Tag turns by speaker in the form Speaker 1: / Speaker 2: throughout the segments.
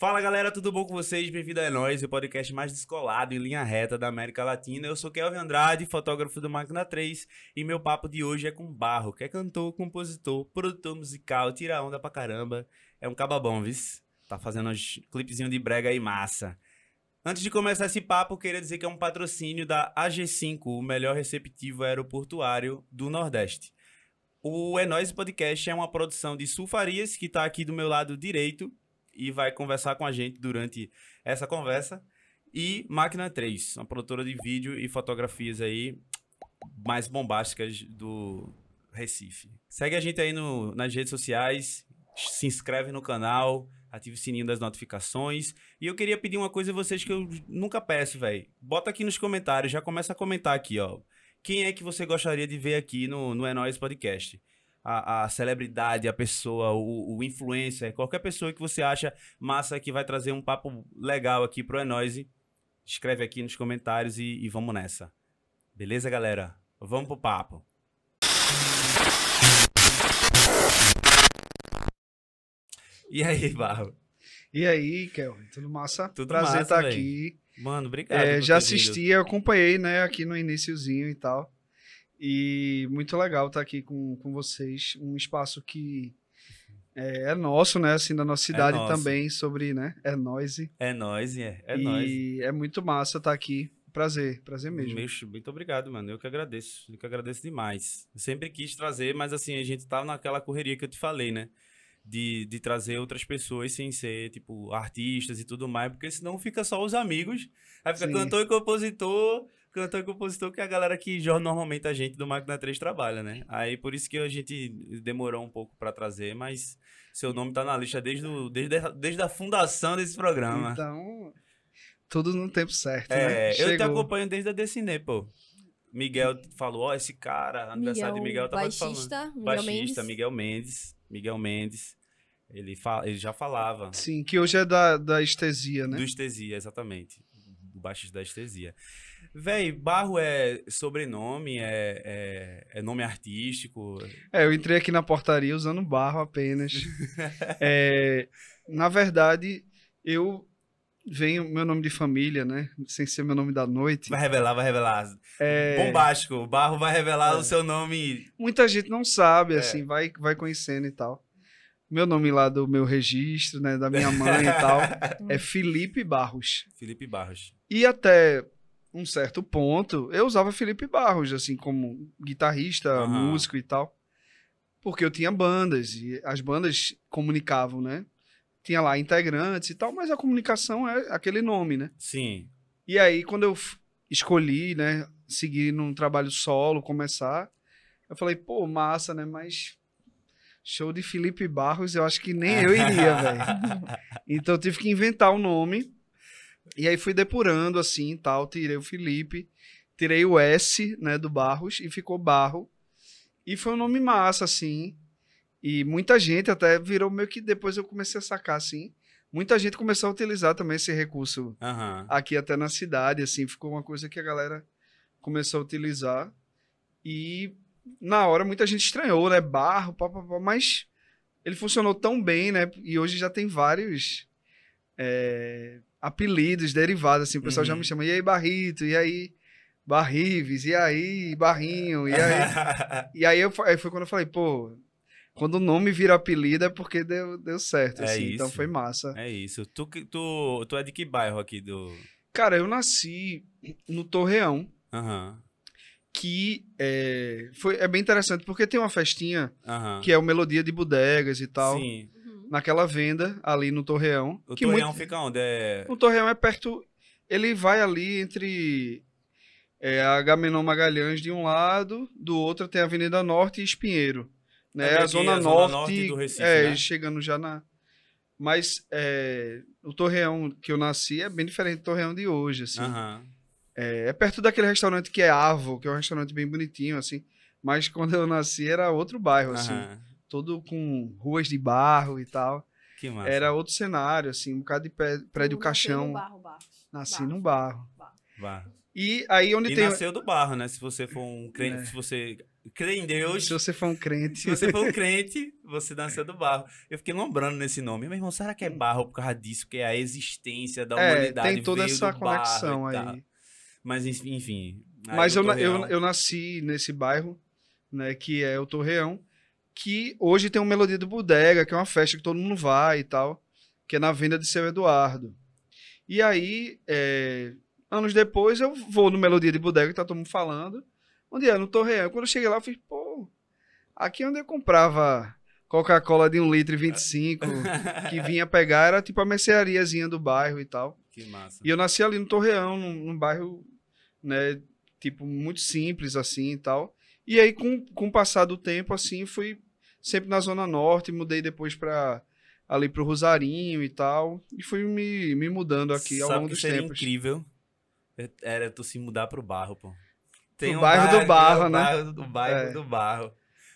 Speaker 1: Fala galera, tudo bom com vocês? Bem-vindo a Nós, o podcast mais descolado em linha reta da América Latina. Eu sou Kelvin Andrade, fotógrafo do Máquina 3, e meu papo de hoje é com Barro, que é cantor, compositor, produtor musical, tira onda pra caramba. É um cababão, vis? Tá fazendo uns clipezinhos de brega aí massa. Antes de começar esse papo, queria dizer que é um patrocínio da AG5, o melhor receptivo aeroportuário do Nordeste. O É Nós Podcast é uma produção de Sulfarias, que está aqui do meu lado direito e vai conversar com a gente durante essa conversa. E Máquina 3, uma produtora de vídeo e fotografias aí mais bombásticas do Recife. Segue a gente aí no, nas redes sociais, se inscreve no canal, ative o sininho das notificações. E eu queria pedir uma coisa a vocês que eu nunca peço, velho. Bota aqui nos comentários, já começa a comentar aqui, ó. Quem é que você gostaria de ver aqui no, no É Nóis Podcast? A, a, celebridade, a pessoa, o, o influencer, qualquer pessoa que você acha massa que vai trazer um papo legal aqui pro É Nóis, escreve aqui nos comentários e, e vamos nessa. Beleza, galera? Vamos pro papo. E aí, Barro?
Speaker 2: E aí, Kelvin, tudo massa?
Speaker 1: Tudo
Speaker 2: Prazer
Speaker 1: massa,
Speaker 2: estar
Speaker 1: véi.
Speaker 2: aqui.
Speaker 1: Mano, obrigado.
Speaker 2: É, já assisti, acompanhei, né, aqui no iniciozinho e tal. E muito legal estar aqui com, com vocês. Um espaço que é, é nosso, né, assim, da nossa cidade
Speaker 1: nosso.
Speaker 2: também, sobre, né, é noise.
Speaker 1: É nóis, é, é
Speaker 2: e é muito massa estar aqui. Prazer, prazer mesmo.
Speaker 1: Mexo, muito obrigado, mano. Eu que agradeço. Eu que agradeço demais. Eu sempre quis trazer, mas assim, a gente tava naquela correria que eu te falei, né? De, de trazer outras pessoas sem ser, tipo, artistas e tudo mais, porque senão fica só os amigos. Aí fica
Speaker 2: Sim.
Speaker 1: cantor e compositor, cantor e compositor, que é a galera que normalmente a gente do Máquina 3 trabalha, né? Aí por isso que a gente demorou um pouco pra trazer, mas seu nome tá na lista desde, o, desde, a, desde a fundação desse programa.
Speaker 2: Então, tudo no tempo certo,
Speaker 1: É,
Speaker 2: né?
Speaker 1: eu te
Speaker 2: Chegou.
Speaker 1: acompanho desde a Decine, pô. Miguel falou, ó, esse cara, aniversário de Miguel, tava te falando.
Speaker 3: baixista, Miguel
Speaker 1: Baixista,
Speaker 3: Mendes.
Speaker 1: Miguel Mendes. Miguel Mendes. Ele, fa... ele já falava
Speaker 2: Sim, que hoje é da, da estesia, né?
Speaker 1: do Estesia, exatamente. Do baixista da Estesia. Véi, Barro é sobrenome, é, é, é nome artístico.
Speaker 2: É, eu entrei aqui na portaria usando barro apenas. É, na verdade, eu venho, meu nome de família, né? Sem ser meu nome da noite.
Speaker 1: Vai revelar, vai revelar.
Speaker 2: É,
Speaker 1: Bombástico. O Barro vai revelar
Speaker 2: É.
Speaker 1: o seu nome.
Speaker 2: muita gente não sabe,
Speaker 1: É.
Speaker 2: assim, vai, vai conhecendo e tal. Meu nome lá do meu registro, né? Da minha mãe e tal, é Felipe Barros.
Speaker 1: Felipe Barros.
Speaker 2: E até um certo ponto, eu usava Felipe Barros, assim, como guitarrista,
Speaker 1: Aham.
Speaker 2: músico e tal. Porque eu tinha bandas, e as bandas comunicavam, né? Tinha lá integrantes e tal, mas a comunicação é aquele nome, né?
Speaker 1: Sim.
Speaker 2: E aí, quando eu escolhi, né, seguir num trabalho solo, começar, eu falei, pô, massa, né? Mas show de Felipe Barros, eu acho que nem eu iria, velho. Então eu tive que inventar o nome. E aí fui depurando assim, e tal, tirei o Felipe, tirei o S, né, do Barros e ficou Barro. E foi um nome massa assim. E muita gente até virou meio que depois eu comecei a sacar assim. Muita gente começou a utilizar também esse recurso
Speaker 1: Aham.
Speaker 2: aqui até na cidade, assim, ficou uma coisa que a galera começou a utilizar. E na hora muita gente estranhou, né? Barro, pá, pá, pá, mas ele funcionou tão bem, né? E hoje já tem vários é, apelidos derivados, assim, o pessoal já
Speaker 1: Uhum.
Speaker 2: me chama, e aí Barrito, e aí Barrives, e aí Barrinho, e aí... e aí, eu, aí foi quando eu falei, pô, quando o nome vira apelido é porque deu, deu certo,
Speaker 1: É
Speaker 2: assim, então
Speaker 1: isso.
Speaker 2: foi massa.
Speaker 1: É isso. Tu, tu, tu é de que bairro aqui do.
Speaker 2: Cara, eu nasci no Torreão,
Speaker 1: Aham.
Speaker 2: que é, foi, é bem interessante, porque tem uma festinha
Speaker 1: Aham.
Speaker 2: que é o Melodia de Bodegas e tal,
Speaker 1: Sim.
Speaker 3: Uhum.
Speaker 2: naquela venda ali no Torreão.
Speaker 1: O
Speaker 2: que
Speaker 1: Torreão
Speaker 2: muito-
Speaker 1: fica onde? É...
Speaker 2: O Torreão é perto, ele vai ali entre é, a Agamenon Magalhães de um lado, do outro tem a Avenida Norte e Espinheiro.
Speaker 1: É
Speaker 2: Né?
Speaker 1: meio
Speaker 2: a Zona
Speaker 1: a Zona
Speaker 2: Norte,
Speaker 1: Norte do Recife,
Speaker 2: é,
Speaker 1: né?
Speaker 2: chegando já na... Mas é, o Torreão que eu nasci é bem diferente do Torreão de hoje, assim.
Speaker 1: Aham.
Speaker 2: É, é perto daquele restaurante que é Avo, que é um restaurante bem bonitinho, assim. Mas quando eu nasci era outro bairro, assim. Todo com ruas de barro e tal.
Speaker 1: Que massa.
Speaker 2: Era outro cenário, assim, um bocado de pé- prédio caixão.
Speaker 3: no Barro, Barros.
Speaker 2: Nasci
Speaker 3: Barro.
Speaker 2: num barro.
Speaker 1: Vá.
Speaker 2: E aí onde
Speaker 1: E
Speaker 2: tem.
Speaker 1: nasceu do barro, né? Se você for um crente,
Speaker 2: É.
Speaker 1: se você crê em Deus.
Speaker 2: Se você for um crente.
Speaker 1: Se você for um crente, você nasceu do barro. Eu fiquei lembrando nesse nome. Meu irmão, será que é barro por causa disso? Que é a existência da
Speaker 2: É,
Speaker 1: humanidade.
Speaker 2: tem toda
Speaker 1: veio
Speaker 2: essa
Speaker 1: barro
Speaker 2: conexão aí.
Speaker 1: Mas enfim.
Speaker 2: Mas
Speaker 1: no
Speaker 2: eu, eu, eu nasci nesse bairro, né, que é o Torreão, que hoje tem um Melodia do Bodega, que é uma festa que todo mundo vai e tal, que é na venda de Seu Eduardo. E aí, é, anos depois, eu vou no Melodia de Bodega, que tá todo mundo falando, onde é? No Torreão. Quando eu cheguei lá, eu fiz, pô, aqui onde eu comprava Coca-Cola de 1 litro e 25, que vinha pegar, era tipo a merceariazinha do bairro e tal.
Speaker 1: Que massa.
Speaker 2: E eu nasci ali no Torreão, num, num bairro, né, tipo, muito simples, assim, e tal. E aí, com, com o passar do tempo, assim, fui sempre na Zona Norte, mudei depois para ali pro Rosarinho e tal, e fui me, me mudando aqui ao
Speaker 1: Sabe
Speaker 2: longo
Speaker 1: que
Speaker 2: dos
Speaker 1: seria
Speaker 2: tempos.
Speaker 1: incrível? Era tu se mudar pro barro, pô.
Speaker 2: Pro bairro do Barro,
Speaker 1: é o
Speaker 2: né?
Speaker 1: Bairro do bairro
Speaker 2: É.
Speaker 1: do barro.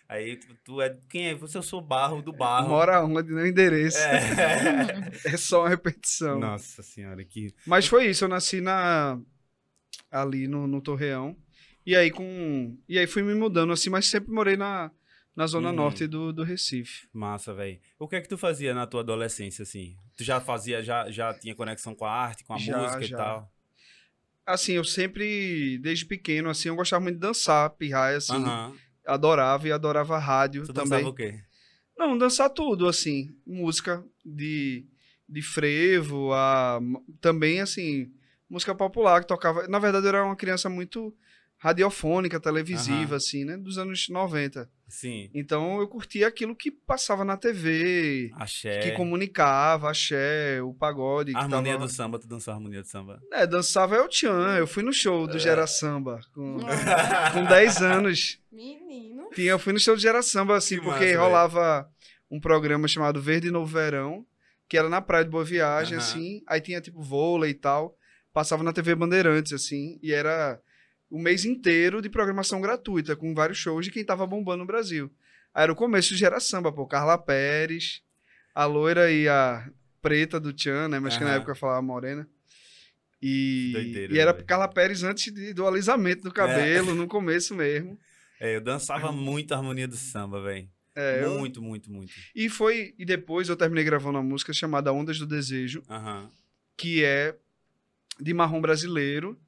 Speaker 1: Aí tu, tu é. Quem é? Você eu sou barro do barro.
Speaker 2: Mora onde, no endereço. É.
Speaker 1: É.
Speaker 2: só uma repetição.
Speaker 1: Nossa senhora, que.
Speaker 2: Mas foi isso, eu nasci na ali no, no Torreão. E aí com e aí fui me mudando assim, mas sempre morei na, na zona
Speaker 1: Uhum.
Speaker 2: norte do, do Recife.
Speaker 1: Massa, velho. O que é que tu fazia na tua adolescência, assim? Tu já fazia, já, já tinha conexão com a arte, com a
Speaker 2: Já,
Speaker 1: música
Speaker 2: já.
Speaker 1: e tal?
Speaker 2: Assim, eu sempre desde pequeno assim, eu gostava muito de dançar, pirraia assim, adorava e adorava rádio
Speaker 1: Tu
Speaker 2: também.
Speaker 1: dançava o quê?
Speaker 2: Não, dançar tudo assim, música de de frevo, a também assim, música popular que tocava. Na verdade, eu era uma criança muito radiofônica, televisiva assim, né, dos anos 90.
Speaker 1: Sim.
Speaker 2: Então eu curtia aquilo que passava na TV,
Speaker 1: Axé.
Speaker 2: que comunicava, axé, o pagode.
Speaker 1: A harmonia
Speaker 2: tava...
Speaker 1: do samba, tu dançou a harmonia do samba.
Speaker 2: É, dançava El Tchan. Eu fui no show
Speaker 1: É.
Speaker 2: do Gera Samba com, com 10 anos.
Speaker 3: Menino.
Speaker 2: Tinha, eu fui no show do Gera Samba, assim,
Speaker 1: Que
Speaker 2: porque
Speaker 1: massa,
Speaker 2: rolava um programa chamado Verde Novo Verão, que era na Praia de Boa Viagem, assim. Aí tinha, tipo, vôlei e tal. Passava na TV Bandeirantes, assim. E era o mês inteiro de programação gratuita, com vários shows de quem tava bombando no Brasil. Aí era o começo do Gera Samba, pô. Carla Pérez, a loira e a preta do Tchan, né? Mas que na época falava morena. E,
Speaker 1: Doideira,
Speaker 2: e era
Speaker 1: velho.
Speaker 2: Carla Pérez antes de- do alisamento do cabelo, no começo mesmo.
Speaker 1: É, eu dançava muito a harmonia do samba, velho.
Speaker 2: É, eu-
Speaker 1: Muito, muito, muito.
Speaker 2: E foi. E depois eu terminei gravando uma música chamada Ondas do Desejo, que é de marrom brasileiro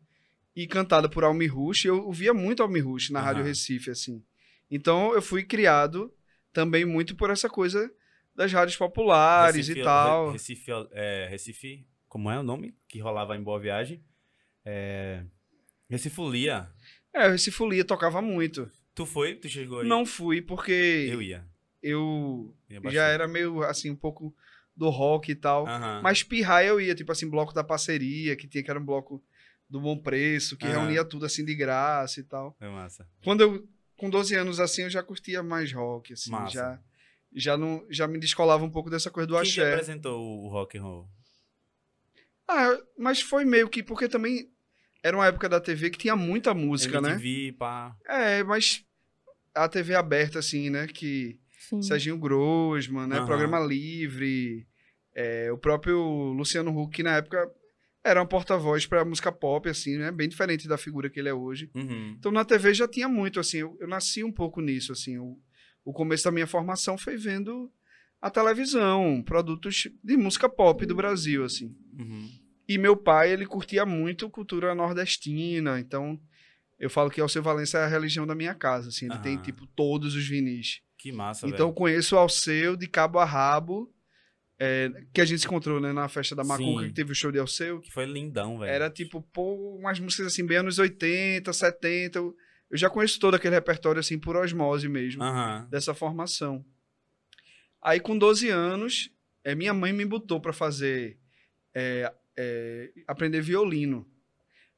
Speaker 2: e cantada por Almi Rush. Eu ouvia muito Almi Rush na
Speaker 1: Aham.
Speaker 2: Rádio Recife, assim. Então eu fui criado também muito por essa coisa das rádios populares
Speaker 1: Recife-
Speaker 2: e tal.
Speaker 1: Re- Recife, é, Recife, como é o nome que rolava em Boa Viagem? É, Recifolia.
Speaker 2: É, o Recife Folia tocava muito.
Speaker 1: Tu foi? Tu chegou aí?
Speaker 2: Não fui porque
Speaker 1: Eu ia.
Speaker 2: eu
Speaker 1: ia
Speaker 2: já era meio assim, um pouco do rock e tal.
Speaker 1: Aham.
Speaker 2: Mas pirraia eu ia, tipo assim, bloco da parceria, que tinha que era um bloco do bom preço, que reunia tudo assim de graça e tal.
Speaker 1: É massa.
Speaker 2: Quando eu, com 12 anos assim, eu já curtia mais rock, assim,
Speaker 1: Massa.
Speaker 2: já já não já me descolava um pouco dessa coisa do
Speaker 1: Quem que
Speaker 2: axé.
Speaker 1: apresentou o rock and roll?
Speaker 2: Ah, mas foi meio que porque também era uma época da TV que tinha muita música, né?
Speaker 1: MTV, pá.
Speaker 2: É, mas a TV aberta assim, né, que
Speaker 3: Sim.
Speaker 2: Serginho Grosman, né?
Speaker 1: Aham.
Speaker 2: Programa Livre, é, o próprio Luciano Huck, que na época era um porta-voz pra música pop, assim, né? Bem diferente da figura que ele é hoje.
Speaker 1: Uhum.
Speaker 2: Então na TV já tinha muito, assim, eu, eu nasci um pouco nisso, assim. O, o começo da minha formação foi vendo a televisão, produtos de música pop do Brasil, assim.
Speaker 1: Uhum.
Speaker 2: E meu pai, ele curtia muito cultura nordestina, então eu falo que Alceu Valença é a religião da minha casa, assim. Ele tem,
Speaker 1: Aham.
Speaker 2: tipo, todos os vinis.
Speaker 1: Que massa,
Speaker 2: Então eu conheço o Alceu de cabo a rabo, é, que a gente se encontrou né, na festa da Macuca,
Speaker 1: Sim.
Speaker 2: que teve o show de Alceu.
Speaker 1: Que foi lindão, velho.
Speaker 2: Era tipo, pô, umas músicas assim, bem anos 80, 70. Eu, eu já conheço todo aquele repertório assim por osmose mesmo, dessa formação. Aí com 12 anos, é, minha mãe me botou pra fazer, é, é, aprender violino,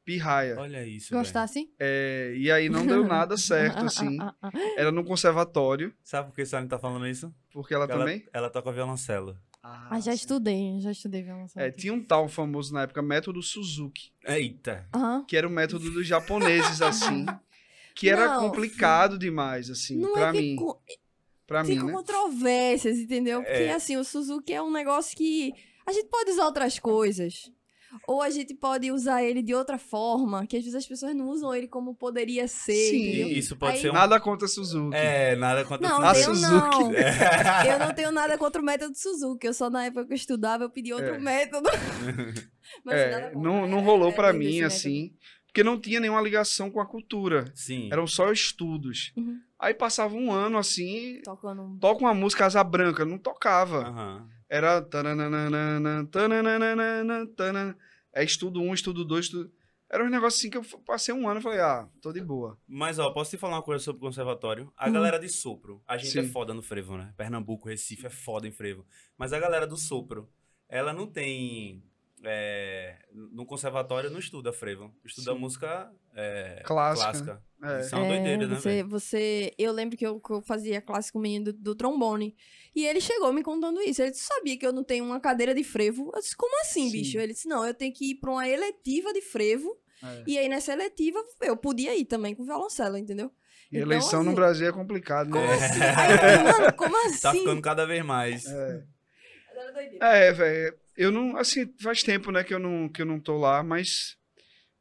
Speaker 2: pirraia.
Speaker 1: Olha isso, velho.
Speaker 3: Gostasse?
Speaker 2: É, e aí não deu nada certo, assim. Era no conservatório,
Speaker 1: Sabe por que a Sally tá falando isso?
Speaker 2: porque ela, também...
Speaker 1: Ela toca violoncelo.
Speaker 3: Ah, já
Speaker 2: sim.
Speaker 3: estudei, já estudei violoncelo.
Speaker 2: É, tinha um tal famoso na época, método Suzuki,
Speaker 1: Eita.
Speaker 3: Aham.
Speaker 2: que era o método dos japoneses, assim, que era
Speaker 3: Não.
Speaker 2: complicado demais, assim,
Speaker 3: Não
Speaker 2: pra
Speaker 3: é
Speaker 2: mim.
Speaker 3: co-
Speaker 2: Pra mim,
Speaker 3: ficam
Speaker 2: né?
Speaker 3: controvérsias, entendeu? Porque
Speaker 1: É.
Speaker 3: assim, o Suzuki é um negócio que a gente pode usar outras coisas. Ou a gente pode usar ele de outra forma, que às vezes as pessoas não usam ele como poderia ser,
Speaker 2: Sim,
Speaker 3: entendeu?
Speaker 1: Isso pode
Speaker 3: Aí-
Speaker 1: ser um.
Speaker 2: Nada contra Suzuki.
Speaker 1: É, nada contra
Speaker 3: Não,
Speaker 2: A
Speaker 3: eu
Speaker 2: Suzuki.
Speaker 3: não.
Speaker 1: É.
Speaker 3: Eu não tenho nada contra o método Suzuki. Eu só na época que eu estudava, eu pedi outro
Speaker 2: É.
Speaker 3: método. Mas
Speaker 2: É,
Speaker 3: nada contra,
Speaker 2: não, não
Speaker 3: é-
Speaker 2: rolou
Speaker 3: é esse
Speaker 2: mim
Speaker 3: método.
Speaker 2: assim, porque não tinha nenhuma ligação com a cultura.
Speaker 1: Sim.
Speaker 2: Eram só estudos.
Speaker 3: Uhum.
Speaker 2: Aí passava um ano assim,
Speaker 3: Tocando
Speaker 2: toca uma música Asa Branca, não tocava.
Speaker 1: Aham.
Speaker 2: Era. tananana, tananana, tanana. É estudo um, estudo dois, estudo... Era um negócio assim que eu passei um ano e falei, ah, tô de boa.
Speaker 1: Mas, ó, posso te falar uma coisa sobre o conservatório? A
Speaker 3: Hum.
Speaker 1: galera de sopro, a gente é
Speaker 2: Sim.
Speaker 1: foda no frevo, né? Pernambuco, Recife é foda em frevo. Mas a galera do sopro, ela não tem. É, no conservatório não estuda frevo. Estuda
Speaker 2: Sim.
Speaker 1: música é,
Speaker 2: Clássica,
Speaker 1: clássica.
Speaker 2: É.
Speaker 1: Isso é uma
Speaker 3: É,
Speaker 1: doideira, né,
Speaker 3: você, você, eu lembro que eu, que eu fazia classe com o menino do, do trombone. E ele chegou me contando isso. Ele disse, sabia que eu não tenho uma cadeira de frevo? Eu disse, como assim,
Speaker 2: Sim.
Speaker 3: bicho? Ele disse, não, eu tenho que ir pra uma eletiva de frevo.
Speaker 2: É.
Speaker 3: E aí, nessa eletiva, eu podia ir também com violoncelo, entendeu?
Speaker 2: E
Speaker 3: Então,
Speaker 2: eleição no
Speaker 3: assim,
Speaker 2: Brasil é complicado, né?
Speaker 3: Como assim? Aí mano, como assim?
Speaker 1: Tá ficando cada vez mais.
Speaker 2: É. É, velho. Eu não. Assim, faz tempo, né, que eu não, que eu não tô lá, mas.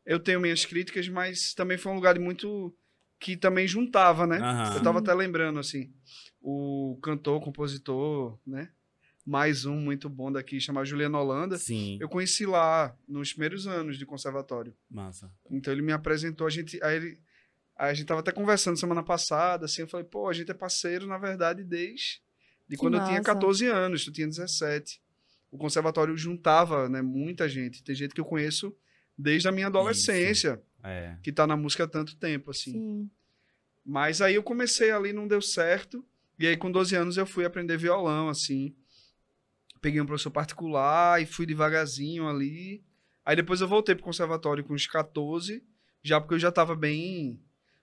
Speaker 2: Eu tenho minhas críticas, mas também foi um lugar de muito. que também juntava, né?
Speaker 1: Aham.
Speaker 2: Eu tava até lembrando, assim. O cantor, compositor, né? Mais um muito bom daqui, chamado Juliano Holanda.
Speaker 1: Sim.
Speaker 2: Eu conheci lá nos primeiros anos de conservatório.
Speaker 1: Massa.
Speaker 2: Então ele me apresentou, a gente. Aí ele. Aí a gente tava até conversando semana passada, assim, eu falei, pô, a gente é parceiro, na verdade, desde de
Speaker 3: Que
Speaker 2: quando eu tinha
Speaker 3: massa.
Speaker 2: 14 anos, tu tinha 17. O conservatório juntava, né, muita gente. Tem gente que eu conheço desde a minha adolescência,
Speaker 1: É.
Speaker 2: que tá na música há tanto tempo, assim.
Speaker 3: Sim.
Speaker 2: Mas aí eu comecei ali, não deu certo. E aí com 12 anos eu fui aprender violão, assim. Peguei um professor particular e fui devagarzinho ali. Aí depois eu voltei pro conservatório com uns 14, já porque eu já tava bem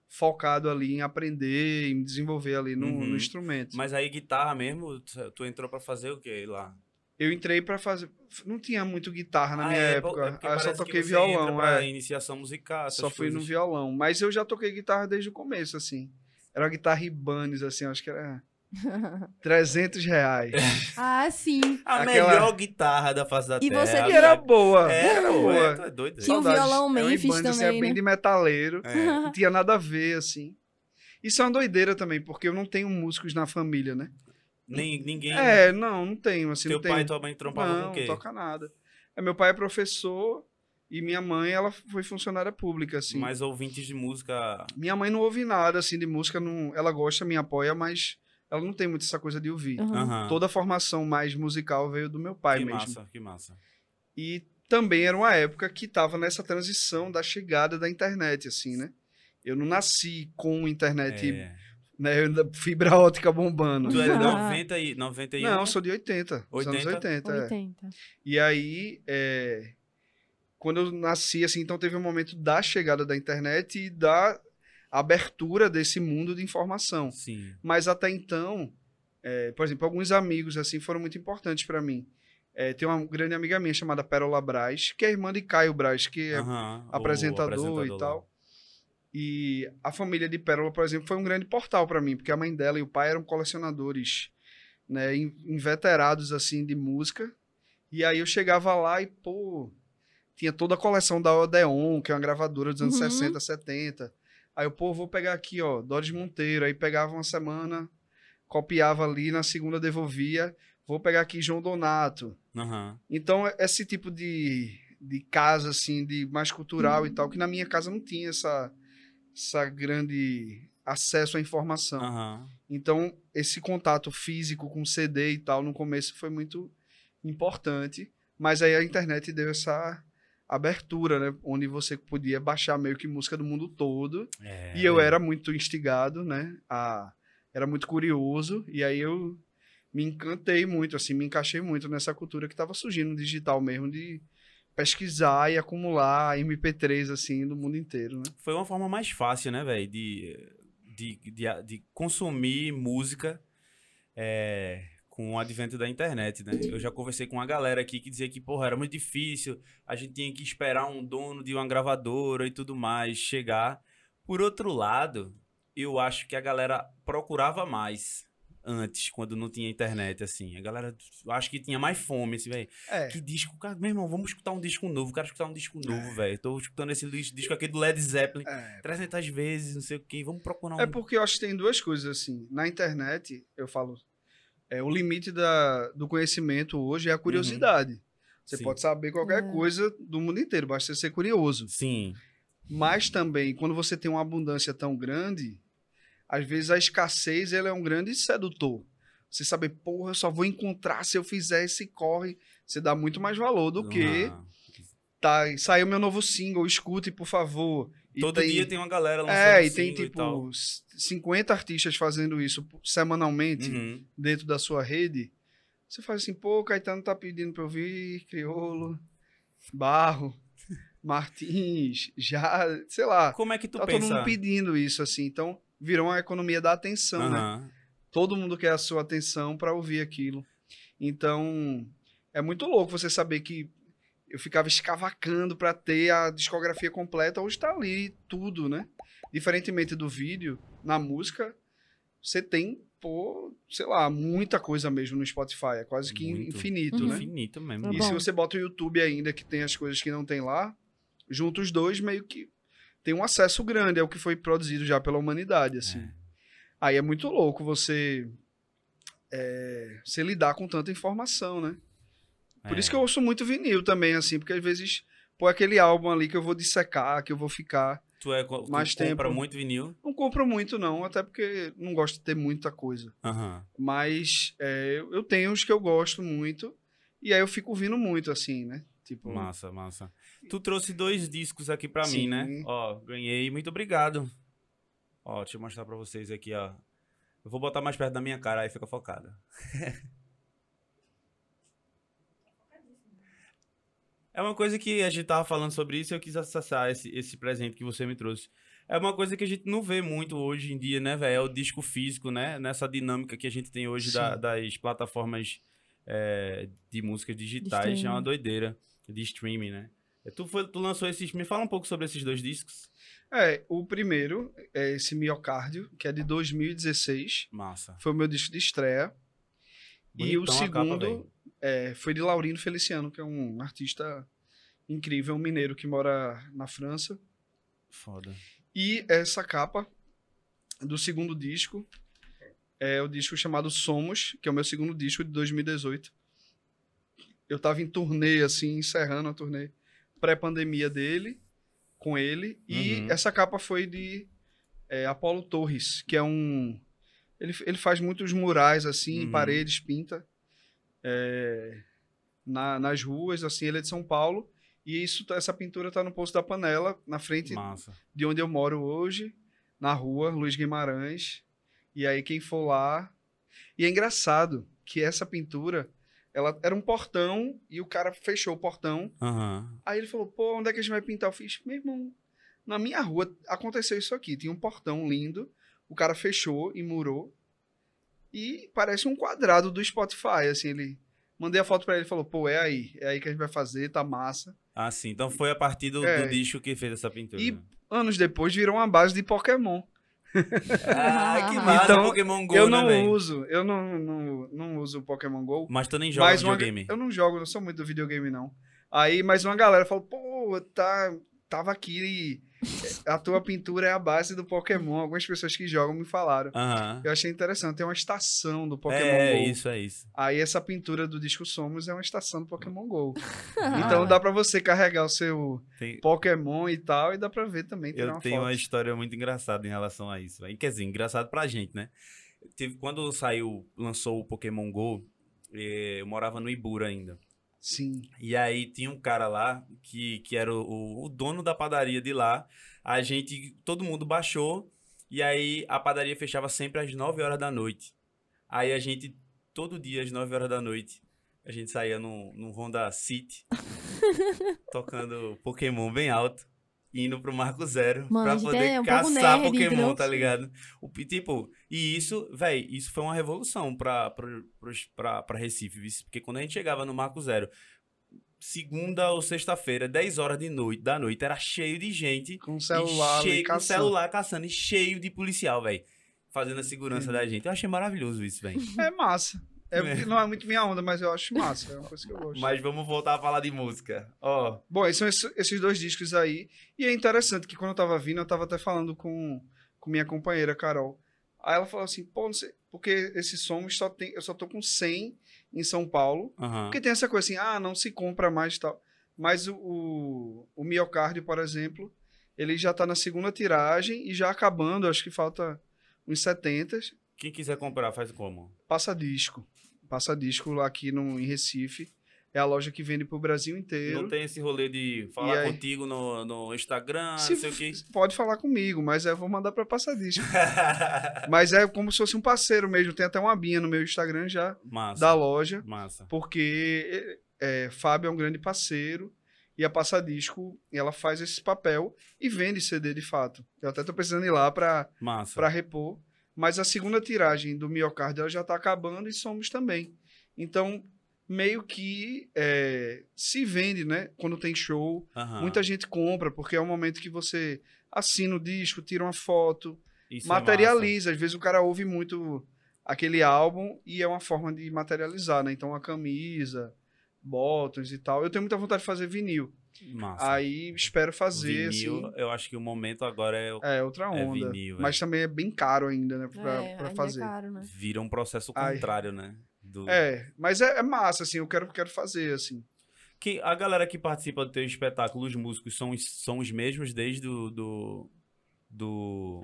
Speaker 2: focado ali em aprender, em me desenvolver ali no,
Speaker 1: Uhum.
Speaker 2: no instrumento.
Speaker 1: Mas aí, guitarra mesmo, tu tu entrou pra fazer o quê lá?
Speaker 2: Eu entrei pra fazer. Não tinha muito guitarra na
Speaker 1: Ah,
Speaker 2: minha
Speaker 1: é,
Speaker 2: época.
Speaker 1: é porque
Speaker 2: Aí eu só
Speaker 1: que
Speaker 2: toquei violão.
Speaker 1: pra
Speaker 2: é.
Speaker 1: iniciação musical,
Speaker 2: Só fui no
Speaker 1: coisas.
Speaker 2: violão. Mas eu já toquei guitarra desde o começo, assim. Era uma guitarra Ibanez, assim, acho que era 300 reais.
Speaker 3: ah, sim.
Speaker 1: A
Speaker 2: Aquela-
Speaker 1: melhor guitarra da face da
Speaker 3: E
Speaker 1: terra.
Speaker 3: você
Speaker 1: a
Speaker 2: E era boa.
Speaker 1: É,
Speaker 2: era boa.
Speaker 1: é, tu é doido.
Speaker 3: Tinha um
Speaker 2: Saudades.
Speaker 3: violão
Speaker 2: É um
Speaker 3: Memphis
Speaker 2: Ibanez, assim,
Speaker 3: também,
Speaker 2: é bem
Speaker 3: né?
Speaker 2: de metaleiro.
Speaker 1: É.
Speaker 2: Não tinha nada a ver, assim. Isso é uma doideira também, porque eu não tenho músicos na família, né?
Speaker 1: Nem, ninguém.
Speaker 2: É, não, não tenho, assim,
Speaker 1: Teu
Speaker 2: não
Speaker 1: pai e tua mãe trompavam
Speaker 2: não,
Speaker 1: com o quê?
Speaker 2: não toca nada. É, meu pai é professor e minha mãe, ela foi funcionária pública, assim.
Speaker 1: Mais ouvintes de música.
Speaker 2: Minha mãe não ouve nada, assim, de música, não... ela gosta, me apoia, mas ela não tem muito essa coisa de ouvir.
Speaker 3: Aham.
Speaker 2: Toda a formação mais musical veio do meu pai
Speaker 1: que
Speaker 2: mesmo.
Speaker 1: massa, que massa.
Speaker 2: E também era uma época que tava nessa transição da chegada da internet, assim, né? Eu não nasci com internet,
Speaker 1: É.
Speaker 2: né? Fibra ótica bombando.
Speaker 1: Tu é de
Speaker 3: Ah.
Speaker 1: 90 e 91?
Speaker 2: Não, sou de 80. dos anos
Speaker 1: 80?
Speaker 2: 80, é.
Speaker 3: 80.
Speaker 2: E aí, é, quando eu nasci, assim, então teve um momento da chegada da internet e da abertura desse mundo de informação.
Speaker 1: Sim.
Speaker 2: Mas até então, é, por exemplo, alguns amigos, assim, foram muito importantes para mim. É, tem uma grande amiga minha chamada Pérola Braz, que é irmã de Caio Braz, que é
Speaker 1: Aham, o
Speaker 2: apresentador, e
Speaker 1: lá.
Speaker 2: tal. E a família de Pérola, por exemplo, foi um grande portal para mim, porque a mãe dela e o pai eram colecionadores, né, in- inveterados assim de música. E aí eu chegava lá e, pô, tinha toda a coleção da Odeon, que é uma gravadora dos anos
Speaker 3: Uhum.
Speaker 2: 60, 70. Aí eu, pô, vou pegar aqui, ó, Dodge Monteiro. Aí pegava uma semana, copiava ali, na segunda devolvia. Vou pegar aqui João Donato.
Speaker 1: Aham.
Speaker 2: Então, esse tipo de, de casa, assim, de mais cultural e tal, que na minha casa não tinha essa, essa grande acesso à informação.
Speaker 1: Aham.
Speaker 2: Então, esse contato físico com CD e tal, no começo foi muito importante, mas aí a internet deu essa abertura, né? Onde você podia baixar meio que música do mundo todo.
Speaker 1: É.
Speaker 2: E eu era muito instigado, né? A, era muito curioso, e aí eu me encantei muito, assim, me encaixei muito nessa cultura que estava surgindo no digital mesmo, de pesquisar e acumular MP3, assim, do mundo inteiro, né?
Speaker 1: Foi uma forma mais fácil, né, velho, de, de, de, de consumir música é, com o advento da internet, né? Eu já conversei com uma galera aqui que dizia que, porra, era muito difícil, a gente tinha que esperar um dono de uma gravadora e tudo mais chegar. Por outro lado, eu acho que a galera procurava mais antes, quando não tinha internet, assim. A galera, eu acho que tinha mais fome, assim, velho.
Speaker 2: É.
Speaker 1: Que disco, cara, meu irmão, vamos escutar um disco novo. Quero escutar um disco
Speaker 2: É.
Speaker 1: novo, velho. Tô escutando esse dis- disco aqui do Led Zeppelin
Speaker 2: É.
Speaker 1: 300 vezes, não sei o quê. Vamos procurar um.
Speaker 2: É porque eu acho que tem duas coisas assim. Na internet, eu falo, é, o limite da, do conhecimento hoje é a curiosidade. Você
Speaker 1: Uhum. Sim.
Speaker 2: pode saber qualquer
Speaker 3: É.
Speaker 2: coisa do mundo inteiro, basta você ser curioso.
Speaker 1: Sim.
Speaker 2: Mas também, quando você tem uma abundância tão grande, às vezes a escassez ela é um grande sedutor. Você saber, porra, eu só vou encontrar se eu fizer esse corre. Você dá muito mais valor do que
Speaker 1: Uma-
Speaker 2: tá, saiu meu novo single, escute, por favor. E
Speaker 1: Todo
Speaker 2: tem-
Speaker 1: dia tem uma galera lançando
Speaker 2: É, e tem tipo s- 50 artistas fazendo isso semanalmente
Speaker 1: Uhum.
Speaker 2: dentro da sua rede. Você faz assim, pô, Caetano tá pedindo pra eu vir, Criolo, Barro, Martins, já, sei lá.
Speaker 1: Como é que tu
Speaker 2: tá todo
Speaker 1: pensa?
Speaker 2: mundo pedindo isso, assim. Então, virou uma economia da atenção, né?
Speaker 1: Aham.
Speaker 2: Todo mundo quer a sua atenção para ouvir aquilo. Então, é muito louco você saber que eu ficava escavacando para ter a discografia completa, hoje tá ali tudo, né? Diferentemente do vídeo, na música, você tem, pô, sei lá, muita coisa mesmo no Spotify, é quase que
Speaker 1: Muito.
Speaker 2: infinito,
Speaker 3: Uhum.
Speaker 2: né?
Speaker 1: Infinito mesmo.
Speaker 3: É
Speaker 2: E
Speaker 3: bom.
Speaker 2: se você bota o YouTube ainda, que tem as coisas que não tem lá, junta os dois, meio que tem um acesso grande ao que foi produzido já pela humanidade, assim.
Speaker 1: É.
Speaker 2: Aí é muito louco você, é, você lidar com tanta informação, né? Por
Speaker 1: É.
Speaker 2: isso que eu ouço muito vinil também, assim, porque às vezes, pô, aquele álbum ali que eu vou dissecar, que eu vou ficar.
Speaker 1: Tu, é, tu
Speaker 2: mais
Speaker 1: compra
Speaker 2: tempo.
Speaker 1: muito vinil?
Speaker 2: Não compro muito, não, até porque não gosto de ter muita coisa.
Speaker 1: Aham.
Speaker 2: Mas é, eu- eu tenho os que eu gosto muito, e aí eu fico ouvindo muito, assim, né? Tipo,
Speaker 1: Massa, massa. Tu trouxe dois discos aqui pra mim, né? Ó, ganhei. Muito obrigado. Ó, deixa eu mostrar pra vocês aqui, ó. Eu vou botar mais perto da minha cara, aí fica focada. é uma coisa que a gente tava falando sobre isso e eu quis acessar esse, esse presente que você me trouxe. É uma coisa que a gente não vê muito hoje em dia, né, velho? É o disco físico, né? Nessa dinâmica que a gente tem hoje da- das plataformas é, de músicas digitais. é uma doideira. De streaming, né? Tu, foi, tu lançou esses. Me fala um pouco sobre esses dois discos.
Speaker 2: É, o primeiro é esse Miocárdio, que é de 2016.
Speaker 1: Massa.
Speaker 2: Foi o meu disco de estreia. e o
Speaker 1: Bonitão a capa,
Speaker 2: segundo é, foi de Laurino Feliciano, que é um artista incrível, um mineiro que mora na França.
Speaker 1: Foda.
Speaker 2: E essa capa do segundo disco é o disco chamado Somos, que é o meu segundo disco de 2018. Eu tava em turnê, assim, encerrando a turnê pré-pandemia dele, com ele. E
Speaker 1: Uhum.
Speaker 2: essa capa foi de é, Apolo Torres, que é um. Ele, ele faz muitos murais, assim, em
Speaker 1: Uhum.
Speaker 2: paredes, pinta. é, na- nas ruas, assim, ele é de São Paulo. E isso, tá- essa pintura tá no Poço da Panela, na frente
Speaker 1: Massa.
Speaker 2: de onde eu moro hoje, na rua Luiz Guimarães. E aí quem for lá. E é engraçado que essa pintura, ela era um portão e o cara fechou o portão.
Speaker 1: Aham.
Speaker 2: Aí ele falou: "Pô, onde é que a gente vai pintar?" Eu fiz: "Meu irmão, na minha rua aconteceu isso aqui, tinha um portão lindo, o cara fechou e murou. E parece um quadrado do Spotify, assim, ele Mandei a foto pra ele e falou: "Pô, é aí, é aí que a gente vai fazer, tá massa".
Speaker 1: Ah, sim. Então foi a partir do,
Speaker 2: É.
Speaker 1: do disco que fez essa pintura.
Speaker 2: E-
Speaker 1: né?
Speaker 2: Anos depois virou uma base de Pokémon.
Speaker 1: Ah, que massa,
Speaker 2: Então,
Speaker 1: Pokémon Go,
Speaker 2: eu
Speaker 1: né,
Speaker 2: não
Speaker 1: velho?
Speaker 2: uso, eu não, não, não uso o Pokémon GO.
Speaker 1: Mas tu nem joga
Speaker 2: Mas uma-
Speaker 1: videogame.
Speaker 2: eu não jogo, não sou muito do videogame, não. Aí, mas uma galera falou, pô, tá, tava aqui e a tua pintura é a base do Pokémon. Algumas pessoas que jogam me falaram.
Speaker 1: Aham.
Speaker 2: Eu achei interessante, tem uma estação do Pokémon
Speaker 1: É,
Speaker 2: GO.
Speaker 1: isso, é isso.
Speaker 2: Aí essa pintura do disco Somos é uma estação do Pokémon GO. Então dá pra você carregar o seu
Speaker 1: Tem-
Speaker 2: Pokémon e tal, e dá pra ver também,
Speaker 1: Eu
Speaker 2: uma
Speaker 1: tenho
Speaker 2: foto.
Speaker 1: uma história muito engraçada em relação a isso. Quer dizer, engraçado pra gente, né? Quando saiu, lançou o Pokémon GO, eh, eu morava no Ibura ainda.
Speaker 2: Sim.
Speaker 1: E aí tinha um cara lá que, que era o, o dono da padaria de lá. A gente, todo mundo baixou. E aí a padaria fechava sempre às 9 horas da noite. Aí a gente, todo dia às 9 horas da noite, a gente saía num, num Honda City, tocando Pokémon bem alto, indo pro Marco Zero
Speaker 3: Mano,
Speaker 1: pra poder
Speaker 3: é um
Speaker 1: caçar
Speaker 3: nerd,
Speaker 1: Pokémon, tá ligado? O, tipo, e isso, véi, isso foi uma revolução pra, pros- pra, pra Recife, porque quando a gente chegava no Marco Zero, segunda ou sexta-feira, 10 horas de noite, da noite, era cheio de gente
Speaker 2: Com celular
Speaker 1: cheio com celular caçando e cheio de policial, velho. fazendo a segurança da gente. Eu achei maravilhoso isso, velho.
Speaker 2: É massa. É,
Speaker 1: É.
Speaker 2: não é muito minha onda, mas eu acho massa. É uma coisa que eu gosto.
Speaker 1: Mas vamos voltar a falar de música. Ó,
Speaker 2: Bom, esses são esses, esses dois discos aí. E é interessante que quando eu tava vindo, eu tava até falando com, com minha companheira, Carol. Aí ela falou assim, pô, não sei, porque esse som só tem, eu só tô com 100 em São Paulo.
Speaker 1: aham.
Speaker 2: Porque tem essa coisa assim, ah, não se compra mais e tal. Mas o, o, o miocárdio, por exemplo, ele já tá na segunda tiragem e já acabando, acho que falta uns 70.
Speaker 1: Quem quiser comprar, faz como?
Speaker 2: Passa disco. Passa disco lá aqui no, em Recife. É a loja que vende pro Brasil inteiro.
Speaker 1: Não tem esse rolê de falar
Speaker 2: aí?
Speaker 1: contigo no, no Instagram,
Speaker 2: Se
Speaker 1: não sei o quê.
Speaker 2: Pode falar comigo, mas eu vou mandar pra Passa disco. mas é como se fosse um parceiro mesmo. Tem até uma abinha no meu Instagram já
Speaker 1: Massa.
Speaker 2: da loja.
Speaker 1: Massa.
Speaker 2: porque é, Fábio é um grande parceiro e a Passadisco ela faz esse papel e vende CD de fato. Eu até tô precisando ir lá para repor, mas a segunda tiragem do Miocárdio ela já tá acabando e somos também. Então meio que é, se vende, né? Quando tem show,
Speaker 1: Aham.
Speaker 2: muita gente compra porque é o momento que você assina o disco, tira uma foto,
Speaker 1: Isso é
Speaker 2: materializa. Às vezes o cara ouve muito aquele álbum e é uma forma de materializar, né? Então a camisa, bottoms e tal. Eu tenho muita vontade de fazer vinil.
Speaker 1: Massa.
Speaker 2: Aí espero fazer,
Speaker 1: vinil,
Speaker 2: assim.
Speaker 1: eu acho que o momento agora é,
Speaker 2: É, outra
Speaker 1: é
Speaker 2: onda.
Speaker 1: vinil,
Speaker 2: Mas também é bem caro ainda, né? Pra,
Speaker 3: é,
Speaker 2: pra
Speaker 3: ainda
Speaker 2: fazer.
Speaker 3: é caro, né?
Speaker 1: vira um processo
Speaker 2: Ai.
Speaker 1: contrário, né? Do...
Speaker 2: É, mas é, é massa, assim. Eu quero, quero fazer, assim.
Speaker 1: Que a galera que participa do teu espetáculo, os músicos, são, os- são os mesmos desde do, do, do-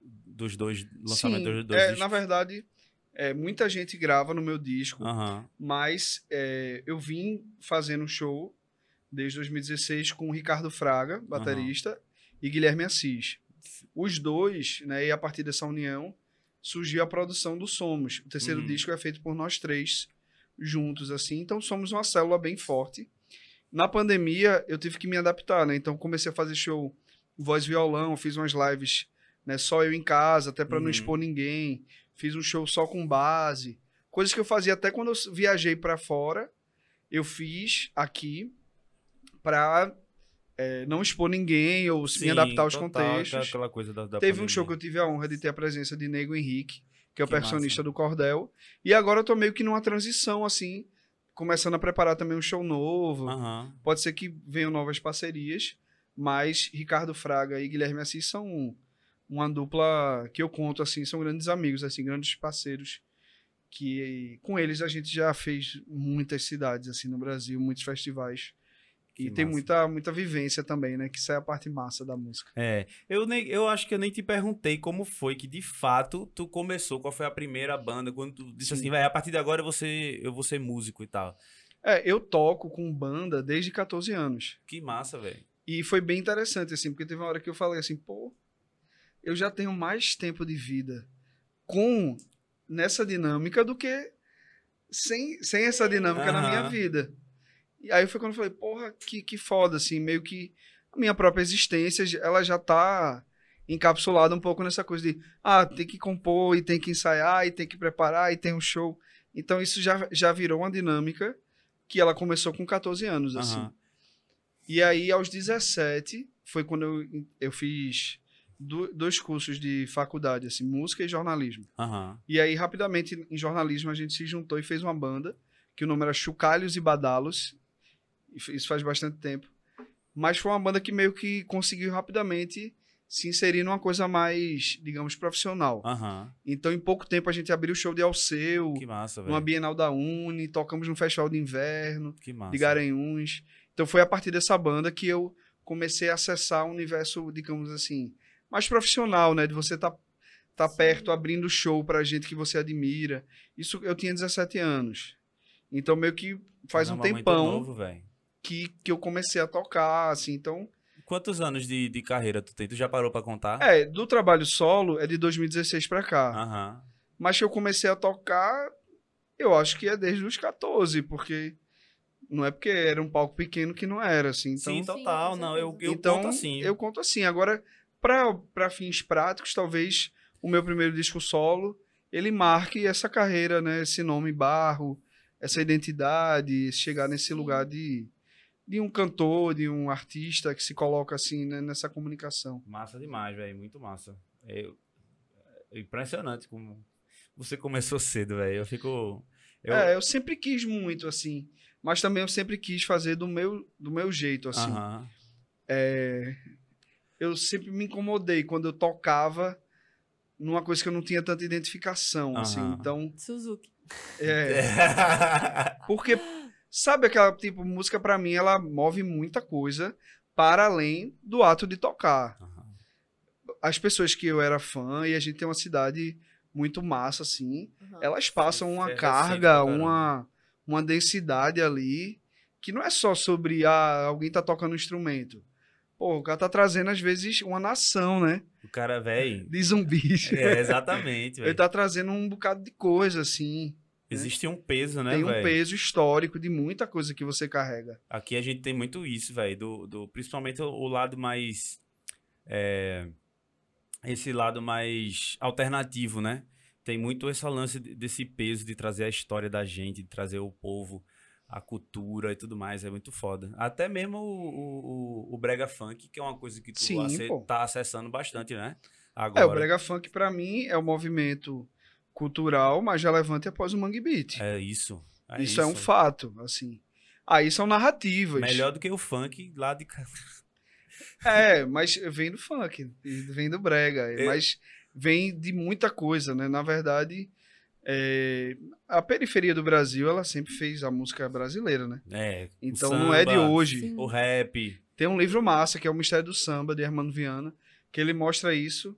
Speaker 1: dos dois lançamentos
Speaker 2: Sim,
Speaker 1: dos dois
Speaker 2: é,
Speaker 1: discos?
Speaker 2: na verdade, é, muita gente grava no meu disco. Mas é, eu vim fazendo show desde 2016 com o Ricardo Fraga, baterista, e Guilherme Assis. Os dois, né, e a partir dessa união, surgiu a produção do Somos. O terceiro
Speaker 1: Uhum.
Speaker 2: disco é feito por nós três juntos, assim. Então somos uma célula bem forte. Na pandemia, eu tive que me adaptar, né? Então comecei a fazer show voz violão, fiz umas lives, né, só eu em casa, até para
Speaker 1: Uhum.
Speaker 2: não expor ninguém. Fiz um show só com base. Coisas que eu fazia até quando eu viajei para fora, eu fiz aqui para não expor ninguém ou se me
Speaker 1: Sim,
Speaker 2: adaptar aos
Speaker 1: total,
Speaker 2: contextos.
Speaker 1: Aquela coisa da, da
Speaker 2: Teve um
Speaker 1: pandemia.
Speaker 2: show que eu tive a honra de ter a presença de Nego Henrique, que é o
Speaker 1: Que
Speaker 2: personista
Speaker 1: massa.
Speaker 2: do Cordel. E agora eu tô meio que numa transição, assim, começando a preparar também um show novo.
Speaker 1: Aham.
Speaker 2: Pode ser que venham novas parcerias, mas Ricardo Fraga e Guilherme Assis são um- uma dupla que eu conto, assim, são grandes amigos, assim, grandes parceiros. Que com eles a gente já fez muitas cidades, assim, no Brasil, muitos festivais.
Speaker 1: Que
Speaker 2: e tem muita, muita vivência também, né? Que isso é a parte massa da música.
Speaker 1: É, eu, nem, eu acho que eu nem te perguntei como foi que de fato tu começou, qual foi a primeira banda, quando tu disse
Speaker 2: Sim.
Speaker 1: assim, vai, a partir de agora eu vou ser, eu vou ser músico e tal.
Speaker 2: É, eu toco com banda desde 14 anos.
Speaker 1: Que massa, velho.
Speaker 2: E foi bem interessante, assim, porque teve uma hora que eu falei assim, pô, eu já tenho mais tempo de vida com nessa dinâmica do que sem, sem essa dinâmica na minha vida. E aí foi quando eu falei, porra, que, que foda, assim, meio que a minha própria existência, ela já tá encapsulada um pouco nessa coisa de, ah, tem que compor, e tem que ensaiar, e tem que preparar, e tem um show. Então isso já, já virou uma dinâmica que ela começou com 14 anos, assim.
Speaker 1: Aham.
Speaker 2: E aí, aos 17, foi quando eu, eu fiz do- dois cursos de faculdade, assim, música e jornalismo.
Speaker 1: Aham.
Speaker 2: E aí, rapidamente, em jornalismo, a gente se juntou e fez uma banda, que o nome era Chucalhos e Badalos. Isso faz bastante tempo. Mas foi uma banda que meio que conseguiu rapidamente se inserir numa coisa mais, digamos, profissional.
Speaker 1: Aham.
Speaker 2: Então, em pouco tempo, a gente abriu o show de Alceu,
Speaker 1: Que massa,
Speaker 2: numa
Speaker 1: velho.
Speaker 2: Bienal da Uni, tocamos no Festival de Inverno
Speaker 1: Que massa.
Speaker 2: de Garanhuns. Então foi a partir dessa banda que eu comecei a acessar um universo, digamos assim, mais profissional, né? De você estar tá,
Speaker 3: Sim.
Speaker 2: perto, abrindo show pra gente que você admira. Isso eu tinha 17 anos. Então meio que faz um
Speaker 1: Caramba, muito
Speaker 2: tempão
Speaker 1: novo, velho.
Speaker 2: Que, que eu comecei a tocar, assim. Então,
Speaker 1: Quantos anos de, de carreira tu tem? Tu já parou pra contar?
Speaker 2: é, do trabalho solo é de 2016 pra cá.
Speaker 1: Aham.
Speaker 2: Mas que eu comecei a tocar, eu acho que é desde os 14, porque não é porque era um palco pequeno que não era, assim. Então,
Speaker 1: Sim, total.
Speaker 3: com
Speaker 1: não, eu, eu
Speaker 2: então,
Speaker 1: conto assim.
Speaker 2: Eu conto assim. Agora, para fins práticos, talvez o meu primeiro disco solo ele marque essa carreira, né? Esse nome Barro, essa identidade, chegar nesse
Speaker 3: Sim.
Speaker 2: lugar de, de um cantor, de um artista que se coloca assim né, nessa comunicação.
Speaker 1: Massa demais, velho. Muito massa. Eu, Impressionante como você começou cedo, velho. Eu fico. Eu...
Speaker 2: É, eu sempre quis muito, assim. Mas também eu sempre quis fazer do meu, do meu jeito, assim.
Speaker 1: Aham.
Speaker 2: É, eu sempre me incomodei quando eu tocava numa coisa que eu não tinha tanta identificação, assim.
Speaker 1: Aham.
Speaker 2: Então,
Speaker 3: Suzuki.
Speaker 2: é, porque sabe aquela tipo música pra mim, ela move muita coisa para além do ato de tocar.
Speaker 1: Aham.
Speaker 2: As pessoas que eu era fã e a gente tem uma cidade muito massa assim,
Speaker 3: Aham.
Speaker 2: elas passam uma
Speaker 1: É
Speaker 2: carga,
Speaker 1: recente
Speaker 2: uma uma densidade ali que não é só sobre ah, alguém tá tocando um instrumento. Pô, o cara tá trazendo às vezes uma nação, né?
Speaker 1: O cara, velho.
Speaker 2: De zumbis.
Speaker 1: É, exatamente,
Speaker 2: Ele tá trazendo um bocado de coisa assim.
Speaker 1: Existe um peso, né,
Speaker 2: tem um
Speaker 1: velho?
Speaker 2: peso histórico de muita coisa que você carrega.
Speaker 1: Aqui a gente tem muito isso, velho. Do, do, principalmente o, lado mais. é, esse lado mais alternativo, né? Tem muito esse lance de- desse peso de trazer a história da gente, de trazer o povo, a cultura e tudo mais. É muito foda. Até mesmo o, o, o- Brega Funk, que é uma coisa que tu
Speaker 2: Sim,
Speaker 1: ace-
Speaker 2: pô.
Speaker 1: tá acessando bastante, né?
Speaker 2: É,
Speaker 1: Agora.
Speaker 2: o brega funk pra mim é o movimento cultural mais relevante após o Mangue Beat.
Speaker 1: É isso. É
Speaker 2: isso, é um fato, assim. Aí são narrativas.
Speaker 1: Melhor do que o funk lá de.
Speaker 2: É, mas vem do funk, vem do brega,
Speaker 1: É.
Speaker 2: mas vem de muita coisa, né? Na verdade, é, a periferia do Brasil, ela sempre fez a música brasileira, né?
Speaker 1: É.
Speaker 2: Então não é de
Speaker 1: samba,
Speaker 2: hoje.
Speaker 3: Sim.
Speaker 1: O rap.
Speaker 2: Tem um livro massa, que é o Mistério do Samba, de Hermano Viana, que ele mostra isso.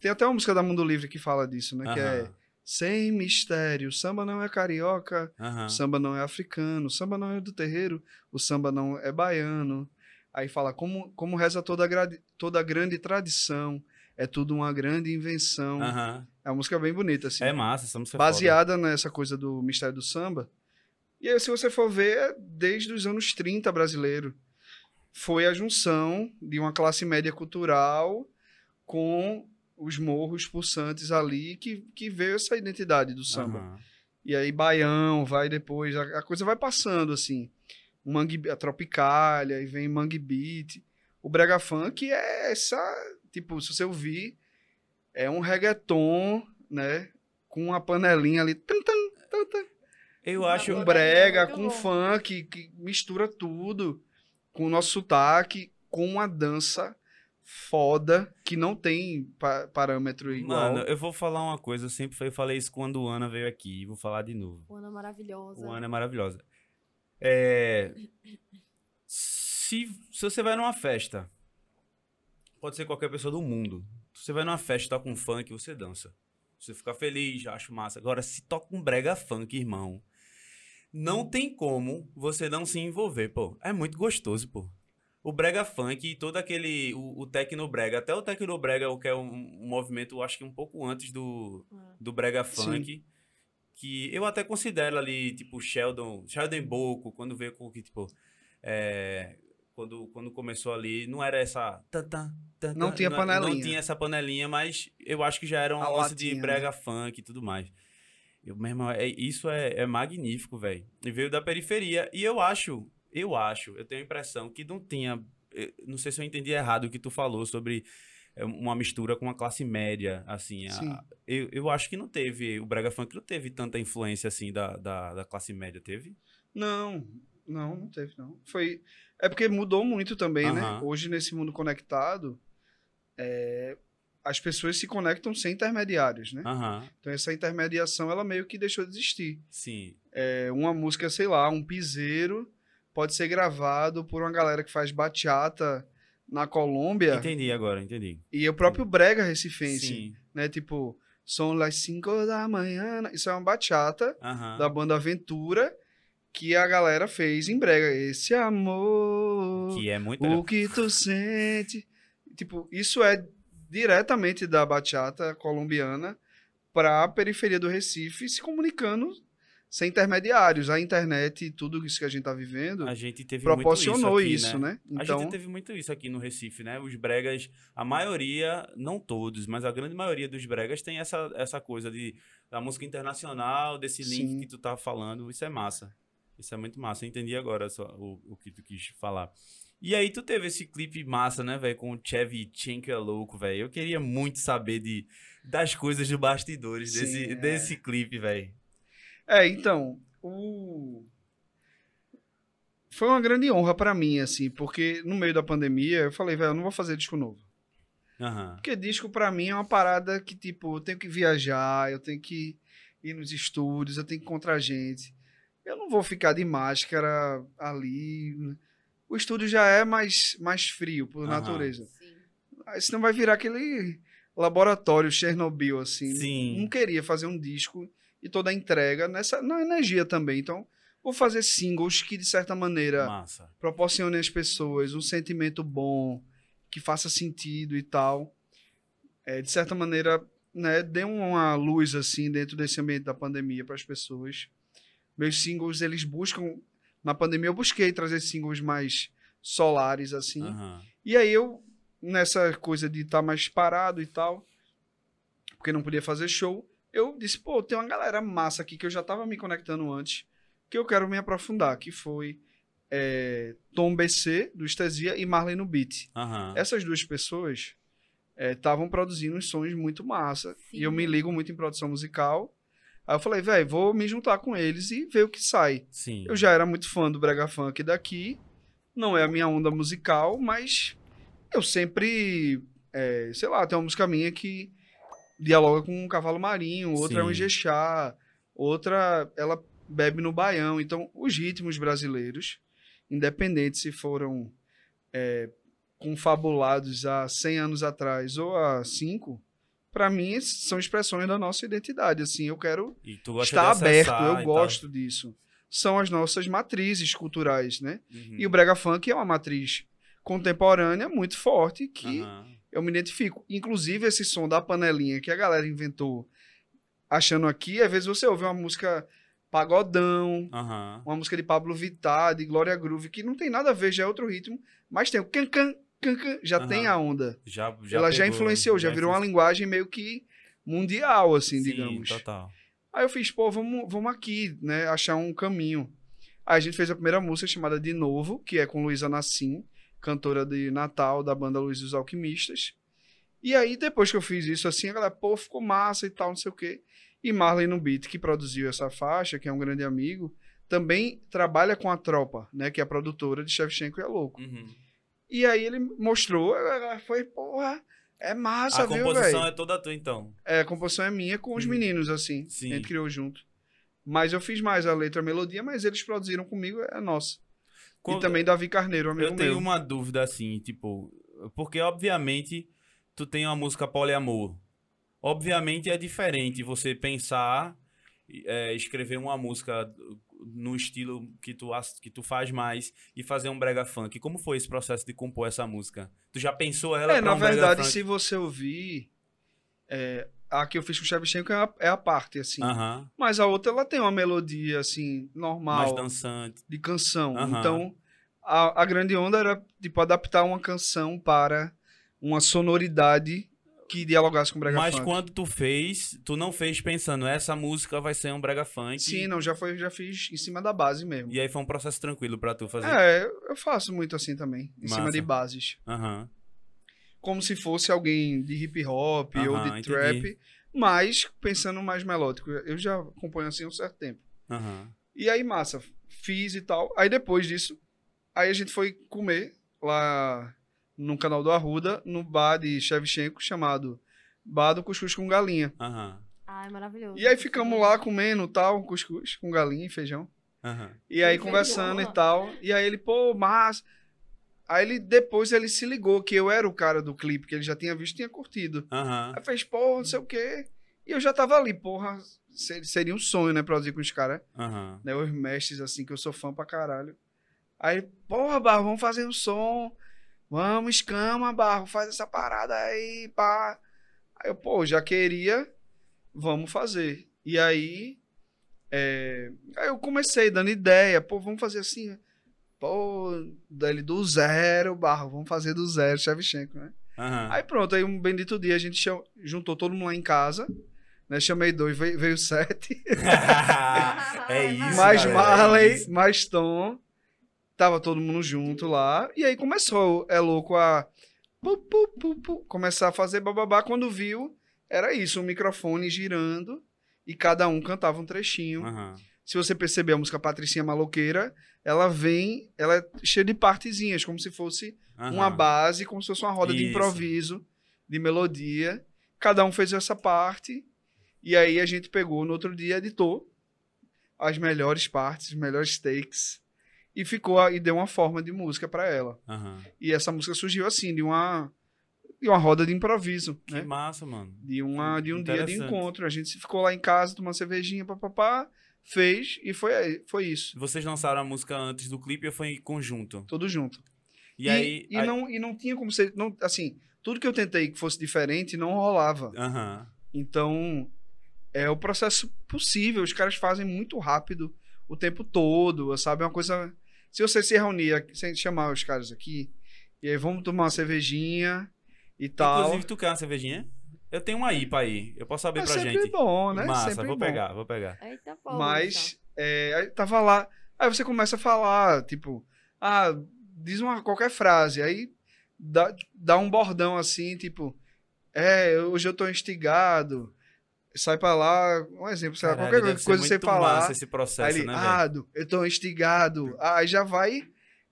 Speaker 2: Tem até uma música da Mundo Livre que fala disso, né? Que é Sem mistério, samba não é carioca,
Speaker 1: aham.
Speaker 2: o samba não é africano, o samba não é do terreiro, o samba não é baiano. Aí fala como, como reza toda toda grande tradição, é tudo uma grande invenção.
Speaker 1: Aham.
Speaker 2: É uma música bem bonita, assim.
Speaker 1: É massa, essa música é foda.
Speaker 2: baseada nessa coisa do mistério do samba. E aí, se você for ver, é desde os anos 30 brasileiro. Foi a junção de uma classe média cultural com os morros pulsantes ali que, que veio essa identidade do samba.
Speaker 1: Aham.
Speaker 2: E aí Baião vai depois, a, a coisa vai passando assim. O mangue, a Tropicália, e vem Mangue Beat. O Brega Funk é essa, tipo, se você ouvir, é um reggaeton, né, com uma panelinha ali, tum, tum, tum,
Speaker 1: Eu acho.
Speaker 2: com
Speaker 3: bom.
Speaker 2: brega,
Speaker 3: Muito
Speaker 2: com
Speaker 3: bom.
Speaker 2: funk, que mistura tudo, com o nosso sotaque, com uma dança foda que não tem pa- parâmetro igual.
Speaker 1: Mano, eu vou falar uma coisa. Eu sempre falei- falei isso quando o Ana veio aqui. E vou falar de novo.
Speaker 3: Ana maravilhosa.
Speaker 1: O Ana é maravilhosa. É, Se, se você vai numa festa, pode ser qualquer pessoa do mundo. Se você vai numa festa e toca um funk, você dança. Você fica feliz, acho massa. Agora, se toca um brega funk, irmão, não tem como você não se envolver, pô. É muito gostoso, pô. O brega funk e todo aquele, o, o tecno brega, até o tecno brega, o que é um, um movimento, acho que um pouco antes do,
Speaker 3: É.
Speaker 1: do brega funk, que eu até considero ali, tipo, Sheldon, Sheldon Boco, quando veio com que, tipo, é, quando, quando começou ali, não era essa...
Speaker 2: Não tinha
Speaker 1: Não
Speaker 2: panelinha.
Speaker 1: tinha essa panelinha, mas eu acho que já era um
Speaker 2: A
Speaker 1: lance de
Speaker 2: latinha,
Speaker 1: brega funk e tudo mais. Eu, meu irmão, é, isso é, é magnífico, velho. E veio da periferia. E eu acho, eu acho, eu tenho a impressão que não tinha. eh, Não sei se eu entendi errado o que tu falou sobre eh, uma mistura com a classe média, assim. a-
Speaker 2: Sim.
Speaker 1: eu, eu acho que não teve. O Brega Funk não teve tanta influência assim da, da, da classe média, teve?
Speaker 2: Não, não, não teve, não. Foi. É porque mudou muito também, né?
Speaker 1: Aham.
Speaker 2: Hoje, nesse mundo conectado, é, as pessoas se conectam sem intermediários, né?
Speaker 1: Aham,
Speaker 2: Então, essa intermediação, ela meio que deixou de existir.
Speaker 1: sim.
Speaker 2: É, uma música, sei lá, um piseiro, pode ser gravado por uma galera que faz bachata na Colômbia.
Speaker 1: Entendi agora, entendi.
Speaker 2: E o próprio brega recifense,
Speaker 1: Sim.
Speaker 2: né? Tipo, são las 5 da manhã. Isso é uma bachata da banda Aventura que a galera fez em brega. Esse amor,
Speaker 1: Que é muito.
Speaker 2: o que tu sente. Tipo, isso é diretamente da bachata colombiana para a periferia do Recife se comunicando sem intermediários. A internet e tudo isso que a gente tá vivendo
Speaker 1: A gente teve
Speaker 2: proporcionou
Speaker 1: muito
Speaker 2: isso,
Speaker 1: aqui, né?
Speaker 2: né?
Speaker 1: A
Speaker 2: Então,
Speaker 1: gente teve muito isso aqui no Recife, né? Os bregas, a maioria, não todos, mas a grande maioria dos bregas tem essa, essa coisa de da música internacional, desse link
Speaker 2: Sim.
Speaker 1: que tu tá falando. Isso é massa. Isso é muito massa. Eu entendi agora só o, o que tu quis falar. E aí tu teve esse clipe massa, né, velho, com o Chevy Chenko é louco, velho. Eu queria muito saber de, das coisas de bastidores
Speaker 2: Sim,
Speaker 1: desse,
Speaker 2: é.
Speaker 1: desse clipe, velho.
Speaker 2: É, então, o... foi uma grande honra pra mim, assim, porque no meio da pandemia eu falei, velho, eu não vou fazer disco novo.
Speaker 1: Aham.
Speaker 2: Porque disco pra mim é uma parada que, tipo, eu tenho que viajar, eu tenho que ir nos estúdios, eu tenho que encontrar gente. Eu não vou ficar de máscara ali. O estúdio já é mais, mais frio, por
Speaker 1: Aham.
Speaker 2: natureza.
Speaker 3: Sim.
Speaker 2: Aí senão vai virar aquele laboratório Chernobyl, assim.
Speaker 1: Sim.
Speaker 2: Não queria fazer um disco e toda a entrega nessa, na energia também. Então, vou fazer singles que, de certa maneira,
Speaker 1: Massa.
Speaker 2: proporcionem às pessoas um sentimento bom, que faça sentido e tal. É, de certa maneira, né, dê uma luz assim dentro desse ambiente da pandemia para as pessoas. Meus singles, eles buscam na pandemia eu busquei trazer singles mais solares assim.
Speaker 1: Aham.
Speaker 2: E aí eu nessa coisa de estar mais parado e tal, porque não podia fazer show, eu disse, pô, tem uma galera massa aqui que eu já tava me conectando antes, que eu quero me aprofundar, que foi é, Tom BC, do Estesia, e Marley no Beat.
Speaker 1: Aham.
Speaker 2: Essas duas pessoas estavam produzindo uns sons muito massa.
Speaker 3: Sim.
Speaker 2: E eu me ligo muito em produção musical. Aí eu falei, velho, vou me juntar com eles e ver o que sai.
Speaker 1: Sim.
Speaker 2: Eu já era muito fã do Brega Funk daqui. Não é a minha onda musical, mas eu sempre, é, sei lá, tem uma música minha que dialoga com um cavalo marinho, outra é um
Speaker 1: Sim.
Speaker 2: Ijexá, outra ela bebe no baião. Então, os ritmos brasileiros, independente se foram é, confabulados há 100 anos atrás ou há 5, para mim são expressões da nossa identidade. Assim, eu quero
Speaker 1: E de
Speaker 2: aberto, eu gosto disso. São as nossas matrizes culturais, né?
Speaker 1: Uhum.
Speaker 2: E o Brega Funk é uma matriz contemporânea muito forte que
Speaker 1: Aham.
Speaker 2: Eu me identifico. Inclusive, esse som da panelinha que a galera inventou achando aqui, às vezes você ouve uma música pagodão,
Speaker 1: Aham.
Speaker 2: uma música de Pablo Vittar, de Glória Groove, que não tem nada a ver, já é outro ritmo, mas tem o can-can, can-can, já
Speaker 1: Aham.
Speaker 2: tem a onda.
Speaker 1: Já, já
Speaker 2: Ela já
Speaker 1: pegou,
Speaker 2: influenciou, já virou uma linguagem meio que mundial, assim,
Speaker 1: Sim,
Speaker 2: digamos.
Speaker 1: total.
Speaker 2: Aí eu fiz, pô, vamos, vamos aqui, né, achar um caminho. Aí a gente fez a primeira música chamada De Novo, que é com Luísa Nassim, cantora de Natal da banda Luiz dos Alquimistas. E aí, depois que eu fiz isso, assim, a galera, pô, ficou massa e tal, não sei o quê. E Marley no Beat, que produziu essa faixa, que é um grande amigo, também trabalha com a Tropa, né, que é a produtora de Shevchenko e é louco.
Speaker 1: Uhum.
Speaker 2: E aí ele mostrou, a foi, porra, é massa,
Speaker 1: A
Speaker 2: viu,
Speaker 1: composição
Speaker 2: velho?
Speaker 1: é toda tua, então.
Speaker 2: É, a composição é minha com os
Speaker 1: Uhum.
Speaker 2: meninos, assim.
Speaker 1: Sim.
Speaker 2: A gente criou junto. Mas eu fiz mais a letra e a melodia, mas eles produziram comigo, é nossa.
Speaker 1: Quando-
Speaker 2: E também Davi Carneiro, amigo
Speaker 1: Eu tenho
Speaker 2: meu.
Speaker 1: uma dúvida assim, tipo, porque obviamente tu tem uma música poliamor. Obviamente é diferente você pensar, é, escrever uma música no estilo que tu, que tu faz mais e fazer um brega funk. Como foi esse processo de compor essa música? Tu já pensou ela
Speaker 2: É,
Speaker 1: pra
Speaker 2: na
Speaker 1: um
Speaker 2: verdade, se você ouvir, é, a que eu fiz com o Shevchenko é a, é a parte, assim.
Speaker 1: Aham.
Speaker 2: Mas a outra, ela tem uma melodia, assim, normal,
Speaker 1: Mais dançante.
Speaker 2: de canção.
Speaker 1: Aham.
Speaker 2: Então, a, a grande onda era, tipo, adaptar uma canção para uma sonoridade que dialogasse com o brega
Speaker 1: Mas
Speaker 2: funk.
Speaker 1: quando tu fez, tu não fez pensando, essa música vai ser um brega funk.
Speaker 2: Sim, não, já, foi, já fiz em cima da base mesmo.
Speaker 1: E aí foi um processo tranquilo pra tu fazer.
Speaker 2: É, eu faço muito assim também, em cima
Speaker 1: Massa.
Speaker 2: de bases.
Speaker 1: Aham.
Speaker 2: Como se fosse alguém de hip hop ou de
Speaker 1: entendi.
Speaker 2: trap, mas pensando mais melódico. Eu já acompanho assim há um certo tempo. E aí, massa, fiz e tal. Aí depois disso, aí a gente foi comer lá no canal do Arruda, no bar de Shevchenko, chamado Bar do Cuscuz com Galinha.
Speaker 1: Aham.
Speaker 3: Ai, maravilhoso.
Speaker 2: E aí ficamos lá comendo tal, cuscuz com galinha e feijão.
Speaker 1: Aham.
Speaker 2: E aí conversando e tal. E aí ele, pô, mas. Aí ele depois ele se ligou que eu era o cara do clipe, que ele já tinha visto e tinha curtido.
Speaker 1: Aham.
Speaker 2: Aí fez, pô, não sei o quê. E eu já tava ali, porra. ser- Seria um sonho, né, produzir com os caras,
Speaker 1: Aham.
Speaker 2: né? Os mestres, assim, que eu sou fã pra caralho. Aí, porra, Barro, vamos fazer um som. Vamos, escama, Barro, faz essa parada aí, pá. Aí eu, pô, já queria, vamos fazer. E aí, é, aí eu comecei dando ideia, pô, vamos fazer assim. Pô, dali do zero, Barro, vamos fazer do zero, Shevchenko, né?
Speaker 1: Aham.
Speaker 2: Aí pronto, aí um bendito dia a gente cham- juntou todo mundo lá em casa, né? Chamei dois, veio, veio sete.
Speaker 1: é isso.
Speaker 2: mais
Speaker 1: galera, é
Speaker 2: Marley,
Speaker 1: isso.
Speaker 2: mais Tom. Tava todo mundo junto lá. E aí começou, é louco, a pu, pu, pu, pu, começar a fazer bababá. Quando viu, era isso, um microfone girando e cada um cantava um trechinho.
Speaker 1: Aham.
Speaker 2: Se você perceber a música Patricinha Maloqueira, ela vem, ela é cheia de partezinhas, como se fosse uma
Speaker 1: aham.
Speaker 2: base, como se fosse uma roda de
Speaker 1: Isso.
Speaker 2: improviso, de melodia. Cada um fez essa parte. E aí a gente pegou no outro dia, editou as melhores partes, os melhores takes. E ficou e deu uma forma de música pra ela.
Speaker 1: Aham.
Speaker 2: E essa música surgiu assim, de uma, de uma roda de improviso,
Speaker 1: Que
Speaker 2: né?
Speaker 1: massa, mano.
Speaker 2: De, uma, de um dia de encontro. A gente ficou lá em casa, tomando cervejinha, papapá, fez e foi, foi isso.
Speaker 1: Vocês lançaram a música antes do clipe ou foi em conjunto?
Speaker 2: Tudo junto.
Speaker 1: E, aí.
Speaker 2: e,
Speaker 1: aí-
Speaker 2: não, e não tinha como ser. Não, assim, tudo que eu tentei que fosse diferente não rolava.
Speaker 1: Aham.
Speaker 2: Então, é o processo possível. Os caras fazem muito rápido o tempo todo, sabe? É uma coisa. Se você se reunir, sem chamar os caras aqui, e aí vamos tomar uma cervejinha e tal.
Speaker 1: Inclusive, tu quer uma cervejinha? Eu tenho uma IPA aí. Eu posso abrir
Speaker 2: é
Speaker 1: pra
Speaker 2: sempre
Speaker 1: gente.
Speaker 2: bom, né?
Speaker 1: Massa,
Speaker 2: sempre
Speaker 1: vou
Speaker 2: bom.
Speaker 1: pegar, vou pegar.
Speaker 3: Eita porra.
Speaker 2: Mas, é, aí tava lá. Aí você começa a falar, tipo, ah, diz uma qualquer frase. Aí dá, dá um bordão assim, tipo, é, hoje eu tô instigado. Sai pra lá, um exemplo, sei lá,
Speaker 1: Caralho,
Speaker 2: qualquer
Speaker 1: deve ser
Speaker 2: coisa que você
Speaker 1: muito
Speaker 2: falar.
Speaker 1: esse processo,
Speaker 2: Aí ele,
Speaker 1: né,
Speaker 2: ah, do- eu tô instigado. Aí já vai,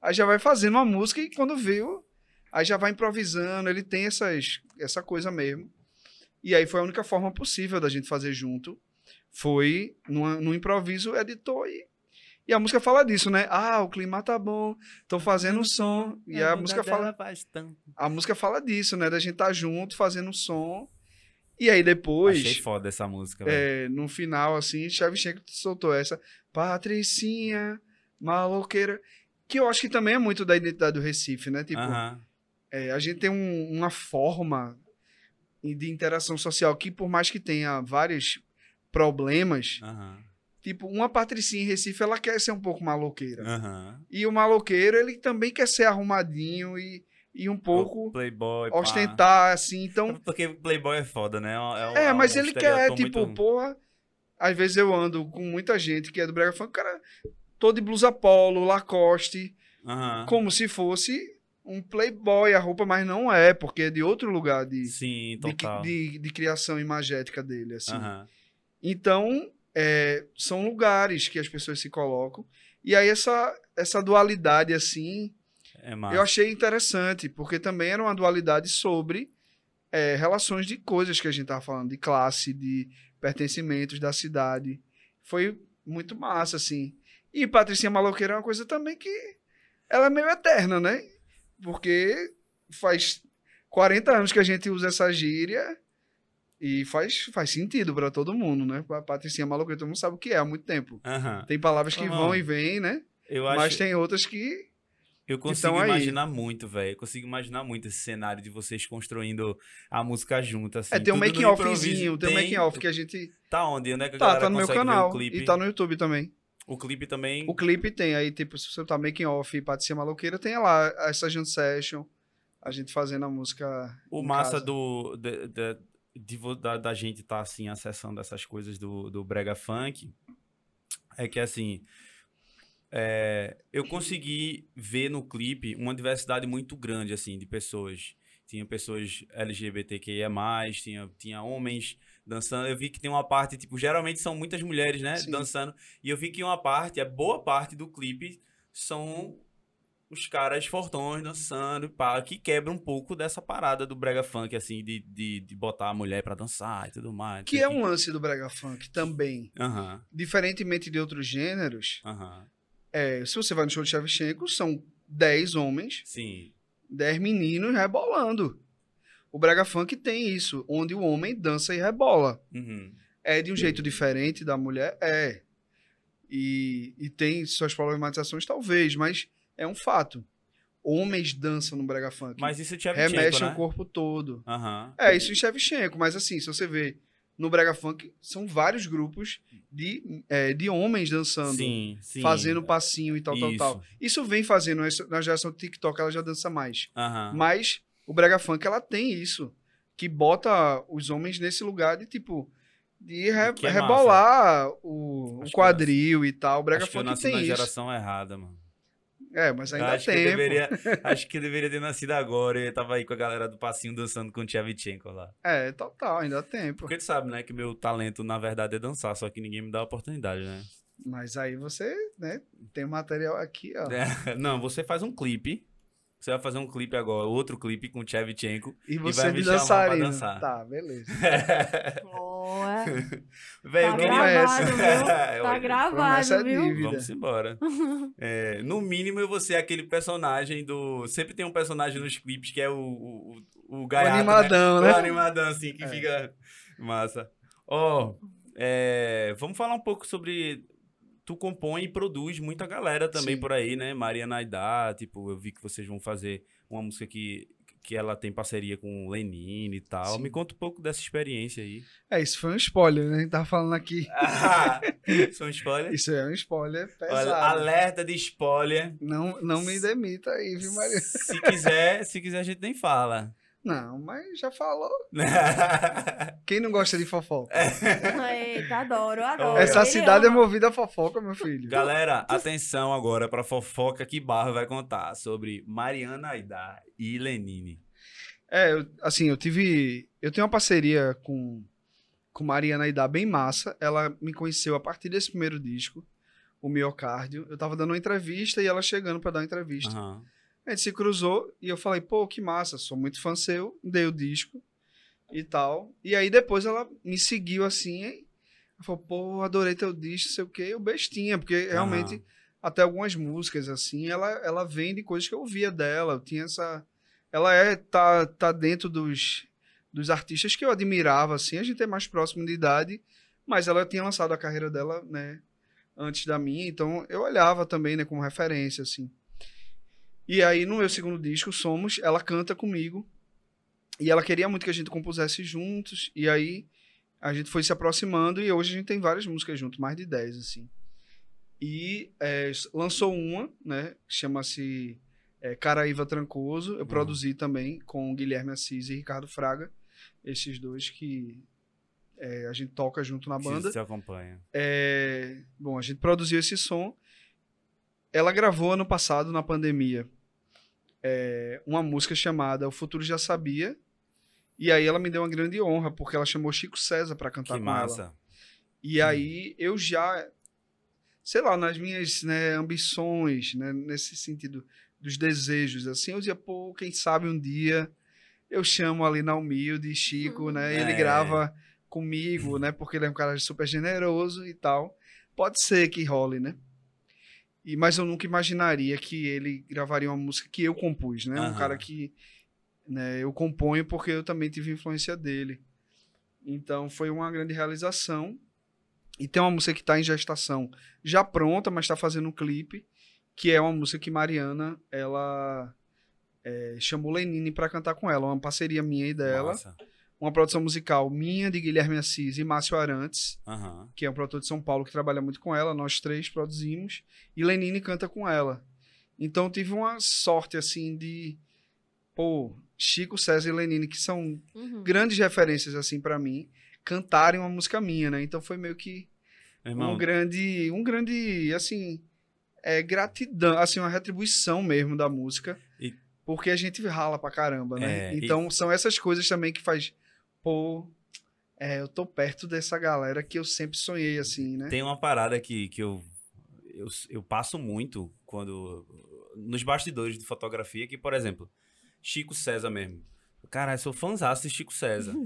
Speaker 2: aí já vai fazendo uma música e quando viu, aí já vai improvisando. Ele tem essas, essa coisa mesmo. E aí foi a única forma possível da gente fazer junto. Foi numa, num improviso, editor e, e a música fala disso, né? Ah, o clima tá bom, tô fazendo um som. E a música fala, a música fala disso, né? Da gente tá junto fazendo um som. E aí depois,
Speaker 1: Achei foda essa música, velho.
Speaker 2: é, no final, assim, Shevchenko soltou essa Patricinha, maloqueira, que eu acho que também é muito da identidade do Recife, né? Tipo,
Speaker 1: Aham.
Speaker 2: é, a gente tem um- uma forma de interação social que, por mais que tenha vários problemas,
Speaker 1: Aham.
Speaker 2: tipo, uma Patricinha em Recife, ela quer ser um pouco maloqueira.
Speaker 1: Aham.
Speaker 2: E o maloqueiro, ele também quer ser arrumadinho e, e um
Speaker 1: O
Speaker 2: pouco
Speaker 1: Playboy, pá.
Speaker 2: ostentar, assim. Então,
Speaker 1: Porque Playboy é foda, né? um- um-
Speaker 2: É,
Speaker 1: um
Speaker 2: mas ele quer, tipo,
Speaker 1: muito-
Speaker 2: porra. Às vezes eu ando com muita gente que é do Brega Funk, cara, todo de blusa polo, Lacoste,
Speaker 1: Aham.
Speaker 2: como se fosse um playboy a roupa, mas não é, porque é de outro lugar de,
Speaker 1: Sim,
Speaker 2: de,
Speaker 1: total.
Speaker 2: de, de criação imagética dele, assim.
Speaker 1: Aham.
Speaker 2: Então, é, são lugares que as pessoas se colocam. E aí essa, essa dualidade, assim,
Speaker 1: É
Speaker 2: eu achei interessante, porque também era uma dualidade sobre é, relações de coisas que a gente tava falando, de classe, de pertencimentos da cidade. Foi muito massa, assim. E Patricinha Maloqueira é uma coisa também que ela é meio eterna, né? Porque faz 40 anos que a gente usa essa gíria e faz, faz sentido pra todo mundo, né? Pa- Patricinha Maloqueira, todo mundo sabe o que é há muito tempo.
Speaker 1: Aham.
Speaker 2: Tem palavras que
Speaker 1: Não.
Speaker 2: vão e vêm, né?
Speaker 1: Eu acho.
Speaker 2: Mas tem outras que
Speaker 1: Eu consigo
Speaker 2: Então aí-
Speaker 1: imaginar muito, velho. Eu consigo imaginar muito esse cenário de vocês construindo a música junto, assim.
Speaker 2: É, tem um making offzinho, tem um
Speaker 1: Tem-
Speaker 2: making off que a gente.
Speaker 1: Tá onde? Onde é que a
Speaker 2: Tá,
Speaker 1: galera
Speaker 2: tá no meu canal.
Speaker 1: o clipe?
Speaker 2: E tá no YouTube também.
Speaker 1: O clipe também.
Speaker 2: O clipe tem aí, tipo, se você tá making off e Patricia Maloqueira, tem lá essa jam session, a gente fazendo a música.
Speaker 1: O massa
Speaker 2: casa.
Speaker 1: do, de- de- de da, da gente estar assim acessando essas coisas do, do brega funk é que assim é, eu consegui ver no clipe uma diversidade muito grande assim de pessoas tinha pessoas LGBTQIA+, tinha, tinha homens dançando. Eu vi que tem uma parte, tipo, geralmente são muitas mulheres, né,
Speaker 2: Sim.
Speaker 1: dançando. E eu vi que uma parte, a boa parte do clipe são os caras fortões dançando, pá, que quebra um pouco dessa parada do brega funk, assim, de, de, de botar a mulher pra dançar e tudo mais.
Speaker 2: Que é um lance do Brega Funk também.
Speaker 1: Aham,
Speaker 2: Diferentemente de outros gêneros,
Speaker 1: aham.
Speaker 2: é, se você vai no show de Shevchenko, são 10 homens,
Speaker 1: Sim.
Speaker 2: 10 meninos rebolando. O Brega Funk tem isso, onde o homem dança e rebola.
Speaker 1: Uhum.
Speaker 2: É de um jeito diferente da mulher? É. E, e tem suas problematizações, talvez, mas é um fato. Homens dançam no Brega Funk.
Speaker 1: Mas isso é Tchevchenko,
Speaker 2: remexem
Speaker 1: né?
Speaker 2: o corpo todo.
Speaker 1: Aham.
Speaker 2: É, isso em Shevchenko, mas assim, se você vê no Brega Funk, são vários grupos de, é, de homens dançando,
Speaker 1: Sim, sim.
Speaker 2: fazendo passinho e tal, tal,
Speaker 1: Isso.
Speaker 2: tal. Isso vem fazendo, na geração do TikTok ela já dança mais.
Speaker 1: Aham.
Speaker 2: Mas o Brega Funk, ela tem isso, que bota os homens nesse lugar de, tipo, de re-
Speaker 1: Que é
Speaker 2: rebolar o, o
Speaker 1: que
Speaker 2: quadril e tal. O Brega
Speaker 1: Acho que eu
Speaker 2: Funk
Speaker 1: nasci
Speaker 2: tem
Speaker 1: na
Speaker 2: isso.
Speaker 1: geração errada, mano.
Speaker 2: É, mas ainda
Speaker 1: acho, que
Speaker 2: tem.
Speaker 1: deveria, acho que deveria ter nascido agora. Eu tava aí com a galera do passinho dançando com o Tchevchenko lá.
Speaker 2: É, total, ainda tem, pô.
Speaker 1: Porque tu sabe, né, que meu talento, na verdade, é dançar, só que ninguém me dá a oportunidade, né?
Speaker 2: Mas aí você, né, tem material aqui, ó.
Speaker 1: É, Não, você faz um clipe. Você vai fazer um clipe agora, outro clipe com o Tchevchenko.
Speaker 2: E
Speaker 1: vai
Speaker 2: você
Speaker 1: me chamar pra
Speaker 2: dançarino.
Speaker 1: dançar.
Speaker 2: Tá, beleza.
Speaker 3: Boa.
Speaker 1: Velho,
Speaker 3: Tá
Speaker 1: eu queria...
Speaker 3: gravado, viu? Tá gravado,
Speaker 2: é
Speaker 3: viu?
Speaker 1: Vamos embora. É, no mínimo, eu vou ser aquele personagem do. Sempre tem um personagem nos clipes que é o, o, o, o
Speaker 2: O
Speaker 1: gaiato,
Speaker 2: animadão,
Speaker 1: né?
Speaker 2: né?
Speaker 1: O animadão, assim, que
Speaker 2: É.
Speaker 1: fica massa. Ó, é, vamos falar um pouco sobre. Tu compõe e produz muita galera também
Speaker 2: Sim.
Speaker 1: por aí, né? Maria Naidá, tipo, eu vi que vocês vão fazer uma música que, que ela tem parceria com o Lenine e tal.
Speaker 2: Sim.
Speaker 1: Me conta um pouco dessa experiência aí.
Speaker 2: É, isso foi um spoiler, né? A gente tava falando aqui.
Speaker 1: Ah, São spoiler?
Speaker 2: Isso é um spoiler pesado.
Speaker 1: Olha, alerta de spoiler.
Speaker 2: Não, não me demita aí, viu, Maria?
Speaker 1: Se quiser, se quiser a gente nem fala.
Speaker 2: Não, mas já falou. Quem não gosta de fofoca?
Speaker 3: Eita, adoro, adoro.
Speaker 2: Essa
Speaker 3: Ele
Speaker 2: cidade é movida a fofoca, meu filho.
Speaker 1: Galera, atenção agora pra fofoca que Barro vai contar sobre Mariana Aidar e Lenine.
Speaker 2: É, eu- assim, eu tive. Eu tenho uma parceria com, com Mariana Aidá bem massa. Ela me conheceu a partir desse primeiro disco, o Miocárdio. Eu tava dando uma entrevista e ela chegando pra dar uma entrevista.
Speaker 1: Aham.
Speaker 2: A gente se cruzou e eu falei, pô, que massa, sou muito fã seu, dei o disco e tal. E aí depois ela me seguiu assim, e falou, pô, adorei teu disco, sei o quê, eu bestinha, porque realmente até algumas músicas assim, ela, ela vem de coisas que eu ouvia dela, eu tinha essa... Ela é, tá, tá dentro dos, dos artistas que eu admirava, assim, a gente é mais próximo de idade, mas ela tinha lançado a carreira dela, né, antes da minha, então eu olhava também, né, como referência, assim. E aí, no meu segundo disco, Somos, ela canta comigo. E ela queria muito que a gente compusesse juntos. E aí, a gente foi se aproximando. E hoje a gente tem várias músicas juntos, mais de 10, assim. E é, lançou uma, né? Que chama-se é, Caraíva Trancoso. Eu produzi também com Guilherme Assis e Ricardo Fraga. Esses dois que é, a gente toca junto na banda.
Speaker 1: Se acompanha.
Speaker 2: É, bom, a gente produziu esse som. Ela gravou ano passado, na pandemia, é, uma música chamada O Futuro Já Sabia. E aí ela me deu uma grande honra, porque ela chamou Chico César para cantar
Speaker 1: Que
Speaker 2: com ela.
Speaker 1: massa.
Speaker 2: E aí eu já, sei lá, nas minhas né, ambições, né, nesse sentido dos desejos, assim, eu dizia, pô, quem sabe um dia eu chamo ali na Humilde, Chico, né, ele
Speaker 1: É.
Speaker 2: grava comigo, né, porque ele é um cara super generoso e tal. Pode ser que role, né? E, mas eu nunca imaginaria que ele gravaria uma música que eu compus, né? Um
Speaker 1: Aham.
Speaker 2: cara que né, eu componho porque eu também tive influência dele. Então foi uma grande realização. E tem uma música que está em gestação, já pronta, mas está fazendo um clipe, que é uma música que Mariana ela é, chamou Lenine para cantar com ela, uma parceria minha e dela,
Speaker 1: Massa.
Speaker 2: Uma produção musical minha de Guilherme Assis e Márcio Arantes,
Speaker 1: Aham.
Speaker 2: que é um produtor de São Paulo que trabalha muito com ela, nós três produzimos, e Lenine canta com ela. Então tive uma sorte assim de pô, Chico César e Lenine, que são
Speaker 3: Uhum.
Speaker 2: grandes referências assim para mim, cantarem uma música minha, né? Então foi meio que
Speaker 1: irmão,
Speaker 2: um grande, um grande, assim, é, gratidão, assim, uma retribuição mesmo da música,
Speaker 1: E-
Speaker 2: porque a gente rala pra caramba, né?
Speaker 1: É, e-
Speaker 2: então são essas coisas também que faz, pô, é, eu tô perto dessa galera que eu sempre sonhei, assim, né?
Speaker 1: tem uma parada que, que eu, eu, eu passo muito quando. Nos bastidores de fotografia, que, por exemplo, Chico César mesmo. Cara, eu sou fãzaço de Chico César.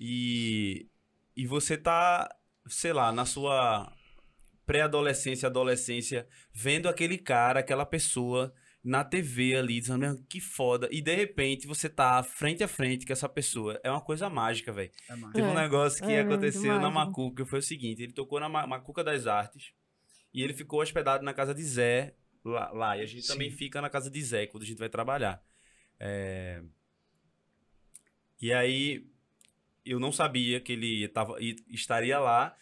Speaker 1: E, e você tá, sei lá, na sua pré-adolescência, adolescência, vendo aquele cara, aquela pessoa na TV ali, dizendo, "Meu, que foda. E de repente você tá frente a frente com essa pessoa. É uma coisa mágica, velho.
Speaker 2: É.
Speaker 1: Teve um
Speaker 3: É,
Speaker 1: negócio que
Speaker 3: é
Speaker 1: aconteceu na. Macuca, foi o seguinte, ele tocou na Ma- Macuca das Artes e ele ficou hospedado na casa de Zé lá, lá. e a gente
Speaker 2: Sim.
Speaker 1: também fica na casa de Zé quando a gente vai trabalhar. É, E aí eu não sabia que ele tava, estaria lá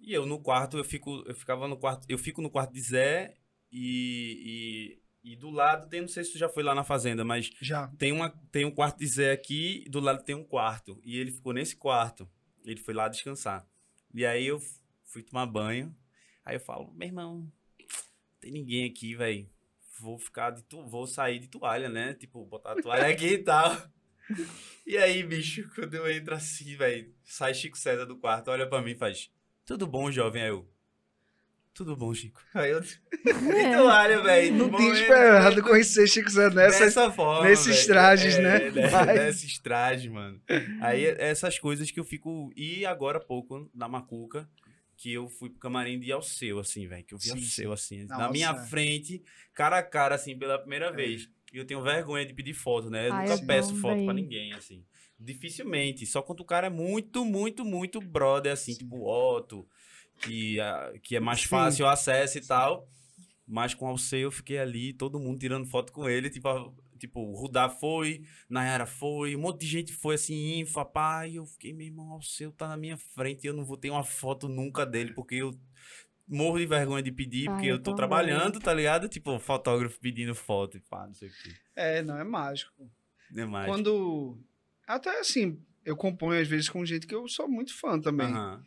Speaker 1: e eu no quarto, eu fico, eu ficava no quarto, eu fico no quarto de Zé e, e, do lado tem, não sei se tu já foi lá na fazenda, mas
Speaker 2: Já.
Speaker 1: tem, uma, tem um quarto de Zé aqui, do lado tem um quarto. E ele ficou nesse quarto. Ele foi lá descansar. E aí eu fui tomar banho. Aí eu falo, meu irmão, tem ninguém aqui, velho. vou ficar de tu... vou sair de toalha, né? Tipo, botar a toalha aqui e tal. E aí, bicho, quando eu entro assim, velho, sai Chico César do quarto, olha pra mim e faz: Tudo bom, jovem? Aí eu. Tudo bom, Chico. Aí eu. De toalha, velho.
Speaker 2: Não tinha esperado conhecer Chico Zé nessa.
Speaker 1: Dessa forma.
Speaker 2: nesses
Speaker 1: velho.
Speaker 2: trajes,
Speaker 1: É,
Speaker 2: né?
Speaker 1: né?
Speaker 2: Mas-
Speaker 1: Nesses trajes, mano. Aí essas coisas que eu fico. E agora há pouco, na Macuca, que eu fui pro camarim de Alceu, assim, velho. Que eu vi
Speaker 2: Sim,
Speaker 1: Alceu, assim, na
Speaker 2: Nossa.
Speaker 1: minha frente, cara a cara, assim, pela primeira vez. E eu tenho vergonha de pedir foto, né? Eu
Speaker 3: Ai,
Speaker 1: nunca
Speaker 3: eu
Speaker 1: peço foto pra
Speaker 3: também.
Speaker 1: ninguém, assim. Dificilmente. Só quando o cara é muito, muito, muito brother, assim, tipo o Otto, que, ah, que é mais
Speaker 2: Sim.
Speaker 1: fácil o acesso e tal. Mas com o Alceu eu fiquei ali, todo mundo tirando foto com ele, tipo, a- tipo, o Rudá foi, Nayara foi, um monte de gente foi assim, infa, pai, eu fiquei, meu irmão, o Alceu tá na minha frente, eu não vou ter uma foto nunca dele, porque eu morro de vergonha de pedir,
Speaker 3: Ai,
Speaker 1: porque
Speaker 3: eu
Speaker 1: eu tô
Speaker 3: também.
Speaker 1: trabalhando, tá ligado? Tipo, fotógrafo pedindo foto e pá, não sei o que.
Speaker 2: É, não, é mágico.
Speaker 1: Demais.
Speaker 2: Quando. Até assim, eu componho às vezes com gente que eu sou muito fã também.
Speaker 1: Aham.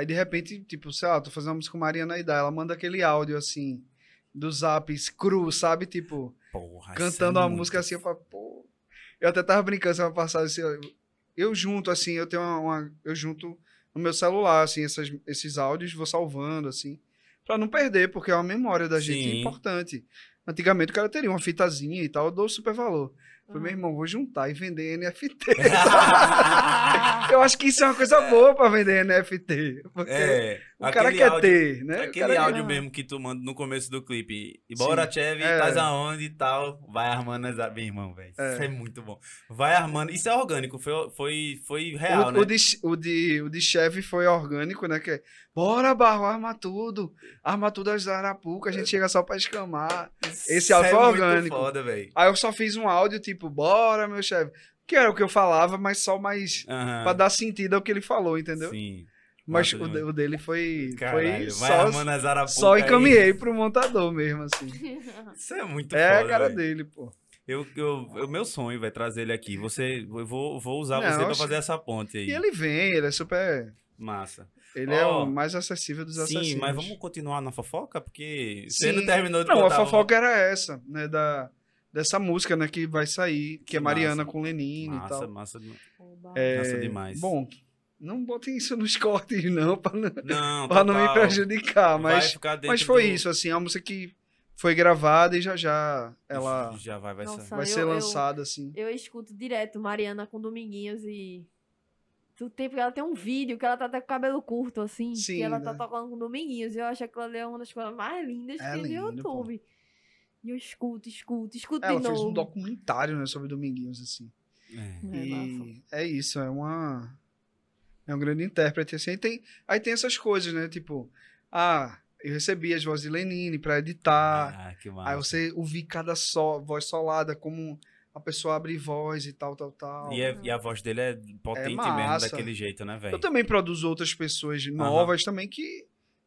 Speaker 2: Aí de repente, tipo, sei lá, tô fazendo uma música com Mariana Aidá, ela manda aquele áudio assim, do zap cru, sabe? Tipo,
Speaker 1: Porra,
Speaker 2: cantando
Speaker 1: isso é
Speaker 2: uma
Speaker 1: muito
Speaker 2: música assim, eu falo, pô. Eu até tava brincando semana passada, assim, eu, eu junto, assim, eu tenho uma, uma- Eu junto no meu celular, assim, essas, esses áudios, vou salvando, assim, pra não perder, porque é uma memória da gente
Speaker 1: Sim.
Speaker 2: importante. Antigamente o cara teria uma fitazinha e tal, eu dou super valor. Falei, meu
Speaker 3: Aham.
Speaker 2: irmão, vou juntar e vender NFT. eu acho que isso é uma coisa boa pra vender NFT. Porque
Speaker 1: É,
Speaker 2: o cara
Speaker 1: aquele
Speaker 2: quer
Speaker 1: áudio-
Speaker 2: ter, né?
Speaker 1: Aquele
Speaker 2: cara quer-
Speaker 1: áudio
Speaker 3: Ah.
Speaker 1: mesmo que tu manda no começo do clipe. E bora. Chevy,
Speaker 2: É.
Speaker 1: tás aonde e tal. Vai armando as. Meu irmão, velho.
Speaker 2: É.
Speaker 1: Isso é muito bom. Vai armando. Isso é orgânico, foi, foi, foi real,
Speaker 2: o,
Speaker 1: né?
Speaker 2: o de, o, de, o de chefe foi orgânico, né? Que é, bora, Barro, arma tudo. Arma tudo as Arapuca, a gente chega só pra escamar. esse áudio
Speaker 1: é
Speaker 2: foi orgânico.
Speaker 1: foda, velho.
Speaker 2: Aí eu só fiz um áudio tipo, bora, meu chefe. Que era o que eu falava, mas só mais
Speaker 1: Aham.
Speaker 2: pra dar sentido ao que ele falou, entendeu?
Speaker 1: Sim.
Speaker 2: Mas
Speaker 1: Massa
Speaker 2: o, o dele foi,
Speaker 1: Caralho,
Speaker 2: foi
Speaker 1: vai
Speaker 2: só, só
Speaker 1: aí.
Speaker 2: encaminhei pro montador mesmo, assim.
Speaker 1: Isso é muito
Speaker 2: é
Speaker 1: foda.
Speaker 2: a cara
Speaker 1: velho.
Speaker 2: dele, pô.
Speaker 1: Eu, eu, o meu sonho vai trazer ele aqui. Você, eu vou, vou usar
Speaker 2: Não,
Speaker 1: você
Speaker 2: acho-
Speaker 1: fazer essa ponte aí.
Speaker 2: E ele vem, ele é super.
Speaker 1: Massa.
Speaker 2: Ele é
Speaker 1: Ó,
Speaker 2: o mais acessível dos acessíveis.
Speaker 1: Sim, mas vamos continuar na fofoca? Porque
Speaker 2: Sim.
Speaker 1: você não terminou de
Speaker 2: Não, a
Speaker 1: contar o-
Speaker 2: fofoca era essa, né? Da, dessa música, né? Que vai sair, que,
Speaker 1: Que
Speaker 2: é Mariana
Speaker 1: massa.
Speaker 2: com Lenine e
Speaker 1: Massa,
Speaker 2: tal.
Speaker 1: massa, demais.
Speaker 2: É,
Speaker 1: massa demais.
Speaker 2: Bom, não botem isso nos cortes, não, pra não,
Speaker 1: Não,
Speaker 2: pra não me prejudicar. Mas, mas foi
Speaker 1: do-
Speaker 2: isso, assim, é uma música que foi gravada e já já ela
Speaker 1: Já vai, vai
Speaker 3: Nossa,
Speaker 2: vai
Speaker 3: eu-
Speaker 2: ser
Speaker 3: eu-
Speaker 2: lançada, assim.
Speaker 3: Eu escuto direto Mariana com Dominguinhos e. Do tempo que ela tem um vídeo que ela tá até com o cabelo curto, assim.
Speaker 2: Sim,
Speaker 3: que ela
Speaker 2: né?
Speaker 3: tá tocando com Dominguinhos. E eu acho que ali é uma das coisas mais lindas que
Speaker 2: É
Speaker 3: tem no
Speaker 2: lindo, pô.
Speaker 3: YouTube. E eu escuto, escuto, escuto
Speaker 2: Ela
Speaker 3: de
Speaker 2: fez
Speaker 3: novo.
Speaker 2: um documentário, né, sobre Dominguinhos, assim.
Speaker 1: É.
Speaker 3: É.
Speaker 2: E é isso, é uma. É um grande intérprete, assim. Aí tem, aí tem essas coisas, né? Tipo, ah, eu recebi as vozes de Lenine pra editar.
Speaker 1: Ah, que massa.
Speaker 2: Aí você ouvir cada só, voz solada, como a pessoa abre voz e tal, tal, tal.
Speaker 1: E, é- e a voz dele é potente mesmo,
Speaker 2: massa.
Speaker 1: daquele jeito, né, velho?
Speaker 2: Eu também produzo outras pessoas novas também que,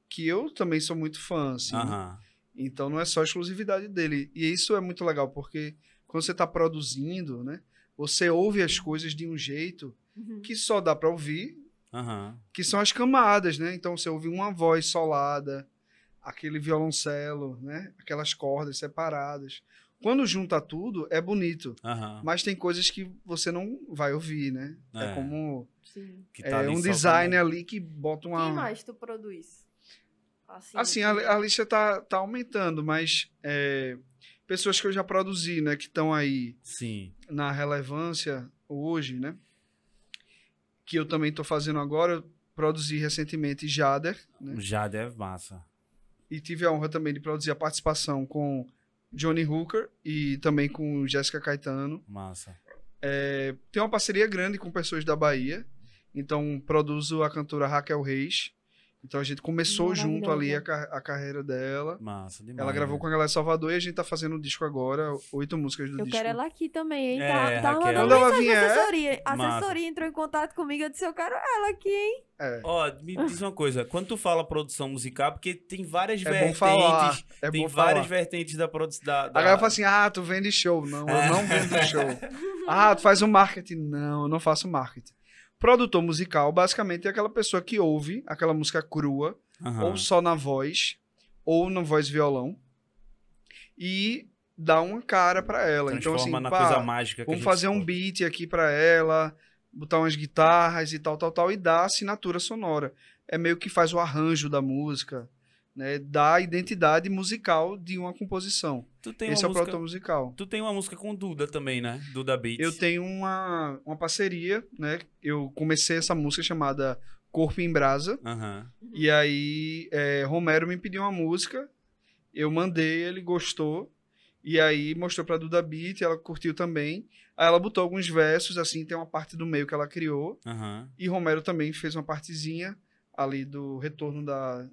Speaker 2: que eu também sou muito fã, assim. né?
Speaker 1: Aham.
Speaker 2: Então não é só exclusividade dele. E isso é muito legal, porque quando você tá produzindo, né? Você ouve as coisas de um jeito
Speaker 3: Uhum.
Speaker 2: que só dá pra ouvir,
Speaker 1: Aham.
Speaker 2: que são as camadas, né? Então você ouve uma voz solada, aquele violoncelo, né? Aquelas cordas separadas. Quando junta tudo, é bonito.
Speaker 1: Aham.
Speaker 2: Mas tem coisas que você não vai ouvir, né? É,
Speaker 1: É.
Speaker 2: como
Speaker 3: Sim.
Speaker 1: Que tá
Speaker 2: é, um
Speaker 1: como-
Speaker 2: ali que bota uma.
Speaker 3: Quem mais tu produz? Assim,
Speaker 2: Assim,
Speaker 3: que-
Speaker 2: a, a lista tá, tá aumentando, mas é, pessoas que eu já produzi, né? Que estão aí
Speaker 1: Sim.
Speaker 2: na relevância hoje, né? Que eu também tô fazendo agora. Eu produzi recentemente Jader, né?
Speaker 1: Já deve massa.
Speaker 2: E tive a honra também de produzir a participação com Johnny Hooker e também com Jéssica Caetano.
Speaker 1: Massa.
Speaker 2: É, tem uma parceria grande com pessoas da Bahia. Então, produzo a cantora Raquel Reis. Então, a gente começou junto ali a, a carreira dela.
Speaker 1: Massa demais.
Speaker 2: Ela gravou com a galera de Salvador e a gente tá fazendo um disco agora, oito músicas do
Speaker 3: Eu
Speaker 2: disco.
Speaker 3: quero ela aqui também, hein?
Speaker 1: É,
Speaker 3: tá tá
Speaker 1: Raquel.
Speaker 3: mandando
Speaker 2: Quando ela vier-
Speaker 3: assessoria. A assessoria entrou em contato comigo, eu disse, eu quero ela aqui, hein?
Speaker 2: É,
Speaker 1: Ó, me diz uma coisa. Quando tu fala produção musical, porque tem várias
Speaker 2: é bom
Speaker 1: vertentes.
Speaker 2: falar. É
Speaker 1: tem
Speaker 2: bom
Speaker 1: várias
Speaker 2: falar.
Speaker 1: vertentes da produção. Da,
Speaker 2: A
Speaker 1: da...
Speaker 2: galera fala assim, ah, tu vende show. Não, eu não vendo show. Ah, tu faz um marketing. Não, eu não faço marketing. Produtor musical, basicamente, é aquela pessoa que ouve aquela música crua,
Speaker 1: Aham.
Speaker 2: ou só na voz, ou na voz violão, e dar uma cara pra ela. Então,
Speaker 1: Transforma
Speaker 2: assim,
Speaker 1: na
Speaker 2: pá,
Speaker 1: coisa mágica
Speaker 2: vamos fazer um beat aqui pra ela, botar umas guitarras e tal, tal, tal, e dar assinatura sonora. É meio que faz o arranjo da música, né? Dá a identidade musical de uma composição. Esse
Speaker 1: uma
Speaker 2: é o
Speaker 1: música...
Speaker 2: produtor musical.
Speaker 1: Tu tem uma música com Duda também, né? Duda Beats.
Speaker 2: Eu tenho uma, uma parceria, né? Eu comecei essa música chamada Corpo em Brasa.
Speaker 1: Aham.
Speaker 2: E aí, é, Romero me pediu uma música, eu mandei, ele gostou, e aí mostrou pra Duda Beat, ela curtiu também. Aí ela botou alguns versos, assim, tem uma parte do meio que ela criou,
Speaker 1: Aham.
Speaker 2: e Romero também fez uma partezinha ali do retorno da,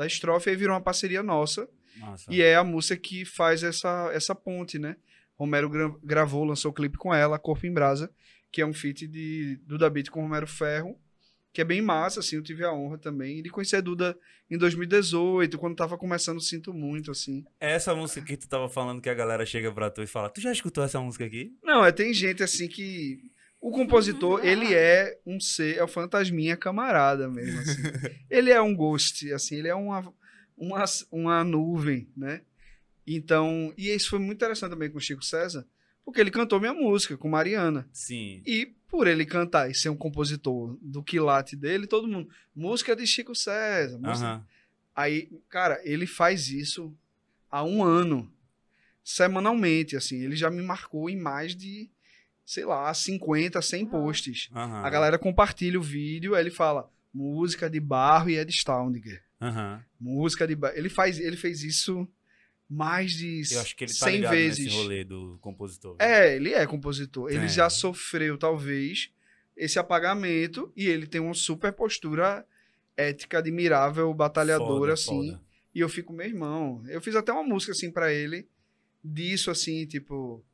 Speaker 2: da estrofe, aí virou uma parceria nossa,
Speaker 1: Massa.
Speaker 2: e é a música que faz essa, essa ponte, né? Romero gra- gravou, lançou o clipe com ela, Corpo em Brasa, que é um feat de Duda Beat com Romero Ferro, que é bem massa, assim, eu tive a honra também de conhecer a Duda em 2018, quando tava começando Sinto Muito, assim.
Speaker 1: É Essa música que tu tava falando que a galera chega pra tu e fala, tu já escutou essa música aqui?
Speaker 2: Não, é, tem gente, assim, que... O compositor, ele é um ser, é um fantasminha camarada mesmo, assim. ele é um ghost, assim, ele é uma, uma, uma nuvem, né? Então, e isso foi muito interessante também com o Chico César, porque ele cantou minha música com Mariana.
Speaker 1: Sim.
Speaker 2: E por ele cantar e ser um compositor do quilate dele, todo mundo, música de Chico César. música-. Aí, cara, ele faz isso há um ano, semanalmente, assim. Ele já me marcou em mais de, sei lá, 50, 100
Speaker 3: Aham.
Speaker 2: posts.
Speaker 1: Aham.
Speaker 2: A galera compartilha o vídeo, aí ele fala música de Barro e Ed Staudinger.
Speaker 1: Aham.
Speaker 2: Música de Barro. Ele, faz, ele fez isso mais de
Speaker 1: Eu acho que ele tá
Speaker 2: 100
Speaker 1: ligado
Speaker 2: vezes.
Speaker 1: nesse rolê do compositor.
Speaker 2: É, ele é compositor. Ele
Speaker 1: É.
Speaker 2: já sofreu, talvez, esse apagamento e ele tem uma super postura ética, admirável, batalhadora,
Speaker 1: Foda,
Speaker 2: assim.
Speaker 1: foda.
Speaker 2: E eu fico, meu irmão. Eu fiz até uma música, assim, pra ele, disso, assim, tipo.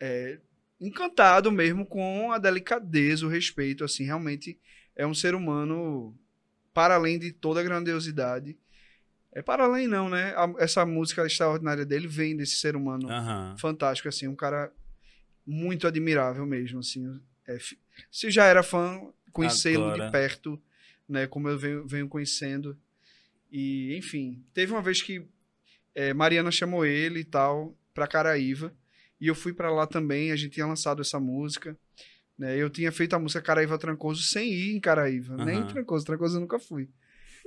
Speaker 2: é, encantado mesmo com a delicadeza, o respeito, assim. Realmente é um ser humano, para além de toda a grandiosidade. É para além, não, né? A- essa música extraordinária dele vem desse ser humano
Speaker 1: Aham.
Speaker 2: fantástico, assim, um cara muito admirável mesmo, assim. É, se já era fã, conhecê-lo de perto, né, como eu venho, venho conhecendo. E, enfim, teve uma vez que é, Mariana chamou ele e tal, pra Caraíva, e eu fui pra lá também, a gente tinha lançado essa música, né, eu tinha feito a música Caraíva Trancoso sem ir em Caraíva, nem em. Trancoso, Trancoso eu nunca fui.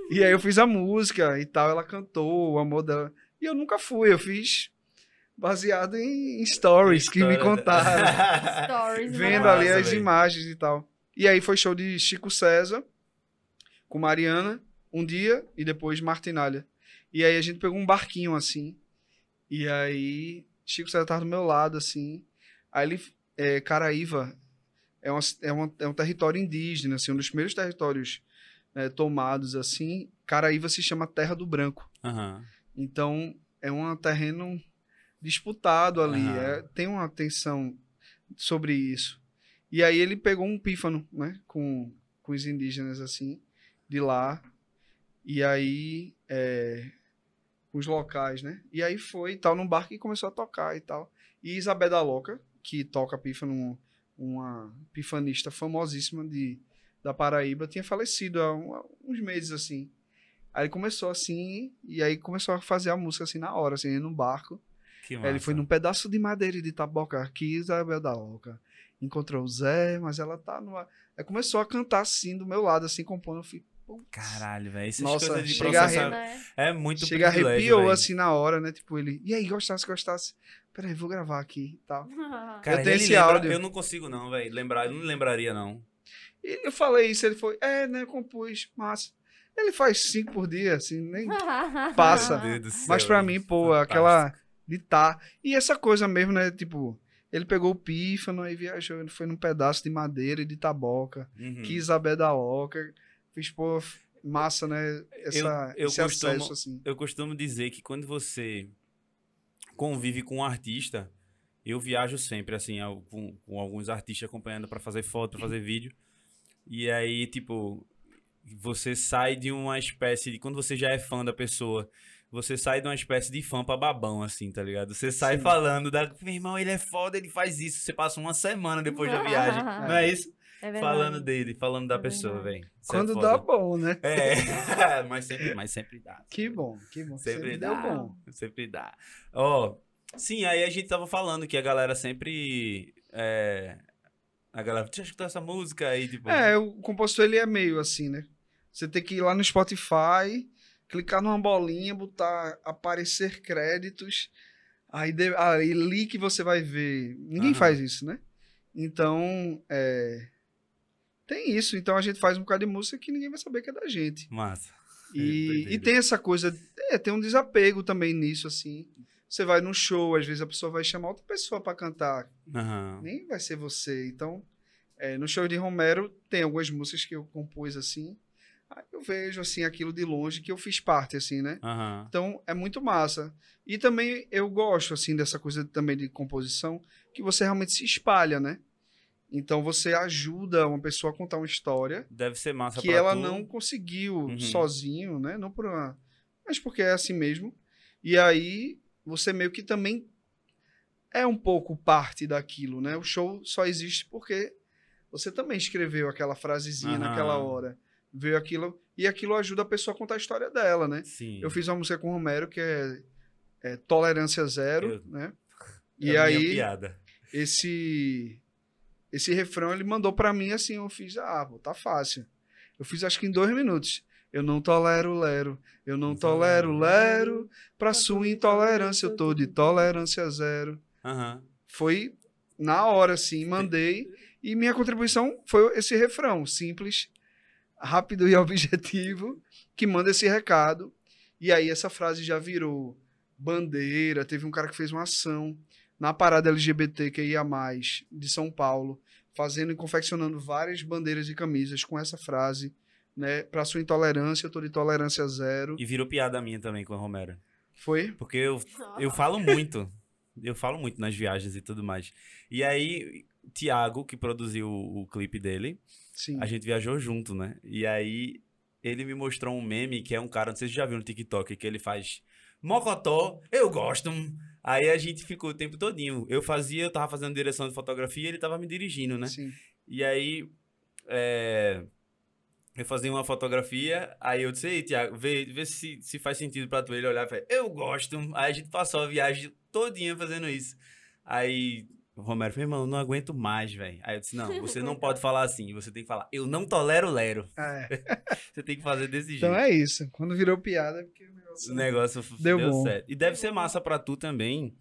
Speaker 2: E aí eu fiz a música e tal, ela cantou, o amor dela, e eu nunca fui, eu fiz baseado em, em stories que me contaram,
Speaker 3: Stories.
Speaker 2: vendo
Speaker 1: Massa,
Speaker 2: ali as
Speaker 1: velho.
Speaker 2: imagens e tal. E aí foi show de Chico César com Mariana um dia e depois Martinalha. E aí a gente pegou um barquinho assim. E aí Chico César tava do meu lado assim. Aí ele é, Caraíva é, uma, é, uma- é um território indígena, assim, um dos primeiros territórios né, tomados assim. Caraíva se chama Terra do Branco.
Speaker 1: Aham.
Speaker 2: Então, é um terreno disputado ali.
Speaker 1: Aham.
Speaker 2: é- tem uma tensão sobre isso. E aí ele pegou um pífano, né? Com, com os indígenas, assim, de lá. E aí, é, os locais, né? E aí foi e tal, num barco e começou a tocar e tal. E Isabel da Loca, que toca pífano, uma pifanista famosíssima de, da Paraíba, tinha falecido há um- há uns meses, assim. Aí ele começou assim, e aí começou a fazer a música assim na hora, assim, no barco.
Speaker 1: Que
Speaker 2: ele foi num pedaço de madeira de taboca, aqui Isabel da Loca. Encontrou o Zé, mas ela tá no. Aí começou a cantar assim do meu lado, assim, compondo. Eu fiquei, putz.
Speaker 1: Caralho, velho. Essas
Speaker 2: Nossa,
Speaker 1: coisas de processar
Speaker 3: Né?
Speaker 1: é muito
Speaker 2: Chega, arrepiou assim na hora, né? Tipo, ele. E aí, gostasse, gostasse. Peraí, vou gravar aqui e tal.
Speaker 1: Cara,
Speaker 2: Eu tenho esse
Speaker 1: lembra-
Speaker 2: áudio.
Speaker 1: Eu não consigo não, velho. Lembrar, eu não lembraria não.
Speaker 2: E eu falei isso, ele foi, é, né? Compus, massa. Ele faz cinco por dia, assim, nem Passa. Mas
Speaker 1: velho.
Speaker 2: mim, pô,
Speaker 1: Fantástico.
Speaker 2: aquela de tá. E essa coisa mesmo, né? Tipo, ele pegou o pífano e viajou. Ele foi num pedaço de madeira e de taboca.
Speaker 1: Uhum.
Speaker 2: Que Isabel da Loca. Fiz, pô, massa, né? Essa,
Speaker 1: eu
Speaker 2: esse
Speaker 1: costumo-
Speaker 2: acesso, assim.
Speaker 1: Eu costumo dizer que quando você convive com um artista, eu viajo sempre, assim, ao- com, com alguns artistas acompanhando pra fazer foto, pra fazer vídeo. E aí, tipo, você sai de uma espécie de. Quando você já é fã da pessoa, você sai de uma espécie de fã pra babão, assim, tá ligado? Você sai
Speaker 2: Sim.
Speaker 1: falando da. Meu irmão, ele é foda, ele faz isso. Você passa uma semana depois da viagem. Não é isso?
Speaker 3: É.
Speaker 1: Falando dele, falando da
Speaker 3: É
Speaker 1: pessoa, velho.
Speaker 2: Quando dá bom, né?
Speaker 1: É, mas sempre, mas sempre dá.
Speaker 2: Que bom, que bom.
Speaker 1: Sempre
Speaker 2: Sempre
Speaker 1: dá.
Speaker 2: deu bom.
Speaker 1: Sempre dá. Ó, Sim, aí a gente tava falando que a galera sempre. É... A galera, deixa eu escutar essa música aí, tipo.
Speaker 2: É, o compositor ele é meio assim, né? Você tem que ir lá no Spotify, clicar numa bolinha, botar aparecer créditos, aí, de, aí ali que você vai ver. Ninguém
Speaker 1: Aham.
Speaker 2: faz isso, né? Então, é, tem isso. Então a gente faz um bocado de música que ninguém vai saber que é da gente.
Speaker 1: Massa.
Speaker 2: E,
Speaker 1: doideira.
Speaker 2: e tem essa coisa, é, tem um desapego também nisso, assim. Você vai num show, às vezes a pessoa vai chamar outra pessoa pra cantar,
Speaker 1: Aham.
Speaker 2: nem vai ser você. Então, é, no show de Romero, tem algumas músicas que eu compus assim. Aí eu vejo, assim, aquilo de longe que eu fiz parte, assim, né?
Speaker 1: Aham.
Speaker 2: Então, é muito massa. E também eu gosto, assim, dessa coisa também de composição, que você realmente se espalha, né? Então, você ajuda uma pessoa a contar uma história
Speaker 1: Deve ser massa
Speaker 2: que
Speaker 1: pra
Speaker 2: ela
Speaker 1: tu.
Speaker 2: não conseguiu
Speaker 1: Uhum.
Speaker 2: sozinho, né? Não por uma... Mas porque é assim mesmo. E aí, você meio que também é um pouco parte daquilo, né? O show só existe porque você também escreveu aquela frasezinha
Speaker 1: Aham.
Speaker 2: naquela hora. Veio aquilo... E aquilo ajuda a pessoa a contar a história dela, né?
Speaker 1: Sim.
Speaker 2: Eu fiz uma música com o Romero que é, é Tolerância Zero,
Speaker 1: Eu-
Speaker 2: né?
Speaker 1: É
Speaker 2: E aí,
Speaker 1: piada.
Speaker 2: esse esse refrão ele mandou pra mim assim, eu fiz, ah, pô, tá fácil. Eu fiz acho que em dois minutos. Eu não tolero lero, eu não tolero lero, pra sua intolerância eu tô de tolerância zero.
Speaker 1: Aham.
Speaker 2: Foi na hora assim, mandei e minha contribuição foi esse refrão, simples, rápido e objetivo, que manda esse recado. E aí essa frase já virou bandeira, teve um cara que fez uma ação na parada LGBT que ia mais de São Paulo, fazendo e confeccionando várias bandeiras e camisas com essa frase, né? Para sua intolerância, eu tô de tolerância zero.
Speaker 1: E virou piada minha também com a Romero.
Speaker 2: Foi?
Speaker 1: Porque eu, eu falo muito. Eu falo muito nas viagens e tudo mais. E aí, Tiago, que produziu o, o clipe dele,
Speaker 2: Sim.
Speaker 1: a gente viajou junto, né? E aí, ele me mostrou um meme que é um cara, não sei se você já viu no TikTok, que ele faz Mocotó, eu gosto. Aí a gente ficou o tempo todinho. Eu fazia, eu tava fazendo direção de fotografia ele tava me dirigindo, né?
Speaker 2: Sim.
Speaker 1: E aí, é, eu fazia uma fotografia, aí eu disse, ei, Tiago, vê, vê se, se faz sentido pra tu. Ele olhar e falou, eu gosto. Aí a gente passou a viagem todinha fazendo isso. Aí o Romero falou, irmão, eu não aguento mais, velho. Aí eu disse, não, você não pode falar assim, você tem que falar, eu não tolero lero.
Speaker 2: É.
Speaker 1: Você tem que fazer desse jeito.
Speaker 2: Então é isso. Quando virou piada, é porque o negócio
Speaker 1: O negócio
Speaker 2: Deu
Speaker 1: deu,
Speaker 2: bom.
Speaker 1: certo. E deve ser massa pra tu também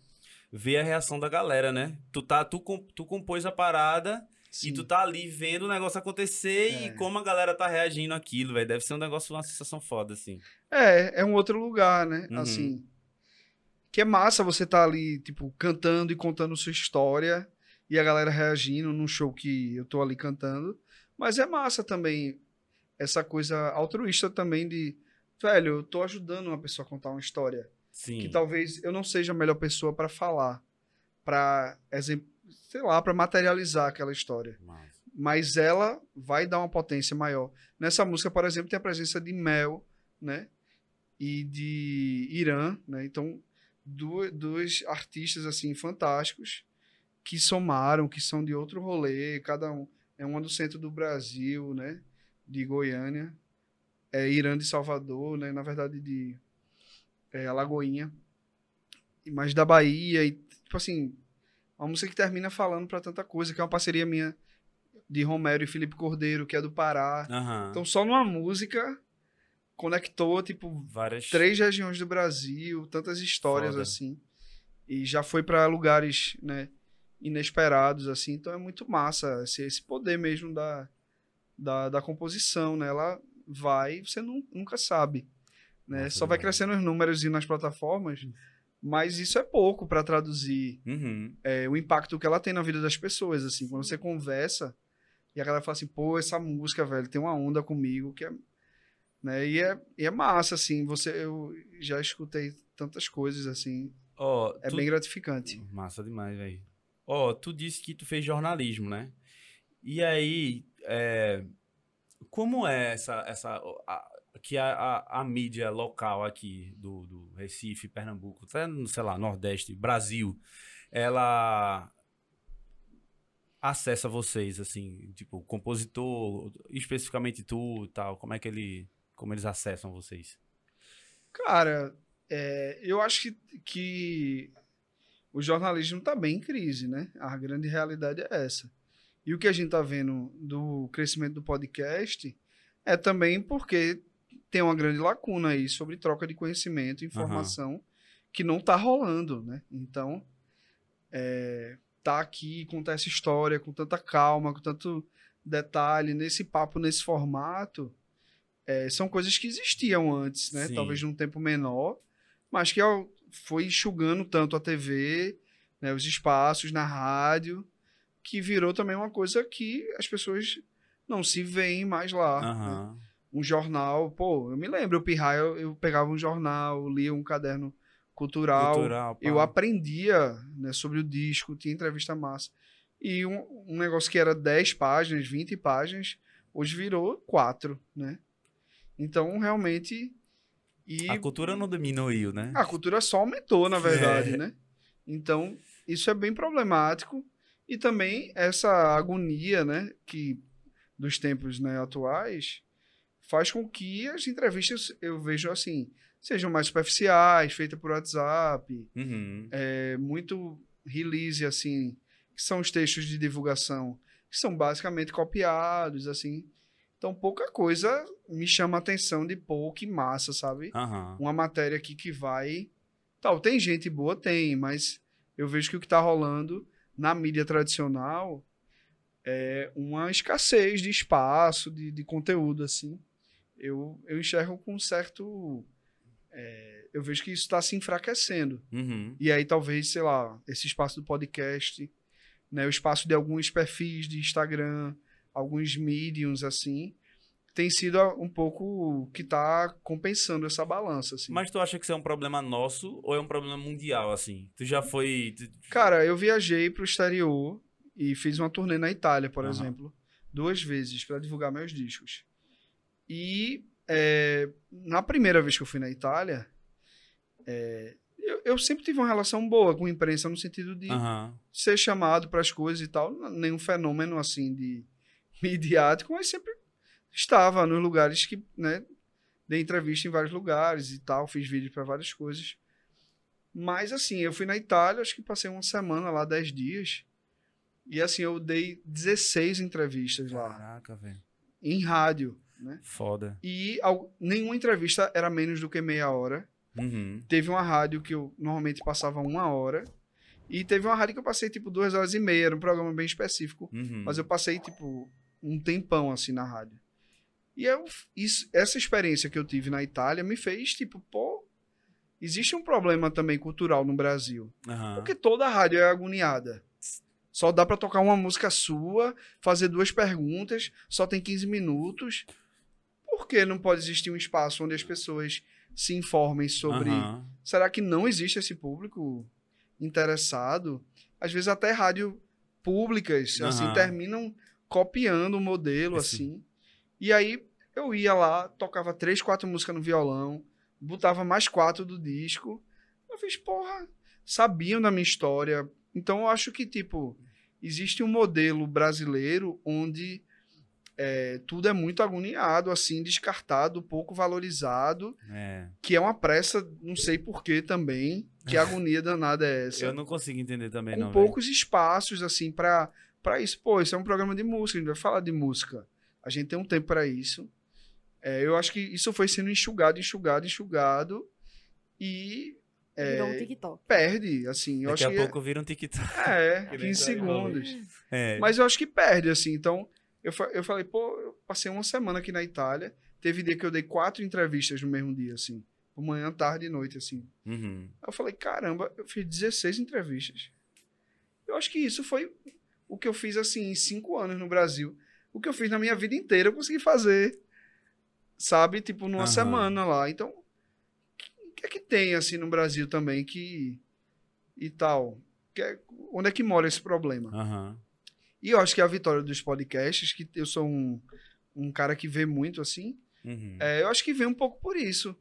Speaker 1: ver a reação da galera, né? Tu, tá, tu, tu compôs a parada
Speaker 2: Sim.
Speaker 1: e tu tá ali vendo o negócio acontecer
Speaker 2: É.
Speaker 1: e como a galera tá reagindo àquilo, velho. Deve ser um negócio, uma sensação foda, assim.
Speaker 2: É, é um outro lugar, né?
Speaker 1: Uhum.
Speaker 2: Assim. Que é massa você tá ali, tipo, cantando e contando sua história e a galera reagindo num show que eu tô ali cantando. Mas é massa também essa coisa altruísta também de, velho, eu tô ajudando uma pessoa a contar uma história
Speaker 1: Sim.
Speaker 2: que talvez eu não seja a melhor pessoa pra falar, pra, exemp- sei lá, para materializar aquela história
Speaker 1: Massa.
Speaker 2: mas ela vai dar uma potência maior. Nessa música, por exemplo, tem a presença de Mel, né? E de Irã, né? Então, du- dois artistas assim fantásticos que somaram, que são de outro rolê, cada um é uma do centro do Brasil, né? De Goiânia, é Irã de Salvador, né? Na verdade de é, Alagoinha, mais da Bahia e tipo assim, uma música que termina falando pra tanta coisa, que é uma parceria minha de Romero e Felipe Cordeiro, que é do Pará.
Speaker 1: Aham.
Speaker 2: Então, só numa música conectou, tipo,
Speaker 1: Várias.
Speaker 2: três regiões do Brasil, tantas histórias
Speaker 1: Foda.
Speaker 2: assim. E já foi para lugares, né, inesperados, assim. Então, é muito massa esse, esse poder mesmo da, da, da composição, né? Ela vai, você nu- nunca sabe. Né?
Speaker 1: Massa
Speaker 2: Só vai crescendo os números e nas plataformas, mas isso é pouco para traduzir
Speaker 1: Uhum.
Speaker 2: é, o impacto que ela tem na vida das pessoas, assim, quando você conversa e a galera fala assim, pô, essa música, velho, tem uma onda comigo que é, né, e é, e é massa, assim, você, eu já escutei tantas coisas, assim,
Speaker 1: Ó,
Speaker 2: é
Speaker 1: tu-
Speaker 2: bem gratificante.
Speaker 1: Massa demais, velho. Ó, tu disse que tu fez jornalismo, né? E aí, é, como é essa, essa a- que a, a, a mídia local aqui do, do Recife, Pernambuco, até, sei lá, Nordeste, Brasil, ela acessa vocês, assim, tipo, compositor, especificamente tu e tal, como é que ele, como eles acessam vocês?
Speaker 2: Cara, é, eu acho que, que o jornalismo está bem em crise, né? A grande realidade é essa. E o que a gente está vendo do crescimento do podcast é também porque tem uma grande lacuna aí sobre troca de conhecimento, informação, que não está rolando, né? Então, é, tá aqui, contar essa história com tanta calma, com tanto detalhe, nesse papo, nesse formato, é, são coisas que existiam antes, né?
Speaker 1: Sim.
Speaker 2: Talvez num tempo menor, mas que ao- foi enxugando tanto a TV, né, os espaços na rádio, que virou também uma coisa que as pessoas não se veem mais lá. né?
Speaker 1: Aham.
Speaker 2: Um jornal, pô, eu me lembro, o Pirraia, eu, eu pegava um jornal, lia um caderno cultural,
Speaker 1: Cultural,
Speaker 2: eu aprendia né, sobre o disco, tinha entrevista massa. E um, um negócio que era 10 páginas, 20 páginas, hoje virou 4, né? Então, realmente... E
Speaker 1: A cultura não diminuiu, né?
Speaker 2: a cultura só aumentou, na verdade,
Speaker 1: É.
Speaker 2: né? Então, isso é bem problemático. E também essa agonia, né, que dos tempos né, atuais, faz com que as entrevistas, eu vejo assim, sejam mais superficiais, feitas por WhatsApp,
Speaker 1: Uhum.
Speaker 2: é, muito release, assim, que são os textos de divulgação, que são basicamente copiados, assim. Então, pouca coisa me chama a atenção de pouco e massa, sabe?
Speaker 1: Aham.
Speaker 2: uma matéria aqui que vai. Tal, tem gente boa, tem, mas eu vejo que o que está rolando na mídia tradicional é uma escassez de espaço, de, de conteúdo, assim. Eu, eu enxergo com um certo. é, eu vejo que isso está se enfraquecendo.
Speaker 1: Uhum.
Speaker 2: E aí, talvez, sei lá, esse espaço do podcast, né, o espaço de alguns perfis de Instagram, alguns mediums, assim, tem sido um pouco o que está compensando essa balança, assim.
Speaker 1: Mas tu acha que isso é um problema nosso ou é um problema mundial, assim? Tu já foi.
Speaker 2: Cara, eu viajei pro exterior e fiz uma turnê na Itália, por
Speaker 1: Aham.
Speaker 2: exemplo, duas vezes para divulgar meus discos. E é, na primeira vez que eu fui na Itália, é, eu, eu sempre tive uma relação boa com a imprensa no sentido de
Speaker 1: Aham.
Speaker 2: ser chamado para as coisas e tal, nenhum fenômeno assim de midiático, mas sempre estava nos lugares que, né, dei entrevista em vários lugares e tal, fiz vídeo para várias coisas. Mas assim, eu fui na Itália, acho que passei uma semana lá, 10 dias. E assim, eu dei 16 entrevistas lá,
Speaker 1: Caraca, velho.
Speaker 2: em rádio, né?
Speaker 1: Foda.
Speaker 2: E al- nenhuma entrevista era menos do que meia hora.
Speaker 1: Uhum.
Speaker 2: Teve uma rádio que eu normalmente passava uma hora. E teve uma rádio que eu passei, tipo, duas horas e meia. Era um programa bem específico.
Speaker 1: Uhum.
Speaker 2: Mas eu passei, tipo, um tempão, assim, na rádio. E eu, isso, essa experiência que eu tive na Itália me fez, tipo, pô, existe um problema também cultural no Brasil.
Speaker 1: Aham.
Speaker 2: Porque toda rádio é agoniada. Só dá pra tocar uma música sua, fazer duas perguntas, só tem 15 minutos. Por que não pode existir um espaço onde as pessoas se informem sobre
Speaker 1: Aham.
Speaker 2: Será que não existe esse público interessado? Às vezes até rádio públicas assim
Speaker 1: Aham.
Speaker 2: terminam copiando o modelo
Speaker 1: Esse-
Speaker 2: assim. E aí eu ia lá, tocava três, quatro músicas no violão, botava mais quatro do disco. Eu fiz, porra, sabiam da minha história. Então eu acho que tipo existe um modelo brasileiro onde é, tudo é muito agoniado, assim, descartado, pouco valorizado
Speaker 1: É.
Speaker 2: que é uma pressa, não sei porquê também, que agonia danada é essa.
Speaker 1: Eu não consigo entender também,
Speaker 2: com
Speaker 1: não.
Speaker 2: poucos espaços, assim, pra, pra isso. Pô, isso é um programa de música, a gente vai falar de música. A gente tem um tempo pra isso. É, eu acho que isso foi sendo enxugado, enxugado, enxugado. E é,
Speaker 3: Virou um TikTok.
Speaker 2: perde, assim. Eu
Speaker 1: Daqui
Speaker 2: acho
Speaker 1: a
Speaker 2: que
Speaker 1: pouco vira um TikTok.
Speaker 2: é,
Speaker 1: Que nem
Speaker 2: 15
Speaker 1: Davi falou.
Speaker 2: segundos.
Speaker 1: É.
Speaker 2: Mas eu acho que perde, assim. Então, eu, eu falei, pô, eu passei uma semana aqui na Itália. Teve dia que eu dei quatro entrevistas no mesmo dia, assim. Manhã, tarde e noite, assim.
Speaker 1: Uhum.
Speaker 2: Aí eu falei, caramba, eu fiz 16 entrevistas. Eu acho que isso foi o que eu fiz, assim, em cinco anos no Brasil. O que eu fiz na minha vida inteira, eu consegui fazer. Sabe? Tipo, numa
Speaker 1: Aham.
Speaker 2: semana lá. Então, o que é que tem, assim, no Brasil também que... E tal. Que é- onde é que mora esse problema?
Speaker 1: Aham.
Speaker 2: E eu acho que a vitória dos podcasts, que eu sou um, um cara que vê muito, assim,
Speaker 1: Uhum.
Speaker 2: é, eu acho que vem um pouco por isso.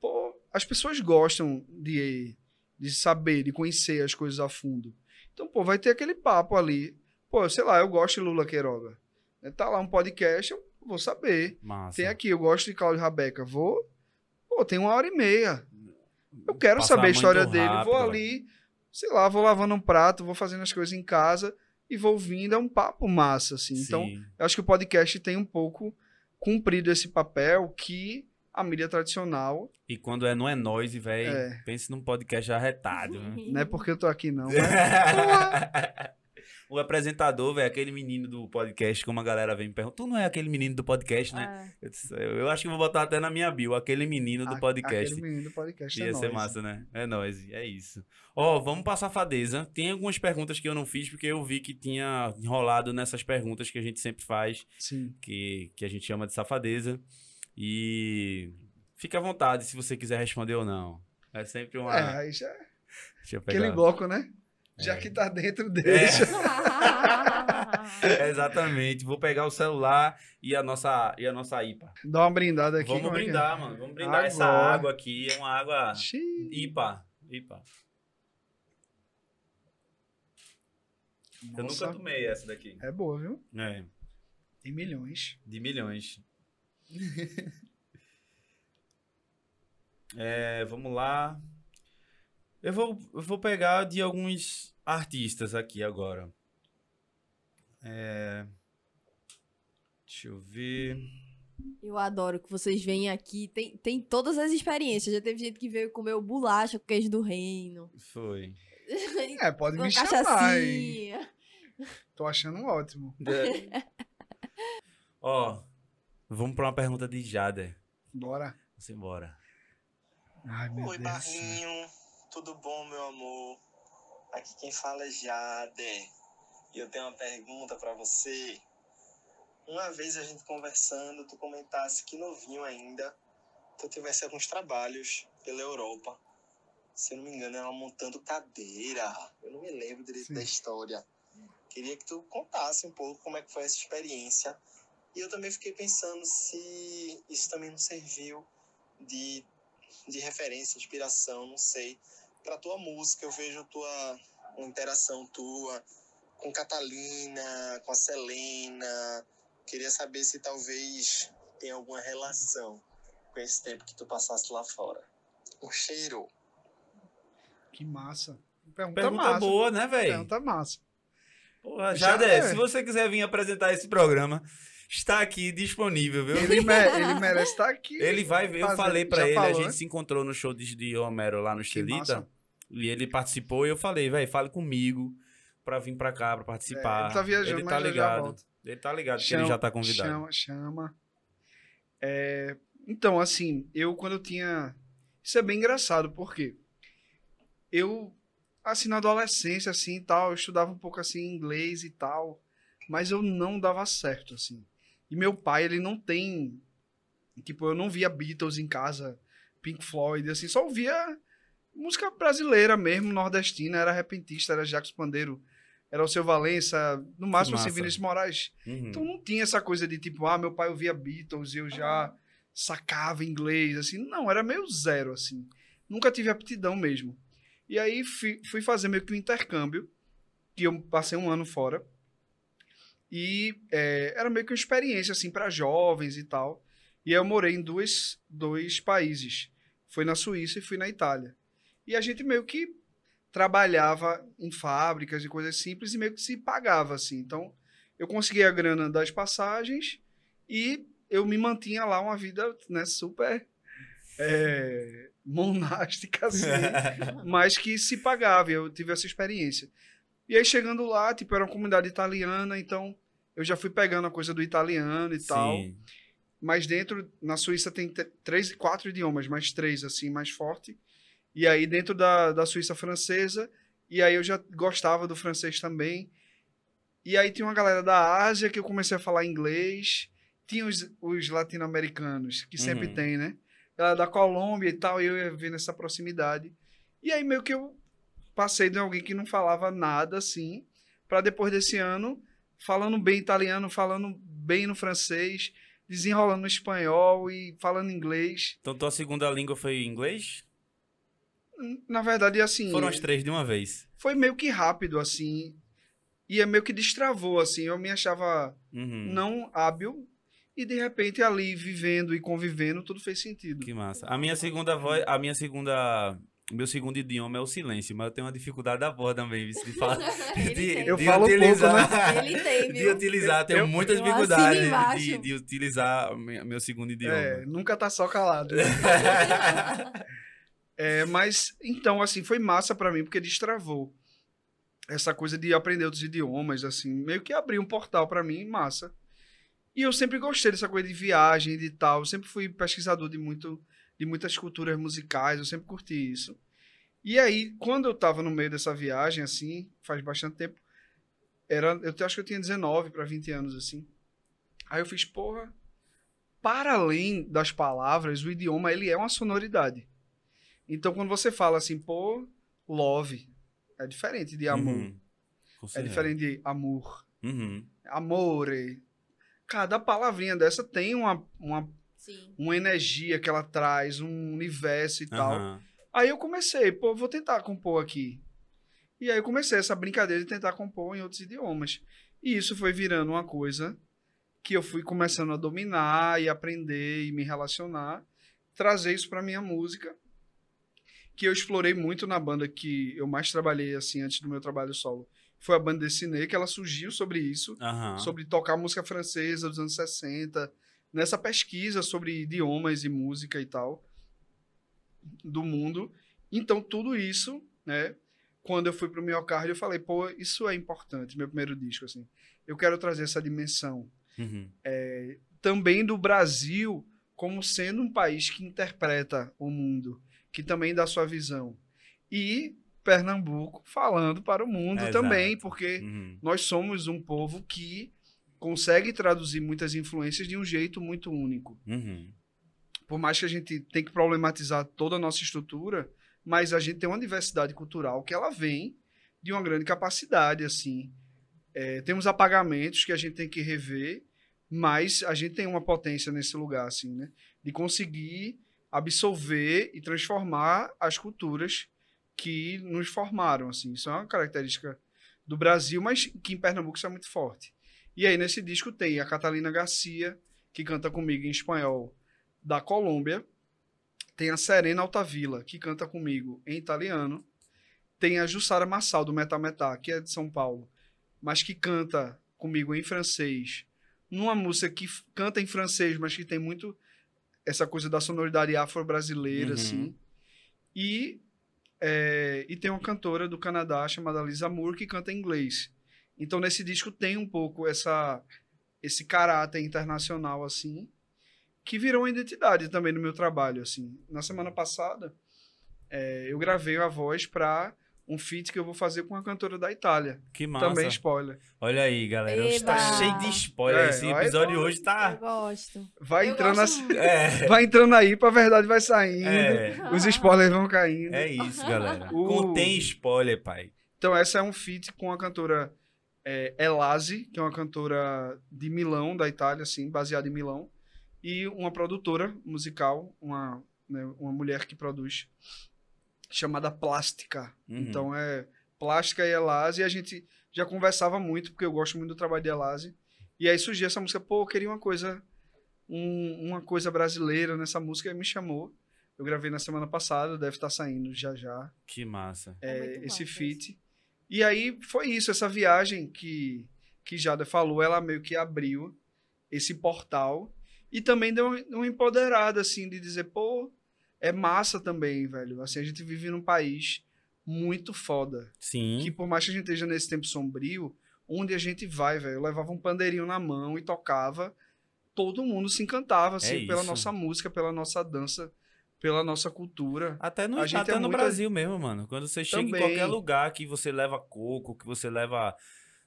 Speaker 2: Pô, as pessoas gostam de, de saber, de conhecer as coisas a fundo. Então, pô, vai ter aquele papo ali. Pô, sei lá, eu gosto de Lula Queiroga. É, Tá lá um podcast, eu vou saber.
Speaker 1: Massa.
Speaker 2: Tem aqui, eu gosto de Cláudio Rabeca. Vou. Pô, tem uma hora e meia. Eu quero
Speaker 1: Passar
Speaker 2: saber a história dele.
Speaker 1: rápido,
Speaker 2: vou ali, sei lá, vou lavando um prato, vou fazendo as coisas em casa e vou ouvindo, é um papo massa, assim. Então,
Speaker 1: Sim.
Speaker 2: eu acho que o podcast tem um pouco cumprido esse papel que a mídia tradicional,
Speaker 1: E quando é não é nós, velho,
Speaker 2: É.
Speaker 1: pense num podcast arretado. né?
Speaker 2: não é porque eu tô aqui não, mas
Speaker 1: o apresentador, velho, aquele menino do podcast, como a galera vem me perguntar, tu não é aquele menino do podcast, né?
Speaker 3: Ah,
Speaker 1: Eu, disse, eu- eu acho que vou botar até na minha bio, aquele menino do
Speaker 2: a-
Speaker 1: podcast.
Speaker 2: aquele menino do podcast é
Speaker 1: Ia ser
Speaker 2: nóis.
Speaker 1: massa, né? É nóis, é isso. Ó, vamos pra safadeza. Tem algumas perguntas que eu não fiz, porque eu vi que tinha enrolado nessas perguntas que a gente sempre faz,
Speaker 2: Sim.
Speaker 1: que, que a gente chama de safadeza. E fica à vontade se você quiser responder ou não. É sempre uma.
Speaker 2: É, aí já é
Speaker 1: Deixa eu pegar.
Speaker 2: aquele bloco, né? Já
Speaker 1: É.
Speaker 2: que tá dentro, deixa.
Speaker 1: É, exatamente. Vou pegar o celular e a nossa, e a nossa IPA.
Speaker 2: Dá uma brindada aqui.
Speaker 1: Vamos
Speaker 2: é é?
Speaker 1: brindar, mano. Vamos brindar essa
Speaker 2: Agora.
Speaker 1: água aqui. É uma água
Speaker 2: Xiii.
Speaker 1: IPA. IPA. Eu
Speaker 2: Nossa,
Speaker 1: nunca tomei essa daqui.
Speaker 2: É boa, viu?
Speaker 1: É,
Speaker 2: Em milhões.
Speaker 1: de milhões. É, vamos lá. Eu vou, eu vou pegar de alguns artistas aqui agora. É, deixa eu ver.
Speaker 3: Eu adoro que vocês vêm aqui. Tem, tem todas as experiências. Já teve gente que veio comer o bolacha com queijo do reino.
Speaker 1: Foi.
Speaker 2: É, pode me chamar. hein?
Speaker 3: cachaçinha.
Speaker 2: Tô achando ótimo.
Speaker 1: Ó, vamos pra uma pergunta de Jader.
Speaker 2: Bora.
Speaker 1: Vamos embora.
Speaker 2: Ai, meu
Speaker 4: Oi,
Speaker 2: Deus.
Speaker 4: Barrinho. Tudo bom, meu amor? Aqui quem fala é Jade. E eu tenho uma pergunta pra você. Uma vez a gente conversando, tu comentasse que novinho ainda, tu tivesse alguns trabalhos pela Europa. Se eu não me engano, era montando cadeira. Eu não me lembro direito
Speaker 2: Sim.
Speaker 4: da história. Queria que tu contasse um pouco como é que foi essa experiência. E eu também fiquei pensando se isso também não serviu de de referência, inspiração, não sei, para tua música. Eu vejo tua uma interação tua com Catalina, com a Selena. Queria saber se talvez tem alguma relação com esse tempo que tu passasse lá fora. Um cheiro.
Speaker 2: Que massa. Pergunta,
Speaker 1: Pergunta
Speaker 2: massa.
Speaker 1: boa, né, velho?
Speaker 2: Pergunta massa.
Speaker 1: Porra,
Speaker 2: Já
Speaker 1: Jader,
Speaker 2: é.
Speaker 1: se você quiser vir apresentar esse programa, está aqui disponível, viu?
Speaker 2: Ele, me- ele merece estar aqui.
Speaker 1: Ele vai ver, eu falei pra
Speaker 2: já
Speaker 1: ele, a
Speaker 2: falou,
Speaker 1: gente
Speaker 2: né?
Speaker 1: se encontrou no show de, de Homero lá no
Speaker 2: Que
Speaker 1: Estelita. E ele participou e eu falei, velho, fale comigo pra vir pra cá, pra participar.
Speaker 2: É, ele tá viajando,
Speaker 1: Ele tá ligado. ele tá ligado que
Speaker 2: Chama-
Speaker 1: ele já tá convidado.
Speaker 2: Chama, chama. É, então, assim, eu quando eu tinha. Isso é bem engraçado, porque eu, assim, na adolescência, assim, e tal, eu estudava um pouco, assim, inglês e tal, mas eu não dava certo, assim. E meu pai, ele não tem. Tipo, eu não via Beatles em casa, Pink Floyd, assim, só ouvia música brasileira mesmo, nordestina, era repentista, era Jacques Pandeiro, era o seu Valença, no máximo, assim. Vinícius Moraes.
Speaker 1: Uhum.
Speaker 2: Então não tinha essa coisa de tipo, ah, meu pai ouvia Beatles e eu já sacava inglês, assim. Não, era meio zero, assim. Nunca tive aptidão mesmo. E aí fui, fui fazer meio que um intercâmbio, que eu passei um ano fora. E é, era meio que uma experiência, assim, para jovens e tal. E eu morei em dois, dois países. Fui na Suíça e fui na Itália. E a gente meio que trabalhava em fábricas e coisas simples e meio que se pagava, assim. Então, eu consegui a grana das passagens e eu me mantinha lá uma vida né, super é, monástica, assim, mas que se pagava. Eu tive essa experiência. E aí, chegando lá, tipo, era uma comunidade italiana, então eu já fui pegando a coisa do italiano e tal.
Speaker 1: Sim.
Speaker 2: Mas dentro, na Suíça tem três, quatro idiomas, mais três, assim, mais forte. E aí dentro da, da Suíça francesa, e aí eu já gostava do francês também. E aí tinha uma galera da Ásia que eu comecei a falar inglês. Tinha os, os latino-americanos, que sempre
Speaker 1: Uhum.
Speaker 2: tem, né? Ela da Colômbia e tal, e eu ia vendo essa proximidade. E aí meio que eu passei de alguém que não falava nada, assim, para depois desse ano, falando bem italiano, falando bem no francês, desenrolando no espanhol e falando inglês.
Speaker 1: Então tua segunda língua foi inglês?
Speaker 2: Na verdade, assim,
Speaker 1: Foram as três de uma vez.
Speaker 2: foi meio que rápido, assim, e é meio que destravou, assim, eu me achava
Speaker 1: Uhum.
Speaker 2: não hábil, e de repente ali, vivendo e convivendo, tudo fez sentido.
Speaker 1: Que massa. A minha segunda voz, a minha segunda meu segundo idioma é o silêncio, mas eu tenho uma dificuldade da porra também, de falar.
Speaker 3: Ele
Speaker 1: de,
Speaker 3: tem.
Speaker 2: Eu
Speaker 1: de
Speaker 2: falo pouco,
Speaker 1: utilizar,
Speaker 3: Ele tem,
Speaker 1: De
Speaker 3: viu?
Speaker 1: utilizar, tenho
Speaker 2: Eu-
Speaker 3: assino
Speaker 1: dificuldades de, de utilizar meu meu segundo idioma.
Speaker 2: É, nunca tá só calado. né? É, mas, então, assim, foi massa pra mim, porque destravou essa coisa de aprender outros idiomas, assim, meio que abriu um portal pra mim, massa. E eu sempre gostei dessa coisa de viagem, de tal, eu sempre fui pesquisador de, muito, de muitas culturas musicais, eu sempre curti isso. E aí, quando eu tava no meio dessa viagem, assim, faz bastante tempo, era, eu acho que eu tinha 19 para 20 anos, assim. Aí eu fiz, porra, para além das palavras, o idioma ele é uma sonoridade. Então quando você fala assim, pô, love, é diferente de amor.
Speaker 1: Uhum.
Speaker 2: É diferente de amor,
Speaker 1: Uhum.
Speaker 2: amore. Cada palavrinha dessa tem uma, uma,
Speaker 3: Sim.
Speaker 2: uma energia que ela traz, um universo e tal. Aí eu comecei, pô, vou tentar compor aqui. E aí eu comecei essa brincadeira de tentar compor em outros idiomas. E isso foi virando uma coisa que eu fui começando a dominar e aprender e me relacionar, trazer isso para minha música, que eu explorei muito na banda que eu mais trabalhei assim antes do meu trabalho solo. Foi a banda Dessinée, que ela surgiu sobre isso,
Speaker 1: Aham.
Speaker 2: sobre tocar música francesa dos anos 60, nessa pesquisa sobre idiomas e música e tal do mundo. Então, tudo isso, né? Quando eu fui pro miocárdio, eu falei, pô, isso é importante, meu primeiro disco, assim. Eu quero trazer essa dimensão
Speaker 1: Uhum.
Speaker 2: também do Brasil como sendo um país que interpreta o mundo, que também dá sua visão. E Pernambuco falando para o mundo
Speaker 1: Exato.
Speaker 2: também, porque
Speaker 1: Uhum.
Speaker 2: nós somos um povo que consegue traduzir muitas influências de um jeito muito único.
Speaker 1: Uhum.
Speaker 2: Por mais que a gente tenha que problematizar toda a nossa estrutura, mas a gente tem uma diversidade cultural que ela vem de uma grande capacidade, assim. É, temos apagamentos que a gente tem que rever, mas a gente tem uma potência nesse lugar, assim, né? De conseguir absorver e transformar as culturas que nos formaram, assim. Isso é uma característica do Brasil, mas que em Pernambuco isso é muito forte. E aí, nesse disco tem a Catalina Garcia, que canta comigo em espanhol, da Colômbia. Tem a Serena Altavilla, que canta comigo em italiano. Tem a Jussara Massal, do Metá Metá, que é de São Paulo, mas que canta comigo em francês. Numa música que canta em francês, mas que tem muito essa coisa da sonoridade afro-brasileira,
Speaker 1: Uhum.
Speaker 2: assim. E, é, e tem uma cantora do Canadá chamada Lisa Moore que canta em inglês. Então, nesse disco tem um pouco essa, esse caráter internacional, assim, que virou uma identidade também no meu trabalho, assim. Na semana passada, é, eu gravei a voz para um feat que eu vou fazer com uma cantora da Itália.
Speaker 1: Que massa.
Speaker 2: Também spoiler.
Speaker 1: Olha aí, galera. Hoje tá cheio de spoiler.
Speaker 2: É,
Speaker 1: Esse episódio
Speaker 2: tá-
Speaker 1: hoje
Speaker 3: Eu
Speaker 1: tá.
Speaker 3: gosto.
Speaker 2: Vai
Speaker 3: Eu
Speaker 2: entrando,
Speaker 3: gosto
Speaker 2: assim-.
Speaker 1: É.
Speaker 2: vai entrando aí, pra verdade vai saindo.
Speaker 1: É.
Speaker 2: Os spoilers vão caindo.
Speaker 1: É isso, galera.
Speaker 2: O-
Speaker 1: Contém spoiler, pai.
Speaker 2: Então, essa é um feat com a cantora é, Elase, que é uma cantora de Milão, da Itália, assim, baseada em Milão, e uma produtora musical, uma, né, uma mulher que produz, chamada Plástica.
Speaker 1: Uhum.
Speaker 2: Então, é Plástica e Elase, e a gente já conversava muito, porque eu gosto muito do trabalho de Elase, e aí surgiu essa música, pô, eu queria uma coisa, um- uma coisa brasileira nessa música, e me chamou. Eu gravei na semana passada, deve estar saindo já já
Speaker 1: Que massa.
Speaker 3: É
Speaker 2: é, esse
Speaker 3: massa
Speaker 2: feat. E aí foi isso, essa viagem que, que Jada falou, ela meio que abriu esse portal e também deu uma, empoderada, assim, de dizer, pô, é massa também, velho. Assim, a gente vive num país muito foda.
Speaker 1: Sim.
Speaker 2: Que por mais que a gente esteja nesse tempo sombrio, onde a gente vai, velho, eu levava um pandeirinho na mão e tocava, todo mundo se encantava, assim,
Speaker 1: É
Speaker 2: pela nossa música, pela nossa dança, pela nossa cultura.
Speaker 1: Até no,
Speaker 2: gente
Speaker 1: até
Speaker 2: é
Speaker 1: no
Speaker 2: muito-
Speaker 1: Brasil mesmo, mano. Quando você chega
Speaker 2: Também.
Speaker 1: em qualquer lugar que você leva coco, que você leva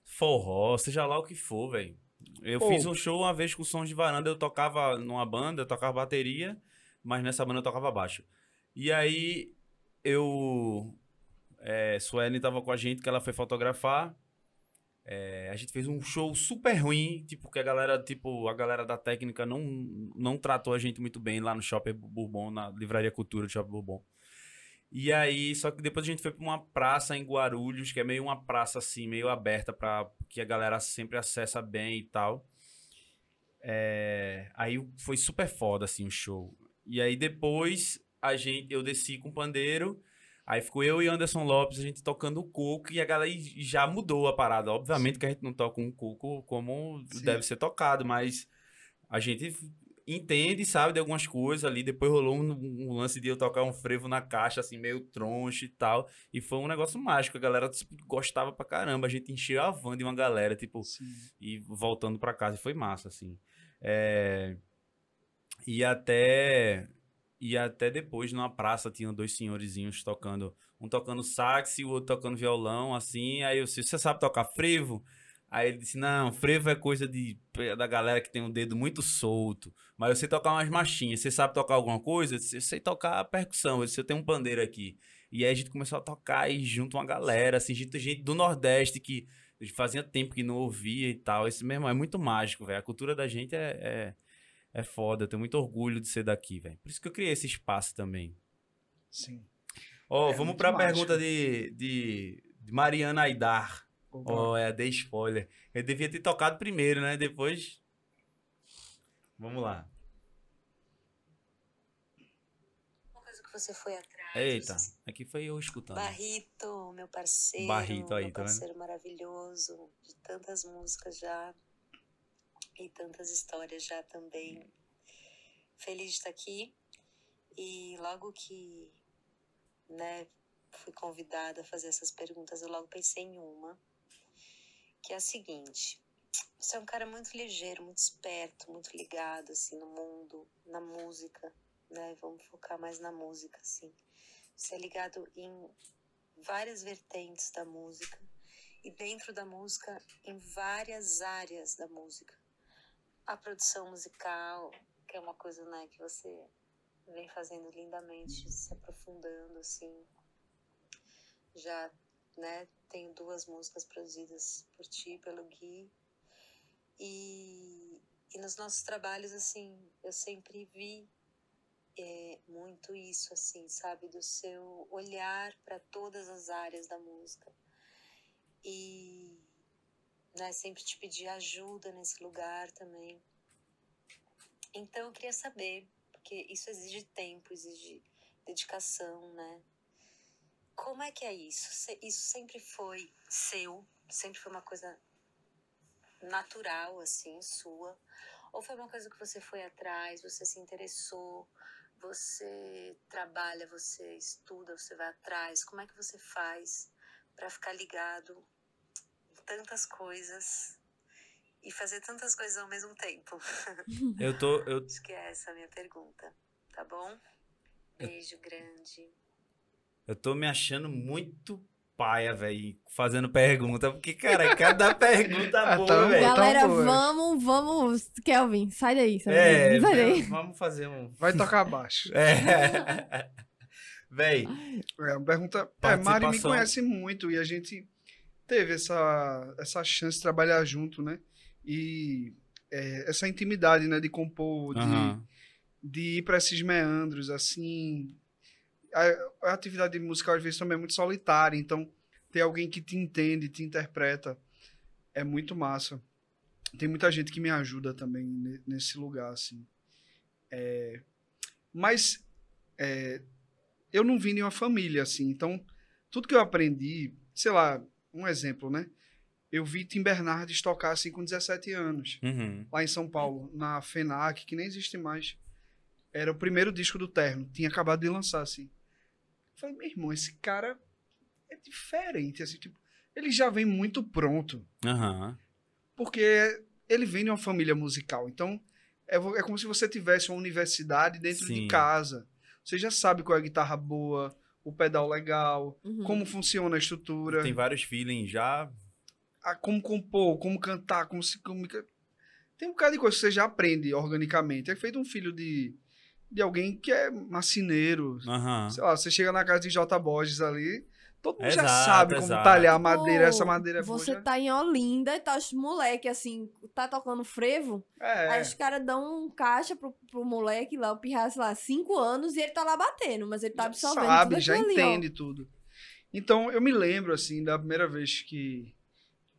Speaker 1: forró, seja lá o que for, velho. Eu
Speaker 2: Pô.
Speaker 1: fiz um show uma vez com sons de varanda, eu tocava numa banda, eu tocava bateria, mas nessa banda eu tocava baixo. E aí eu. É, Suelen tava com a gente, que ela foi fotografar. É, a gente fez um show super ruim, tipo, que a galera, tipo, a galera da técnica não, não tratou a gente muito bem lá no Shopping Bourbon, na Livraria Cultura do Shopping Bourbon. E aí, só que depois a gente foi pra uma praça em Guarulhos, que é meio uma praça assim, meio aberta para que a galera sempre acessa bem e tal. É, aí foi super foda assim o show. E aí depois a gente eu desci com o pandeiro, Aí ficou eu e Anderson Lopes, a gente tocando o coco e a galera já mudou a parada. Obviamente que a gente não toca um coco como
Speaker 2: Sim.
Speaker 1: deve ser tocado, mas a gente entende, sabe, de algumas coisas ali. Depois rolou um, um lance de eu tocar um frevo na caixa, assim, meio troncho e tal. E foi um negócio mágico. A galera tipo, gostava pra caramba. A gente encheu a van de uma galera, tipo,
Speaker 2: Sim.
Speaker 1: e voltando pra casa. E foi massa, assim. É... E até. E até depois, numa praça, tinham dois senhorizinhos tocando. Um tocando sax e o outro tocando violão, assim. Aí eu disse, você sabe tocar frevo? Aí ele disse, não, frevo é coisa de, da galera que tem um dedo muito solto. Mas eu sei tocar umas machinhas. Você sabe tocar alguma coisa? Eu disse, eu sei tocar percussão. Eu disse, eu tenho um pandeiro aqui. E aí a gente começou a tocar e junto uma galera, assim, gente, gente do Nordeste que fazia tempo que não ouvia e tal. Esse mesmo é muito mágico, velho. A cultura da gente é, é, é foda. Eu tenho muito orgulho de ser daqui, velho. Por isso que eu criei esse espaço também.
Speaker 2: Sim.
Speaker 1: Ó,
Speaker 2: É
Speaker 1: vamos pra
Speaker 2: mágico.
Speaker 1: pergunta de, de, de Mariana Aidar. Ó, é, dei spoiler. Eu devia ter tocado primeiro, né? Depois. Vamos lá.
Speaker 5: Uma coisa que você foi atrás.
Speaker 1: Eita, aqui foi eu escutando.
Speaker 5: Barrito, meu parceiro.
Speaker 1: Barrito aí,
Speaker 5: meu
Speaker 1: tá vendo?
Speaker 5: parceiro maravilhoso, de tantas músicas já e tantas histórias já também. Feliz de estar aqui. E logo que, né, fui convidada a fazer essas perguntas, eu logo pensei em uma, que é a seguinte: você é um cara muito ligeiro, muito esperto, muito ligado assim no mundo, na música, né? Vamos focar mais na música, assim. Você é ligado em várias vertentes da música e dentro da música em várias áreas da música. A produção musical, que é uma coisa, né, que você vem fazendo lindamente, se aprofundando assim. Já, né, tenho duas músicas produzidas por ti, pelo Gui. E, e nos nossos trabalhos, assim, eu sempre vi é, muito isso, assim, sabe? Do seu olhar para todas as áreas da música. E né, sempre te pedir ajuda nesse lugar também. Então eu queria saber, porque isso exige tempo, exige dedicação, né? Como é que é isso? Isso sempre foi seu? Sempre foi uma coisa natural, assim, sua? Ou foi uma coisa que você foi atrás, você se interessou, você trabalha, você estuda, você vai atrás? Como é que você faz para ficar ligado tantas coisas e fazer tantas coisas ao mesmo tempo?
Speaker 1: Eu tô. Eu,
Speaker 5: Acho que é essa a minha pergunta, tá bom? Beijo grande.
Speaker 1: eu tô me achando muito paia, velho, fazendo pergunta. Porque, cara, cada pergunta
Speaker 2: Ah,
Speaker 1: boa,
Speaker 2: tá
Speaker 1: velho.
Speaker 2: bom.
Speaker 3: Galera,
Speaker 2: boa.
Speaker 3: vamos, vamos. Kelvin, sai daí. Sai
Speaker 1: É,
Speaker 3: daí. Sai daí.
Speaker 1: vamos fazer um.
Speaker 2: Vai tocar baixo.
Speaker 1: É. Véi,
Speaker 2: É uma pergunta. É, Mari me conhece muito e a gente teve essa, essa chance de trabalhar junto, né? E é, essa intimidade, né? De compor, de,
Speaker 1: aham.
Speaker 2: de ir para esses meandros, assim. A, a atividade musical às vezes também é muito solitária, então ter alguém que te entende, te interpreta, é muito massa. Tem muita gente que me ajuda também ne- nesse lugar, assim. É, mas é, eu não vim de uma família, assim, então tudo que eu aprendi, sei lá, um exemplo, né? Eu vi Tim Bernardes tocar assim com 17 anos
Speaker 1: Uhum.
Speaker 2: lá em São Paulo, na FENAC, que nem existe mais. Era o primeiro disco do Terno, tinha acabado de lançar, assim. Eu falei, meu irmão, esse cara é diferente, assim, tipo, ele já vem muito pronto,
Speaker 1: Aham.
Speaker 2: porque ele vem de uma família musical, então é, é como se você tivesse uma universidade dentro
Speaker 1: Sim.
Speaker 2: de casa. Você já sabe qual é a guitarra boa, o pedal legal,
Speaker 3: Uhum.
Speaker 2: como funciona a estrutura
Speaker 1: Tem vários feelings já.
Speaker 2: a como compor, como cantar, como se comunicar. Tem um bocado de coisa que você já aprende organicamente. É feito um filho de, de alguém que é marceneiro.
Speaker 1: Aham.
Speaker 2: Sei lá, você chega na casa de J. Borges ali, todo mundo já
Speaker 1: Exato,
Speaker 2: sabe como
Speaker 1: exato.
Speaker 2: talhar a madeira.
Speaker 3: Pô,
Speaker 2: Essa madeira é.
Speaker 3: Você
Speaker 2: já-
Speaker 3: tá em Olinda e tá os moleque assim, tá tocando frevo.
Speaker 2: É,
Speaker 3: Aí os caras dão um caixa pro, pro moleque lá, o pirraço lá, cinco anos, e ele tá lá batendo, mas ele tá
Speaker 2: já
Speaker 3: absorvendo
Speaker 2: sabe,
Speaker 3: tudo
Speaker 2: já
Speaker 3: ali, ó.
Speaker 2: entende tudo. Então, eu me lembro, assim, da primeira vez que...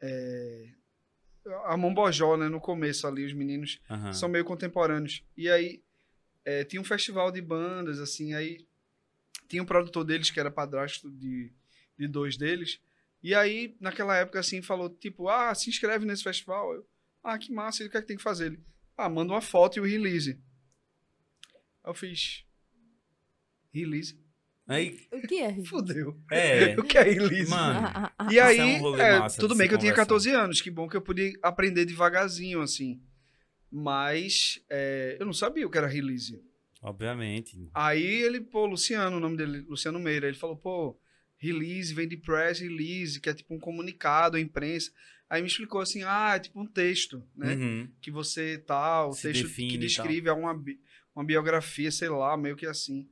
Speaker 2: é, a Mombojó, né, no começo ali, os meninos
Speaker 1: Aham.
Speaker 2: são meio contemporâneos. E aí é, tinha um festival de bandas, assim, aí tinha um produtor deles que era padrasto de, de dois deles. E aí, naquela época, assim, falou, tipo, ah, se inscreve nesse festival. Eu, ah, que massa, e o que é que tem que fazer? Ele, ah, manda uma foto e o release. Aí eu fiz, release?
Speaker 1: Aí,
Speaker 3: O que é?
Speaker 2: Fudeu.
Speaker 1: é.
Speaker 2: O que é release?
Speaker 1: Mano,
Speaker 3: Ah, ah, ah.
Speaker 2: E aí,
Speaker 1: é um
Speaker 2: é, tudo bem que eu tinha
Speaker 1: conversar.
Speaker 2: 14 anos, que bom que eu podia aprender devagarzinho, assim. Mas é, eu não sabia o que era release.
Speaker 1: obviamente.
Speaker 2: Aí ele, pô, Luciano, o nome dele, Luciano Meira, ele falou, pô, release vem de press release, que é tipo um comunicado à imprensa. Aí me explicou assim, ah, é tipo um texto, né?
Speaker 1: Uhum.
Speaker 2: Que você tal,
Speaker 1: Se
Speaker 2: texto que descreve uma, bi- uma biografia, sei lá, meio que assim.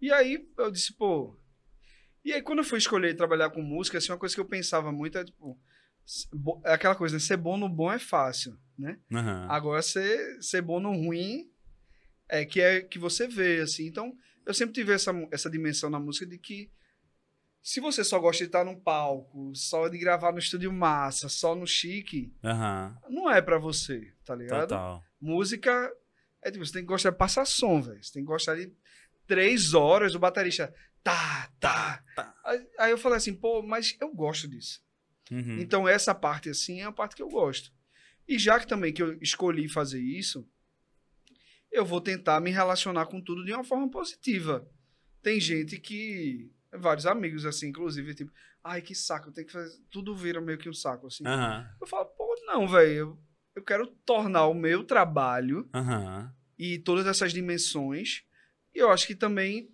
Speaker 2: E aí eu disse, pô. E aí quando eu fui escolher trabalhar com música, assim, uma coisa que eu pensava muito é tipo. É aquela coisa, né? Ser bom no bom é fácil, né?
Speaker 1: Aham.
Speaker 2: Agora, ser, ser bom no ruim é que é que você vê, assim. Então, eu sempre tive essa, essa dimensão na música de que se você só gosta de estar num palco, só de gravar no estúdio massa, só no chique,
Speaker 1: Aham.
Speaker 2: não é pra você, tá ligado?
Speaker 1: Total.
Speaker 2: Música é tipo, você tem que gostar de passar som, velho. Você tem que gostar de três horas o baterista tá, tá.
Speaker 1: Tá.
Speaker 2: Aí, aí eu falei assim, pô, mas eu gosto disso.
Speaker 1: Uhum.
Speaker 2: Então essa parte assim é a parte que eu gosto. E já que também que eu escolhi fazer isso, eu vou tentar me relacionar com tudo de uma forma positiva. Tem gente que vários amigos assim, inclusive, tipo, ai que saco, tem que fazer, tudo vira meio que um saco assim.
Speaker 1: Aham.
Speaker 2: Eu falo, pô, não, velho, eu, eu quero tornar o meu trabalho
Speaker 1: Aham.
Speaker 2: e todas essas dimensões. E eu acho que também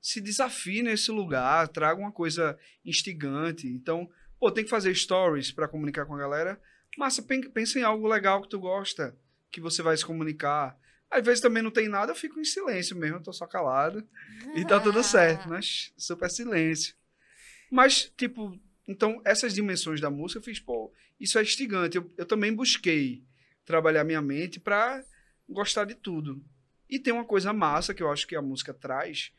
Speaker 2: se desafie nesse lugar, traga uma coisa instigante. Então, pô, tem que fazer stories para comunicar com a galera. Massa, pen- pensa em algo legal que tu gosta, que você vai se comunicar. Às vezes também não tem nada, eu fico em silêncio mesmo, eu tô só calado. E tá tudo certo, mas super silêncio. Mas, tipo, então, essas dimensões da música, eu fiz, pô, isso é instigante. Eu, eu também busquei trabalhar minha mente pra gostar de tudo. E tem uma coisa massa que eu acho que a música traz,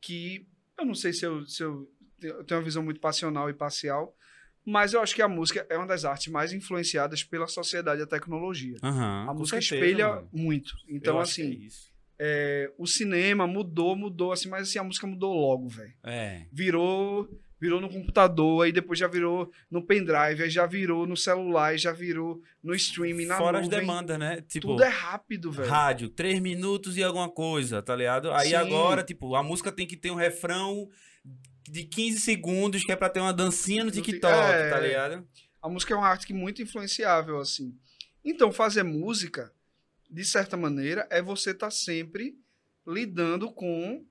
Speaker 2: que eu não sei se eu, se eu, eu tenho uma visão muito passional e parcial, mas eu acho que a música é uma das artes mais influenciadas pela sociedade e a tecnologia.
Speaker 1: Aham.
Speaker 2: A música
Speaker 1: certeza,
Speaker 2: espelha
Speaker 1: mano.
Speaker 2: muito. Então,
Speaker 1: Eu é
Speaker 2: assim,
Speaker 1: isso.
Speaker 2: é, o cinema mudou, mudou, assim, mas assim, a música mudou logo, velho.
Speaker 1: É.
Speaker 2: Virou, virou no computador, aí depois já virou no pendrive, aí já virou no celular, já virou no streaming, na
Speaker 1: Fora as
Speaker 2: nuvem.
Speaker 1: demandas, né? Tipo,
Speaker 2: Tudo é rápido, velho.
Speaker 1: rádio, três minutos e alguma coisa, tá ligado? Aí
Speaker 2: Sim.
Speaker 1: agora, tipo, a música tem que ter um refrão de 15 segundos, que é pra ter uma dancinha no
Speaker 2: No ti-
Speaker 1: TikTok,
Speaker 2: é.
Speaker 1: tá ligado?
Speaker 2: A música é uma arte que muito influenciável, assim. Então, fazer música, de certa maneira, é você estar sempre lidando com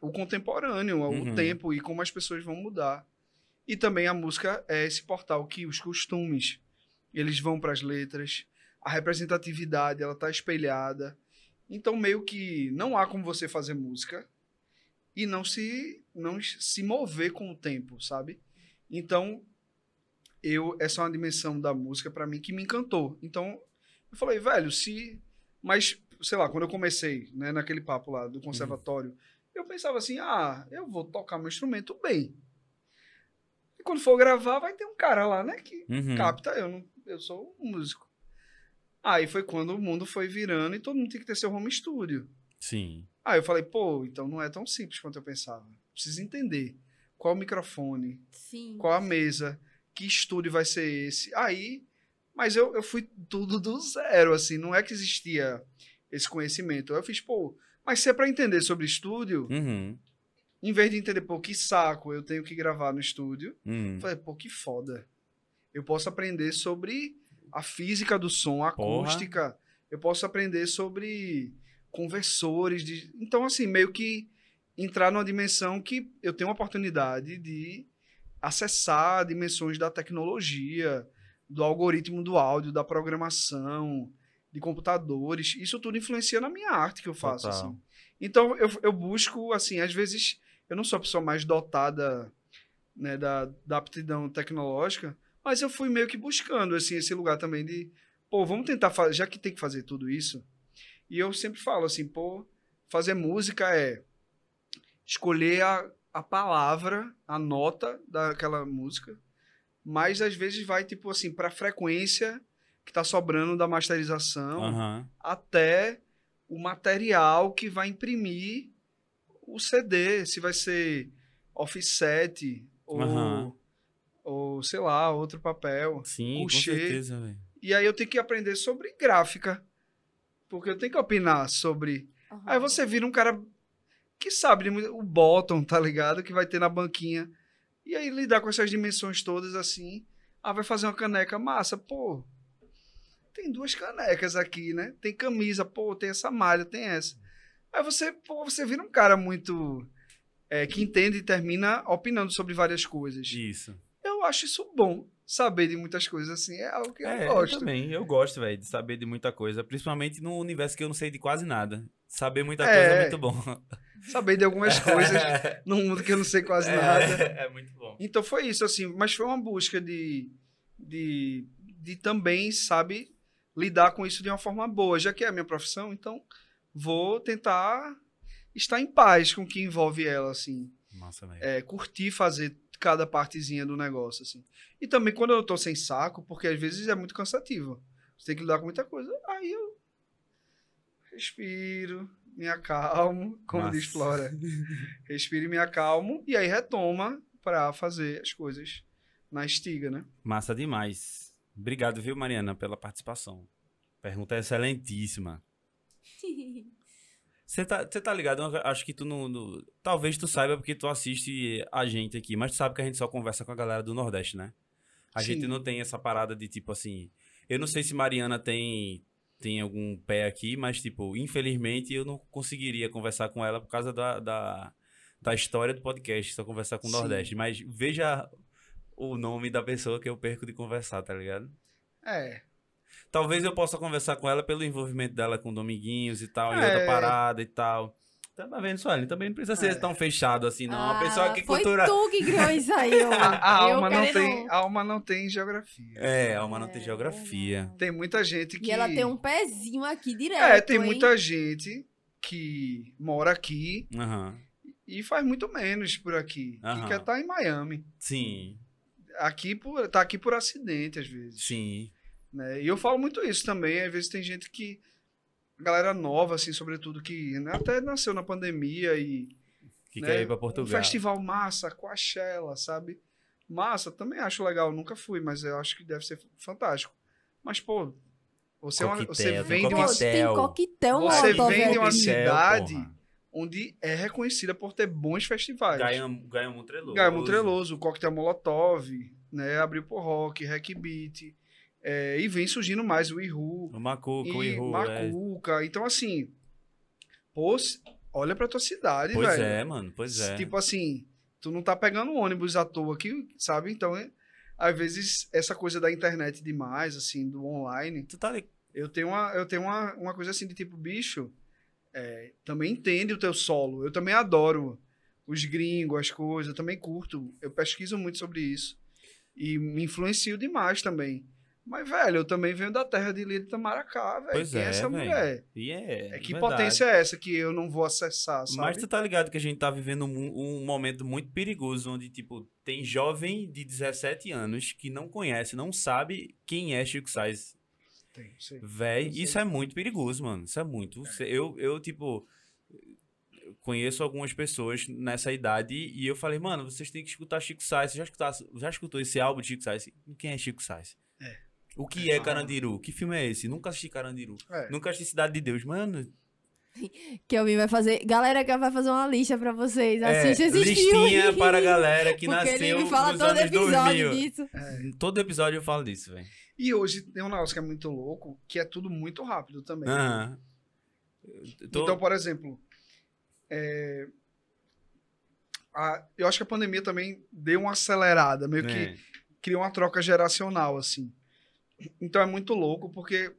Speaker 2: o contemporâneo,
Speaker 1: Uhum.
Speaker 2: o tempo e como as pessoas vão mudar. E também a música é esse portal que os costumes, eles vão para as letras, a representatividade, ela tá espelhada. Então, meio que não há como você fazer música e não se não se mover com o tempo, sabe? Então, eu essa é uma dimensão da música pra mim que me encantou. Então, eu falei, velho, se mas sei lá, quando eu comecei, né, naquele papo lá do conservatório, eu pensava assim: "Ah, eu vou tocar meu instrumento bem". E quando for gravar, vai ter um cara lá, né, que
Speaker 1: Uhum.
Speaker 2: capta, eu não eu sou um músico. Aí foi quando o mundo foi virando e todo mundo tinha que ter seu home studio.
Speaker 1: Sim.
Speaker 2: Aí eu falei, pô, então não é tão simples quanto eu pensava. Preciso entender qual o microfone,
Speaker 3: Sim.
Speaker 2: qual a mesa, que estúdio vai ser esse. Aí, mas eu, eu fui tudo do zero, assim, não é que existia esse conhecimento. Eu fiz, pô, mas se é pra entender sobre estúdio,
Speaker 1: Uhum.
Speaker 2: em vez de entender, pô, que saco, eu tenho que gravar no estúdio,
Speaker 1: Uhum.
Speaker 2: eu falei, pô, que foda. Eu posso aprender sobre a física do som, a
Speaker 1: Porra.
Speaker 2: acústica. Eu posso aprender sobre conversores. De... Então, assim, meio que entrar numa dimensão que eu tenho a oportunidade de acessar dimensões da tecnologia, do algoritmo do áudio, da programação, de computadores. Isso tudo influencia na minha arte que eu faço. Assim. Então, eu, eu busco, assim, às vezes, eu não sou a pessoa mais dotada né, da, da aptidão tecnológica, mas eu fui meio que buscando, assim, esse lugar também de, pô, vamos tentar fazer, já que tem que fazer tudo isso. E eu sempre falo assim, pô, fazer música é escolher a, a palavra, a nota daquela música, mas às vezes vai, tipo assim, pra frequência que tá sobrando da masterização,
Speaker 1: Aham.
Speaker 2: até o material que vai imprimir o CD, se vai ser offset ou,
Speaker 1: Aham.
Speaker 2: ou sei lá, outro papel.
Speaker 1: Sim, com certeza.
Speaker 2: E aí eu tenho que aprender sobre gráfica. Porque eu tenho que opinar sobre.
Speaker 3: Aham.
Speaker 2: Aí você vira um cara que sabe muito- o bottom, tá ligado? Que vai ter na banquinha. E aí lidar com essas dimensões todas assim. Ah, vai fazer uma caneca massa, pô. Tem duas canecas aqui, né? Tem camisa, pô, tem essa malha, tem essa. Aí você, pô, você vira um cara muito é, que entende e termina opinando sobre várias coisas.
Speaker 1: Isso.
Speaker 2: Eu acho isso bom, saber de muitas coisas assim, é algo que
Speaker 1: É,
Speaker 2: eu gosto.
Speaker 1: eu também. Eu gosto, velho, de saber de muita coisa. Principalmente no universo que eu não sei de quase nada. Saber muita coisa é
Speaker 2: É.
Speaker 1: muito bom.
Speaker 2: Saber de algumas coisas num mundo que eu não sei quase nada.
Speaker 1: É, é muito bom.
Speaker 2: Então foi isso, assim, mas foi uma busca de, de, de também, sabe, lidar com isso de uma forma boa, já que é a minha profissão, então vou tentar estar em paz com o que envolve ela, assim,
Speaker 1: Massa, velho.
Speaker 2: é, curtir fazer cada partezinha do negócio, assim. E também quando eu tô sem saco, porque às vezes é muito cansativo, você tem que lidar com muita coisa, aí eu respiro, me acalmo, como
Speaker 1: Massa.
Speaker 2: diz Flora, respiro e me acalmo, e aí retoma para fazer as coisas na estiga, né?
Speaker 1: Massa demais. Obrigado, viu, Mariana, pela participação. Pergunta excelentíssima. Você tá, você tá ligado? Eu acho que tu não, não- Talvez tu saiba porque tu assiste a gente aqui, mas tu sabe que a gente só conversa com a galera do Nordeste, né? A
Speaker 2: Sim.
Speaker 1: gente não tem essa parada de tipo assim. Eu não sei se Mariana tem, tem algum pé aqui, mas, tipo, infelizmente eu não conseguiria conversar com ela por causa da, da, da história do podcast, só conversar com o
Speaker 2: Sim.
Speaker 1: Nordeste. Mas veja o nome da pessoa que eu perco de conversar, tá ligado?
Speaker 2: É,
Speaker 1: Talvez eu possa conversar com ela pelo envolvimento dela com Dominguinhos e tal, em
Speaker 2: É.
Speaker 1: outra parada e tal. Tá vendo, Sueli? Também não precisa ser
Speaker 2: É.
Speaker 1: tão fechado assim, não. Uma
Speaker 3: Ah,
Speaker 1: pessoa que
Speaker 3: foi
Speaker 1: cultura.
Speaker 3: tu que criou isso aí, ó.
Speaker 2: a, a alma não tem, a alma não tem geografia.
Speaker 1: É, a alma não tem
Speaker 3: É,
Speaker 1: geografia.
Speaker 2: Tem muita gente que
Speaker 3: E ela tem um pezinho aqui direto.
Speaker 2: É, tem
Speaker 3: hein?
Speaker 2: muita gente que mora aqui
Speaker 1: Aham.
Speaker 2: e faz muito menos por aqui,
Speaker 1: Aham.
Speaker 2: que quer estar em Miami.
Speaker 1: Sim,
Speaker 2: Aqui por, tá aqui por acidente às vezes.
Speaker 1: sim.
Speaker 2: né? E eu falo muito isso também. Às vezes tem gente que. Galera nova, assim, sobretudo, que né, até nasceu na pandemia e.
Speaker 1: Que
Speaker 2: né,
Speaker 1: quer ir pra
Speaker 2: Um
Speaker 1: Portugal.
Speaker 2: festival massa, Coachella, sabe? Massa, também acho legal. Nunca fui, mas eu acho que deve ser fantástico. Mas, pô, você, é uma-
Speaker 1: Coquetel,
Speaker 2: você
Speaker 1: tem
Speaker 2: vem de
Speaker 3: Pô,
Speaker 2: uma,
Speaker 1: coquetel.
Speaker 3: coquetel
Speaker 2: Você
Speaker 3: molotov
Speaker 2: vem de uma cidade-
Speaker 1: porra.
Speaker 2: onde é reconhecida por ter bons festivais.
Speaker 1: Gaia, Gaia Montreloso.
Speaker 2: Gaia Montreloso, o Coquetel Molotov, né? Abriu por Rock, Hack Beat. É, e vem surgindo mais o Ihu,
Speaker 1: O Macuca, o Ihu, é.
Speaker 2: Macuca. Então, assim, pô, olha pra tua cidade,
Speaker 1: Pois
Speaker 2: velho.
Speaker 1: é, mano, pois é.
Speaker 2: Tipo assim, tu não tá pegando ônibus à toa aqui, sabe? Então, é- às vezes, essa coisa da internet demais, assim, do online,
Speaker 1: Tu tá ali.
Speaker 2: eu tenho uma, eu tenho uma, uma coisa assim de tipo, bicho, é, também entende o teu solo. Eu também adoro os gringos, as coisas, eu também curto. Eu pesquiso muito sobre isso. E me influencio demais também. Mas, velho, eu também venho da terra de Lia de Tamaracá, velho.
Speaker 1: Pois
Speaker 2: Quem é
Speaker 1: é,
Speaker 2: essa mulher?
Speaker 1: E é.
Speaker 2: É, que
Speaker 1: verdade.
Speaker 2: potência é essa que eu não vou acessar, sabe?
Speaker 1: Mas tu tá ligado que a gente tá vivendo um, um momento muito perigoso, onde, tipo, tem jovem de 17 anos que não conhece, não sabe quem é Chico Sainz.
Speaker 2: Tem, sei.
Speaker 1: Véi,
Speaker 2: Eu sei.
Speaker 1: isso é muito perigoso, mano. Isso é muito. Eu, eu, tipo, conheço algumas pessoas nessa idade e eu falei, mano, vocês têm que escutar Chico Sainz. Você já, escutasse- já escutou esse álbum de Chico Sainz? Quem é Chico Sainz?
Speaker 2: É.
Speaker 1: O que é Carandiru? Que filme é esse? Nunca assisti Carandiru.
Speaker 2: É.
Speaker 1: Nunca assisti Cidade de Deus. Mano,
Speaker 3: Kelvin vai fazer. Galera, que vai fazer uma lista pra vocês.
Speaker 1: é,
Speaker 3: Assiste esses
Speaker 1: listinha
Speaker 3: filmes.
Speaker 1: para a galera que
Speaker 3: Porque
Speaker 1: nasceu
Speaker 3: ele me fala
Speaker 1: nos
Speaker 3: todo
Speaker 1: anos
Speaker 3: episódio
Speaker 1: 2000.
Speaker 3: disso.
Speaker 1: Todo episódio eu falo disso, velho.
Speaker 2: E hoje tem um negócio que é muito louco, que é tudo muito rápido também.
Speaker 1: Eu tô-
Speaker 2: Então, por exemplo, é, a- eu acho que a pandemia também deu uma acelerada, meio que
Speaker 1: né?
Speaker 2: criou uma troca geracional, assim. Então é muito louco, porque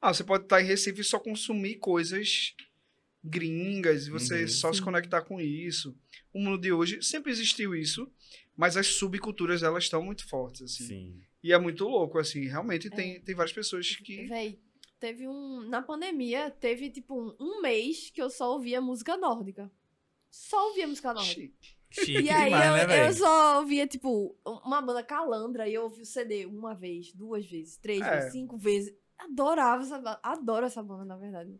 Speaker 2: ah, você pode estar em Recife e só consumir coisas gringas, e você
Speaker 1: Uhum.
Speaker 2: só se conectar com isso. O mundo de hoje sempre existiu isso, mas as subculturas elas estão muito fortes, assim.
Speaker 1: Sim.
Speaker 2: E é muito louco, assim, realmente
Speaker 3: É.
Speaker 2: tem, tem várias pessoas que.
Speaker 3: Véi, teve um. Na pandemia, teve tipo um, um mês que eu só ouvia música nórdica. Só ouvia música nórdica.
Speaker 2: Chique.
Speaker 1: Chique
Speaker 3: E aí
Speaker 1: demais,
Speaker 3: eu,
Speaker 1: né,
Speaker 3: eu só ouvia, tipo, uma banda calandra e eu ouvi o CD uma vez, duas vezes, três
Speaker 2: É.
Speaker 3: vezes, cinco vezes. Adorava essa banda. Adoro essa banda, na verdade.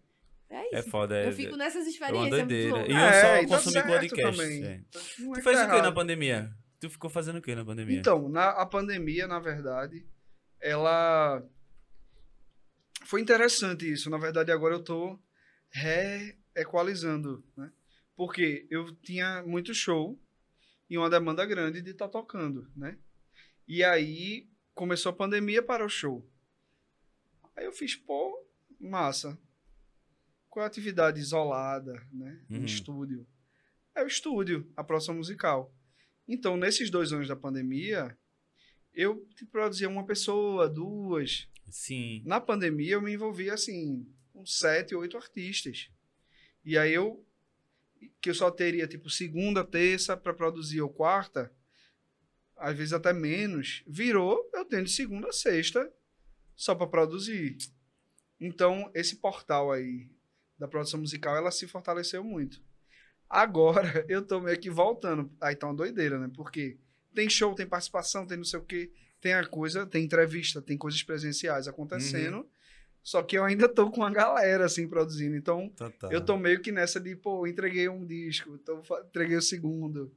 Speaker 3: É isso.
Speaker 1: É foda. É,
Speaker 3: eu fico nessas
Speaker 1: é uma
Speaker 3: experiências. muito
Speaker 1: doideira.
Speaker 3: loucas.
Speaker 1: E eu
Speaker 2: É,
Speaker 1: só
Speaker 2: tá
Speaker 1: consumi podcast.
Speaker 2: também.
Speaker 1: é.
Speaker 2: É
Speaker 1: Tu
Speaker 2: que
Speaker 1: fez o que na pandemia? Tu ficou fazendo o que na pandemia?
Speaker 2: Então, na, a pandemia, na verdade, ela. Foi interessante isso. Na verdade, agora eu tô re-equalizando, né? Porque eu tinha muito show e uma demanda grande de estar tocando, né? E aí começou a pandemia para o show. Aí eu fiz, pô, massa. Qual é a atividade isolada, né?
Speaker 1: Uhum.
Speaker 2: No estúdio. É o estúdio, a produção musical. Então, nesses dois anos da pandemia, eu produzia uma pessoa, duas.
Speaker 1: Sim.
Speaker 2: Na pandemia, eu me envolvi, assim, com sete, oito artistas. E aí eu, que eu só teria, tipo, segunda, terça para produzir ou quarta, às vezes até menos, virou eu tendo segunda sexta só para produzir. Então, esse portal aí da produção musical, ela se fortaleceu muito. Agora, eu tô meio que voltando. Aí tá uma doideira, né? Porque tem show, tem participação, tem não sei o quê. Tem a coisa, tem entrevista, tem coisas presenciais acontecendo. Só que eu ainda tô com a galera, assim, produzindo. Então,
Speaker 1: Total.
Speaker 2: eu tô meio que nessa de, pô, entreguei um disco, então entreguei o segundo.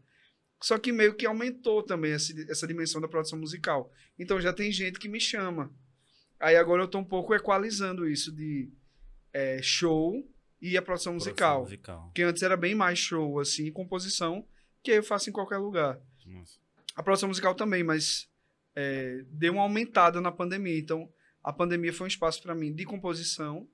Speaker 2: Só que meio que aumentou também esse- essa dimensão da produção musical. Então já tem gente que me chama. Aí agora eu tô um pouco equalizando isso de é, show e a produção
Speaker 1: Produção
Speaker 2: musical.
Speaker 1: musical.
Speaker 2: Que antes era bem mais show, assim, composição, que aí eu faço em qualquer lugar.
Speaker 1: Nossa.
Speaker 2: A produção musical também, mas é, deu uma aumentada na pandemia. Então, a pandemia foi um espaço para mim de composição,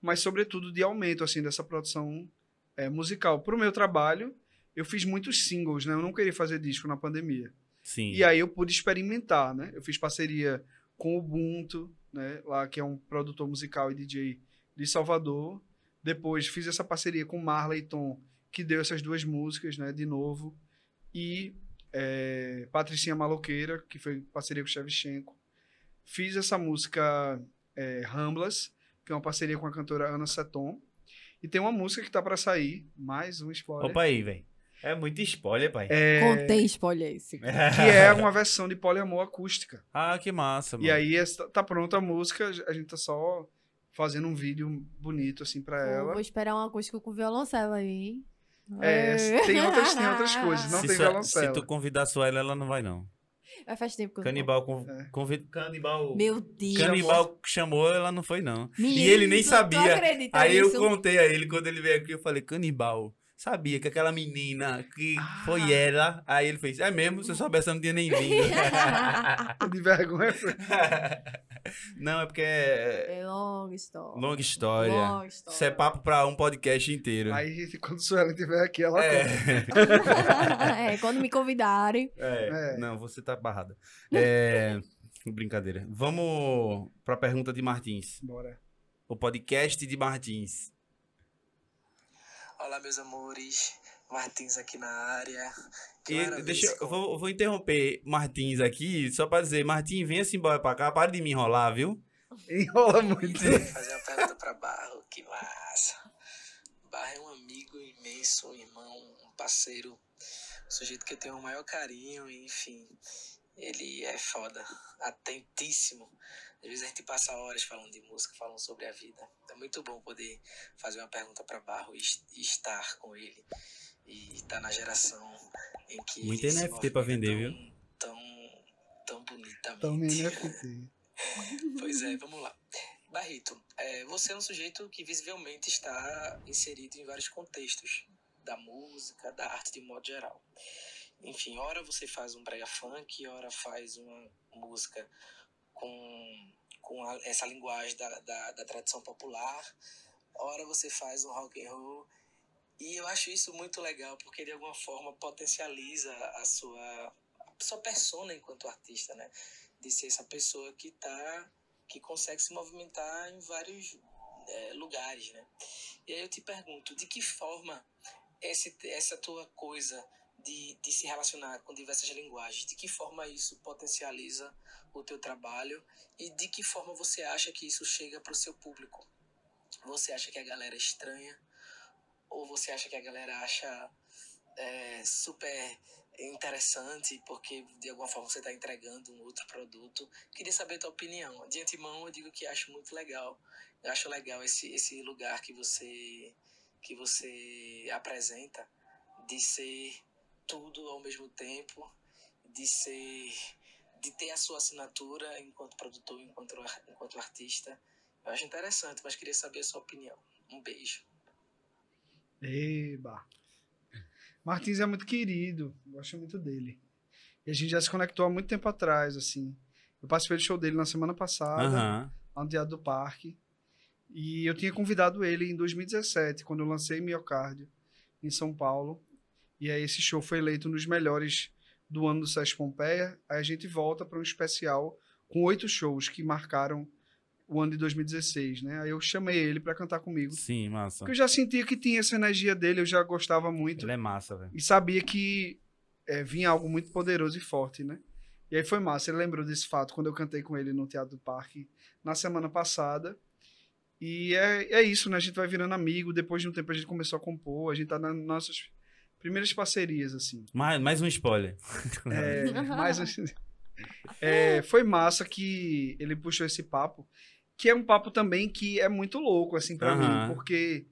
Speaker 2: mas sobretudo de aumento assim dessa produção é, musical. Para o meu trabalho, eu fiz muitos singles, né? Eu não queria fazer disco na pandemia.
Speaker 1: Sim.
Speaker 2: E aí eu pude experimentar, né? Eu fiz parceria com o Ubuntu, né? Lá que é um produtor musical e DJ de Salvador. Depois fiz essa parceria com Marley Tom, que deu essas duas músicas, né? De novo. E é, Patricinha Maloqueira, que foi parceria com Shevchenko. Fiz essa música é, Ramblas, que é uma parceria com a cantora Ana Seton. E tem uma música que tá para sair, mais um spoiler.
Speaker 1: Opa aí, velho. É muito spoiler, pai.
Speaker 2: É,
Speaker 3: Contei spoiler esse.
Speaker 2: que é uma versão de poliamor acústica.
Speaker 1: Ah, que massa, mano.
Speaker 2: E aí tá pronta a música, a gente tá só fazendo um vídeo bonito assim pra ela.
Speaker 3: vou esperar um acústico com violoncelo aí, hein?
Speaker 2: É, tem outras- tem outras coisas, não
Speaker 1: se,
Speaker 2: tem
Speaker 1: só-
Speaker 2: violoncelo.
Speaker 1: se tu convidar só ela, ela não vai, não.
Speaker 3: Mas faz tempo que eu não
Speaker 1: Canibal conv...
Speaker 2: É.
Speaker 1: convid- Canibal.
Speaker 3: Meu Deus.
Speaker 1: Canibal chamou, ela não foi, não.
Speaker 3: Menino,
Speaker 1: e ele nem sabia. Aí eu
Speaker 3: nisso?
Speaker 1: contei a ele, quando ele veio aqui, eu falei, Canibal. Sabia que aquela menina que
Speaker 2: Ah.
Speaker 1: foi ela. Aí ele fez, é mesmo, se eu soubesse, eu não tinha nem vindo.
Speaker 2: De vergonha.
Speaker 1: não, é porque é
Speaker 3: É longa história.
Speaker 1: longa história.
Speaker 3: Longa história.
Speaker 1: Isso é papo pra um podcast inteiro.
Speaker 2: Aí quando Suelen estiver aqui, ela conta.
Speaker 1: É.
Speaker 3: é, quando me convidarem.
Speaker 1: É,
Speaker 2: É.
Speaker 1: Não, você tá barrada. É, Brincadeira. Vamos pra pergunta de Martins.
Speaker 2: Bora.
Speaker 1: O podcast de Martins.
Speaker 4: Olá, meus amores. Martins aqui na área.
Speaker 1: E deixa eu, vou, vou interromper Martins aqui, só pra dizer, Martins, venha-se embora pra cá, para de me enrolar, viu?
Speaker 2: Enrola muito.
Speaker 4: fazer uma pergunta para Barro, que massa. Barro é um amigo imenso, um irmão, um parceiro, um sujeito que eu tenho o maior carinho, enfim, ele é foda, atentíssimo. Às vezes a gente passa horas falando de música, falando sobre a vida. É muito bom poder fazer uma pergunta para Barro e es- estar com ele e estar na geração em que
Speaker 1: Muito NFT pra
Speaker 4: movimenta
Speaker 1: vender,
Speaker 4: tão, Tão, tão bonitamente.
Speaker 2: Então, nem NFT.
Speaker 4: Pois é, vamos lá. Barrito, é, você é um sujeito que visivelmente está inserido em vários contextos da música, da arte de modo geral. Enfim, ora você faz um brega funk, ora faz uma música com, com a- essa linguagem da, da, da tradição popular, ora você faz um rock and roll. E eu acho isso muito legal, porque de alguma forma potencializa a sua, a sua persona enquanto artista, né? de ser essa pessoa que tá que consegue se movimentar em vários eh, lugares, né? E aí eu te pergunto, de que forma esse, essa tua coisa de, de se relacionar com diversas linguagens, de que forma isso potencializa o teu trabalho e de que forma você acha que isso chega para o seu público? Você acha que a galera é estranha? Ou você acha que a galera acha eh, super
Speaker 6: interessante, porque de alguma forma você está entregando um outro produto. Queria saber a tua opinião. De antemão, eu digo que acho muito legal. Eu acho legal esse, esse lugar que você, que você apresenta de ser tudo ao mesmo tempo, de ser de ter a sua assinatura enquanto produtor, enquanto, enquanto artista. Eu acho interessante, mas queria saber a sua opinião. Um beijo.
Speaker 2: Eba. Martins é muito querido, gosto muito dele. E a gente já se conectou há muito tempo atrás, assim. Eu participei do show dele na semana passada, lá no Teatro do Parque. E eu tinha convidado ele em 2017, quando eu lancei Miocárdio, em São Paulo. E aí esse show foi eleito um dos melhores do ano do Sesc Pompeia. Aí a gente volta para um especial com oito shows que marcaram o ano de 2016, né? Aí eu chamei ele para cantar comigo.
Speaker 1: Sim, massa.
Speaker 2: Porque eu já sentia que tinha essa energia dele, eu já gostava muito.
Speaker 1: Ele é massa, velho.
Speaker 2: E sabia que é, vinha algo muito poderoso e forte, né? E aí foi massa. Ele lembrou desse fato quando eu cantei com ele no Teatro do Parque na semana passada. E é, é isso, né? A gente vai virando amigo. Depois de um tempo a gente começou a compor. A gente tá nas nossas primeiras parcerias, assim.
Speaker 1: Mais, mais um spoiler.
Speaker 2: É, mas assim, é, foi massa que ele puxou esse papo, que é um papo também que é muito louco, assim, pra
Speaker 1: Aham.
Speaker 2: mim, porque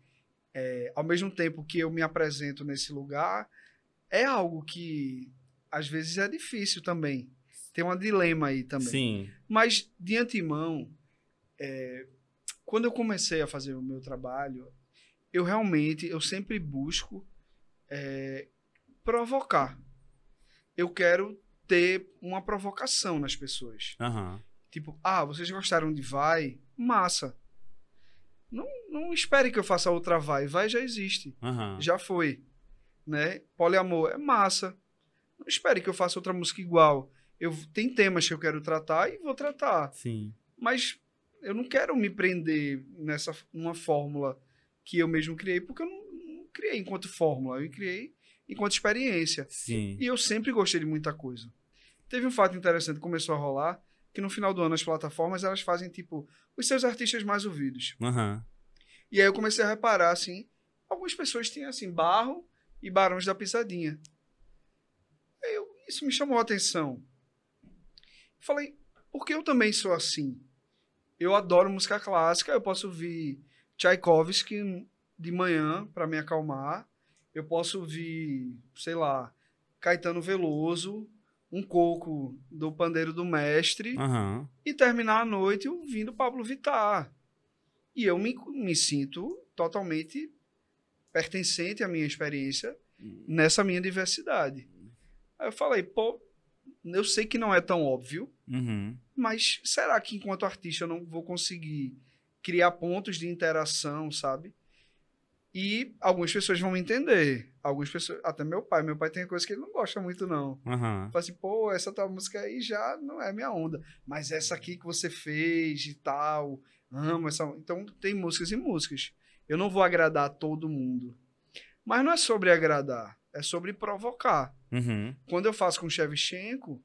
Speaker 2: é, ao mesmo tempo que eu me apresento nesse lugar, é algo que às vezes é difícil também. Tem um dilema aí também.
Speaker 1: Sim.
Speaker 2: Mas, de antemão, é, quando eu comecei a fazer o meu trabalho, eu realmente, eu sempre busco é, provocar. Eu quero ter uma provocação nas pessoas.
Speaker 1: Aham.
Speaker 2: Tipo, ah, vocês gostaram de Vai? Massa. Não, não espere que eu faça outra Vai. Vai já existe.
Speaker 1: Aham.
Speaker 2: Já foi. Né? Poliamor é massa. Não espere que eu faça outra música igual. Eu, tem temas que eu quero tratar e vou tratar.
Speaker 1: Sim.
Speaker 2: Mas eu não quero me prender nessa uma fórmula que eu mesmo criei, porque eu não criei enquanto fórmula, eu criei enquanto experiência.
Speaker 1: Sim.
Speaker 2: E eu sempre gostei de muita coisa. Teve um fato interessante que começou a rolar, que no final do ano as plataformas elas fazem tipo os seus artistas mais ouvidos.
Speaker 1: Aham.
Speaker 2: E aí eu comecei a reparar assim, algumas pessoas têm assim Barro e Barões da Pisadinha. Eu- isso me chamou a atenção. Falei, porque eu também sou assim. Eu adoro música clássica, eu posso ouvir Tchaikovsky de manhã para me acalmar. Eu posso ouvir, sei lá, Caetano Veloso, um coco do pandeiro do mestre
Speaker 1: Aham.
Speaker 2: e terminar a noite ouvindo Pablo Vittar. E eu me, me sinto totalmente pertencente à minha experiência nessa minha diversidade. Aí eu falei, pô, eu sei que não é tão óbvio,
Speaker 1: Uhum.
Speaker 2: mas será que enquanto artista eu não vou conseguir criar pontos de interação, sabe? E algumas pessoas vão entender. Algumas pessoas, até meu pai, meu pai tem coisa que ele não gosta muito não.
Speaker 1: Aham.
Speaker 2: Fala assim, pô, essa tua música aí já não é minha onda. Mas essa aqui que você fez e tal, amo essa. Então tem músicas e músicas. Eu não vou agradar a todo mundo. Mas não é sobre agradar, é sobre provocar.
Speaker 1: Uhum.
Speaker 2: Quando eu faço com Shevchenko,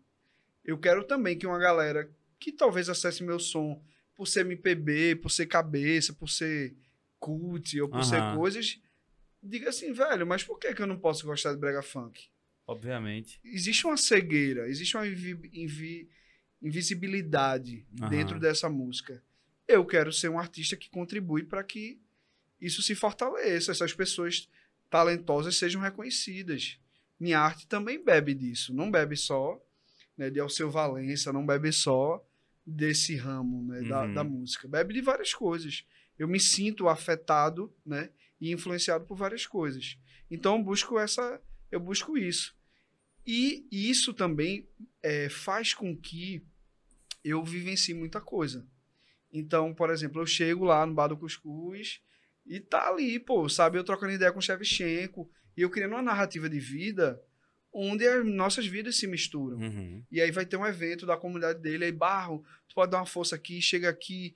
Speaker 2: eu quero também que uma galera que talvez acesse meu som por ser MPB, por ser cabeça, por ser cult ou por ser coisas, diga assim, velho, mas por que, que eu não posso gostar de brega funk?
Speaker 1: Obviamente.
Speaker 2: existe uma cegueira, existe uma invi- invi- invisibilidade dentro dessa música. Eu quero ser um artista que contribui para que isso se fortaleça, essas pessoas talentosas sejam reconhecidas. Minha arte também bebe disso, não bebe só né, de Alceu Valença, não bebe só desse ramo né, da,
Speaker 1: Uhum.
Speaker 2: da música, bebe de várias coisas. Eu me sinto afetado né, e influenciado por várias coisas. Então eu busco essa, eu busco isso. E isso também é, faz com que eu vivencie muita coisa. Então, por exemplo, eu chego lá no Bar do Cuscuz e tá ali, pô, sabe, eu trocando ideia com o Shevchenko e eu criando uma narrativa de vida onde as nossas vidas se misturam.
Speaker 1: Uhum.
Speaker 2: E aí vai ter um evento da comunidade dele, aí Barro, tu pode dar uma força aqui, chega aqui,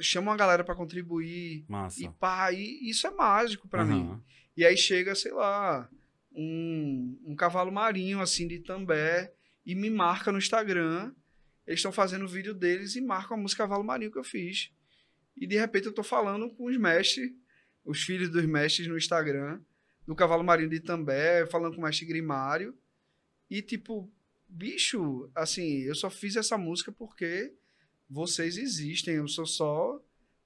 Speaker 2: chama uma galera para contribuir
Speaker 1: Massa.
Speaker 2: e pá, e isso é mágico para mim.
Speaker 1: Aham.
Speaker 2: E aí chega, sei lá, um, um cavalo marinho, assim, de També, e me marca no Instagram. Eles estão fazendo o vídeo deles e marcam a música Cavalo Marinho que eu fiz. E de repente eu tô falando com os mestres, os filhos dos mestres no Instagram, do Cavalo Marinho de També, falando com o mestre Grimário. E, tipo, bicho, assim, eu só fiz essa música porque vocês existem, eu sou só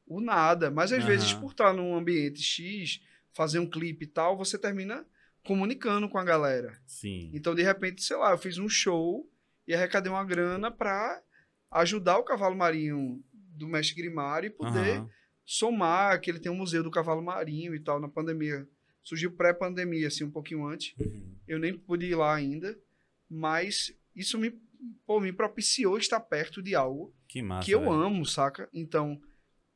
Speaker 2: o nada. Mas às
Speaker 1: Aham.
Speaker 2: vezes, por estar num ambiente X, fazer um clipe e tal, você termina comunicando com a galera.
Speaker 1: Sim.
Speaker 2: Então, de repente, sei lá, eu fiz um show e arrecadei uma grana pra ajudar o cavalo marinho do Mestre Grimário e poder
Speaker 1: Aham.
Speaker 2: somar, que ele tem um museu do cavalo marinho e tal, na pandemia. Surgiu pré-pandemia, assim, um pouquinho antes.
Speaker 1: Uhum.
Speaker 2: Eu nem pude ir lá ainda, mas isso me, pô, me propiciou estar perto de algo
Speaker 1: Que massa.
Speaker 2: que eu
Speaker 1: velho.
Speaker 2: amo, saca? Então,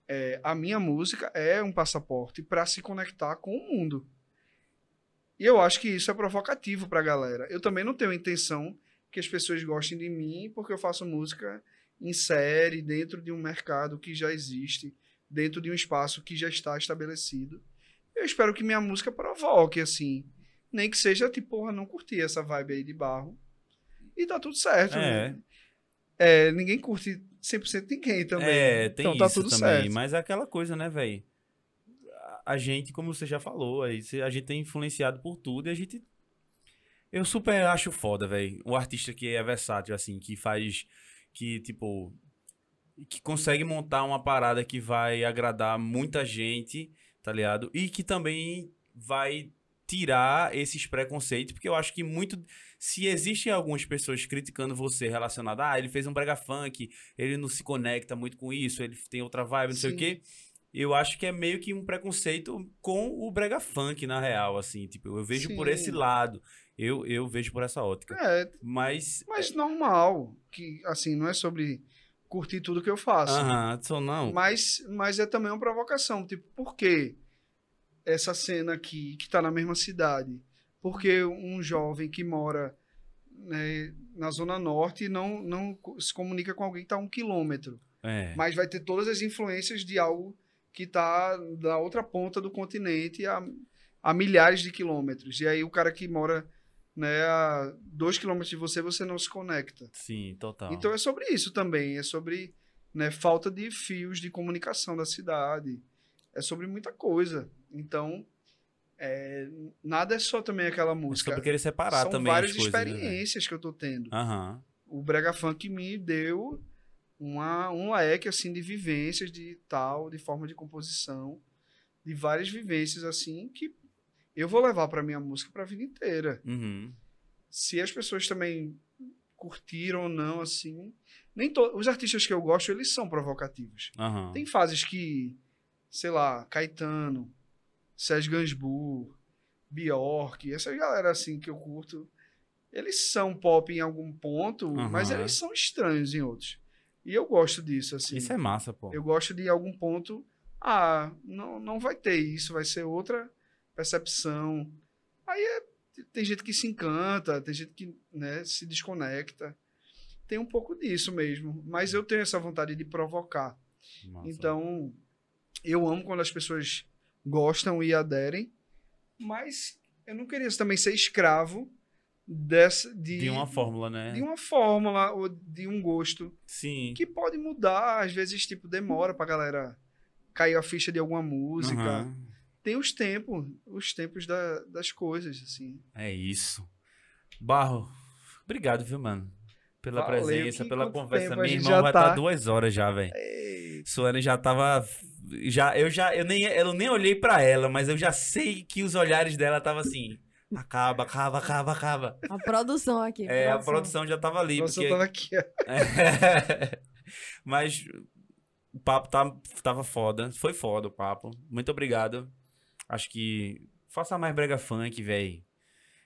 Speaker 2: é, a minha música é um passaporte para se conectar com o mundo. E eu acho que isso é provocativo pra galera. Eu também não tenho intenção que as pessoas gostem de mim porque eu faço música em série, dentro de um mercado que já existe, dentro de um espaço que já está estabelecido. Eu espero que minha música provoque, assim. Nem que seja tipo, porra, não curti essa vibe aí de barro. E tá tudo certo.
Speaker 1: É.
Speaker 2: né? É, ninguém curte 100% ninguém também.
Speaker 1: É, tem
Speaker 2: então tá
Speaker 1: isso
Speaker 2: tudo
Speaker 1: também.
Speaker 2: certo.
Speaker 1: Mas é aquela coisa, né, velho? A gente, como você já falou, a gente é influenciado por tudo e a gente. Eu super acho foda, velho. Um artista que é versátil, assim, que faz. Que, tipo. Que consegue montar uma parada que vai agradar muita gente, tá ligado? E que também vai tirar esses preconceitos, porque eu acho que muito. Se existem algumas pessoas criticando você relacionado, ah, ele fez um brega funk, ele não se conecta muito com isso, ele tem outra vibe, não sei o
Speaker 2: Sim.
Speaker 1: quê. Eu acho que é meio que um preconceito com o brega funk, na real, assim. Tipo, eu vejo por
Speaker 2: Sim.
Speaker 1: esse lado. Eu, eu vejo por essa ótica.
Speaker 2: É,
Speaker 1: Mas.
Speaker 2: mas normal. Que, assim, não é sobre curtir tudo que eu faço.
Speaker 1: Aham, só não.
Speaker 2: Mas, mas é também uma provocação. Tipo, por que essa cena aqui, que tá na mesma cidade? Por que um jovem que mora né, na Zona Norte não, não se comunica com alguém que tá a um quilômetro?
Speaker 1: É.
Speaker 2: Mas vai ter todas as influências de algo que tá da outra ponta do continente a, a milhares de quilômetros. E aí o cara que mora né, a dois quilômetros de você, você não se conecta.
Speaker 1: Sim, total.
Speaker 2: Então é sobre isso também, é sobre né, falta de fios de comunicação da cidade, é sobre muita coisa. Então, é, nada é só também aquela
Speaker 1: É
Speaker 2: música.
Speaker 1: sobre querer separar
Speaker 2: São
Speaker 1: também
Speaker 2: várias
Speaker 1: as coisas, né,
Speaker 2: experiências que eu tô tendo.
Speaker 1: Aham.
Speaker 2: O Brega Funk me deu uma, um leque assim de vivências de tal, de forma de composição, de várias vivências assim que eu vou levar para minha música para a vida inteira
Speaker 1: Uhum.
Speaker 2: se as pessoas também curtiram ou não, assim. Nem to... Os artistas que eu gosto, eles são provocativos.
Speaker 1: Aham.
Speaker 2: Tem fases que, sei lá, Caetano, Sérgio Gainsbourg, Bjork, essas galera assim que eu curto, eles são pop em algum ponto, mas
Speaker 1: Aham.
Speaker 2: eles são estranhos em outros. E eu gosto disso, assim.
Speaker 1: Isso é massa, pô.
Speaker 2: Eu gosto de em algum ponto, ah, não, não vai ter isso, vai ser outra percepção. Aí é- tem gente que se encanta, tem gente que né, se desconecta. Tem um pouco disso mesmo. Mas eu tenho essa vontade de provocar.
Speaker 1: Massa.
Speaker 2: Então, eu amo quando as pessoas gostam e aderem, mas eu não queria também ser escravo dessa, de,
Speaker 1: De uma fórmula, né?
Speaker 2: de uma fórmula ou de um gosto
Speaker 1: Sim.
Speaker 2: que pode mudar, às vezes, tipo, demora pra galera cair a ficha de alguma música.
Speaker 1: Aham.
Speaker 2: Tem os tempos, os tempos da- das coisas, assim.
Speaker 1: É isso. Barro, obrigado, viu, mano? Pela
Speaker 2: Valeu,
Speaker 1: presença, pela conversa. Meu irmão
Speaker 2: já
Speaker 1: vai estar
Speaker 2: tá?
Speaker 1: duas horas já, velho. Suane já tava. Já, eu já. Eu nem, eu nem olhei pra ela, mas eu já sei que os olhares dela estavam assim. Acaba, acaba, acaba, acaba.
Speaker 3: A produção aqui.
Speaker 1: É, a produção já tava ali.
Speaker 2: Nossa,
Speaker 1: porque...
Speaker 2: eu tava aqui. ó.
Speaker 1: Mas o papo tá, tava foda. Foi foda o papo. Muito obrigado. Acho que. Faça mais brega funk, velho.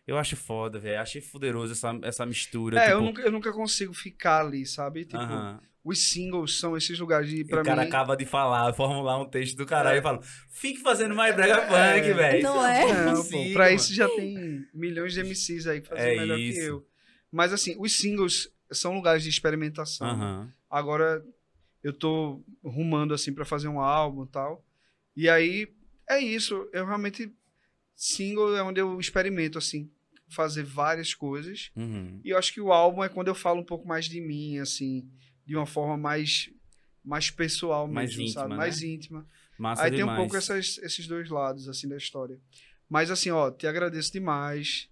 Speaker 1: Eu acho foda, velho. Achei fuderoso essa, essa mistura.
Speaker 2: É,
Speaker 1: tipo,
Speaker 2: eu, nunca, eu nunca consigo ficar ali, sabe? Tipo,
Speaker 1: aham.
Speaker 2: Os singles são esses lugares de,
Speaker 1: E
Speaker 2: pra
Speaker 1: o cara
Speaker 2: mim...
Speaker 1: acaba de falar, formular um texto do caralho
Speaker 2: É.
Speaker 1: e fala: fique fazendo mais brega
Speaker 2: É.
Speaker 1: velho.
Speaker 3: Não é?
Speaker 2: Não,
Speaker 1: consigo,
Speaker 2: pô, pra isso já tem milhões de MCs aí que fazem
Speaker 1: É
Speaker 2: melhor
Speaker 1: isso.
Speaker 2: que eu. Mas assim, os singles são lugares de experimentação. Agora eu tô rumando assim pra fazer um álbum e tal. E aí é isso, eu realmente single é onde eu experimento assim, fazer várias coisas.
Speaker 1: Uhum.
Speaker 2: E eu acho que o álbum é quando eu falo um pouco mais de mim assim, de uma forma mais mais pessoal
Speaker 1: Mais
Speaker 2: mesmo,
Speaker 1: íntima,
Speaker 2: sabe?
Speaker 1: né?
Speaker 2: Mais íntima.
Speaker 1: Massa
Speaker 2: Aí tem
Speaker 1: demais.
Speaker 2: um pouco essas- esses dois lados assim da história. Mas assim, ó, te agradeço demais.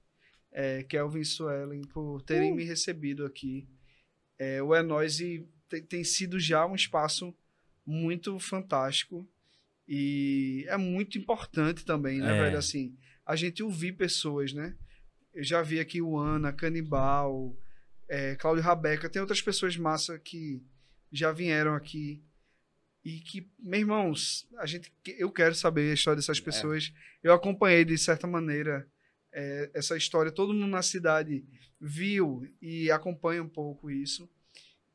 Speaker 2: é, Kelvin e Suelen, por terem
Speaker 3: Uh.
Speaker 2: me recebido aqui. É, o É Nós e tem, tem sido já um espaço muito fantástico e é muito importante também, né,
Speaker 1: É.
Speaker 2: velho? Assim, a gente ouvir pessoas, né? Eu já vi aqui o Ana, Canibal, é, Cláudio Rabeca, tem outras pessoas massa que já vieram aqui e que, meus irmãos, a gente, eu quero saber a história dessas pessoas. Eu acompanhei de certa maneira é, essa história. Todo mundo na cidade viu e acompanha um pouco isso.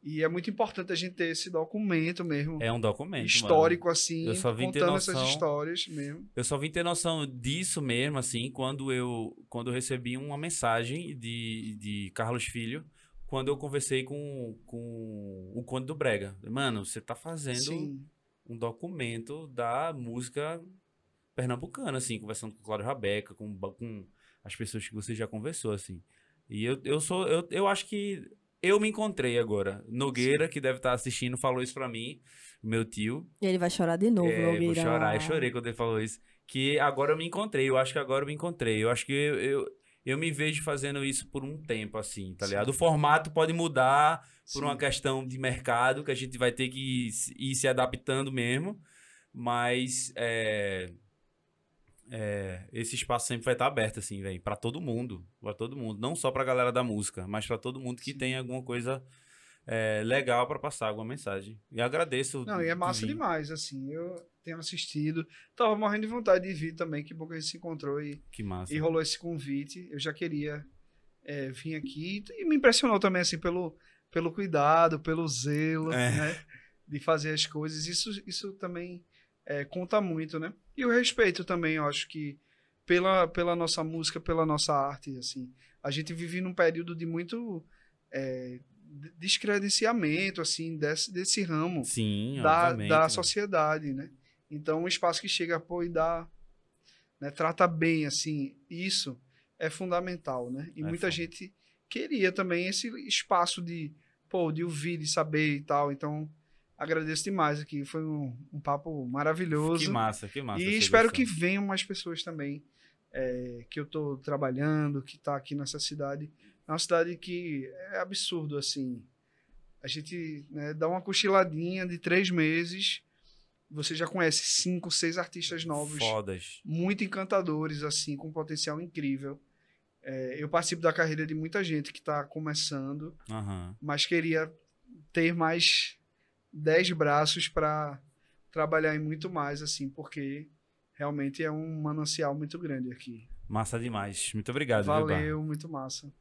Speaker 2: E é muito importante a gente ter esse documento mesmo,
Speaker 1: É um documento. mano.
Speaker 2: histórico assim,
Speaker 1: Eu só vim
Speaker 2: contando essas
Speaker 1: noção-
Speaker 2: histórias mesmo.
Speaker 1: Eu só vim ter noção disso mesmo, assim, quando eu, quando eu recebi uma mensagem de, de Carlos Filho, quando eu conversei com, com o Conde do Brega. Mano, você tá fazendo
Speaker 2: Sim,
Speaker 1: um documento da música pernambucana, assim, conversando com o Cláudio Rabeca, com, com as pessoas que você já conversou, assim. E eu, eu sou, eu, eu acho que eu me encontrei agora. Nogueira, que deve estar assistindo, falou isso pra mim, meu tio.
Speaker 3: E ele vai chorar de novo,
Speaker 1: É, vou
Speaker 3: Nogueira.
Speaker 1: chorar, eu chorei quando ele falou isso. Que agora eu me encontrei, eu acho que agora eu me encontrei. Eu acho que eu, eu, eu me vejo fazendo isso por um tempo, assim, tá
Speaker 2: Sim.
Speaker 1: ligado? O formato pode mudar por
Speaker 2: sim.
Speaker 1: uma questão de mercado, que a gente vai ter que ir, se- adaptando mesmo. Mas é, é, esse espaço sempre vai estar aberto, assim, velho, pra todo mundo. Pra todo mundo. Não só pra galera da música, mas pra todo mundo que
Speaker 2: Sim.
Speaker 1: tem alguma coisa é, legal pra passar, alguma mensagem. E agradeço.
Speaker 2: Não, e é massa
Speaker 1: vir.
Speaker 2: demais, assim. Eu tenho assistido. Tava morrendo de vontade de vir também, que bom que a gente se encontrou e, e rolou esse convite. Eu já queria é, vir aqui e me impressionou também, assim, pelo, pelo cuidado, pelo zelo,
Speaker 1: É.
Speaker 2: né? De fazer as coisas. Isso, isso também é, conta muito, né? E o respeito também, eu acho que pela, pela nossa música, pela nossa arte, assim. A gente vive num período de muito é, de- descredenciamento, assim, desse, desse ramo
Speaker 1: Sim,
Speaker 2: da, da
Speaker 1: velho.
Speaker 2: sociedade, né? Então, um espaço que chega pô, e dá, né, trata bem, assim, isso é fundamental, né? E
Speaker 1: É
Speaker 2: muita
Speaker 1: foda.
Speaker 2: gente queria também esse espaço de, pô, de ouvir, de saber e tal. Então, agradeço demais aqui, foi um, um papo maravilhoso.
Speaker 1: Que massa, que massa.
Speaker 2: E espero que venham mais pessoas também é, que eu tô trabalhando, que tá aqui nessa cidade. É uma cidade que é absurdo, assim. A gente né, dá uma cochiladinha de três meses, você já conhece cinco, seis artistas novos,
Speaker 1: Fodas.
Speaker 2: muito encantadores, assim, com potencial incrível. É, eu participo da carreira de muita gente que está começando,
Speaker 1: Aham.
Speaker 2: mas queria ter mais dez braços para trabalhar em muito mais, assim, porque realmente é um manancial muito grande aqui.
Speaker 1: Massa demais. Muito obrigado?
Speaker 2: Valeu, muito massa.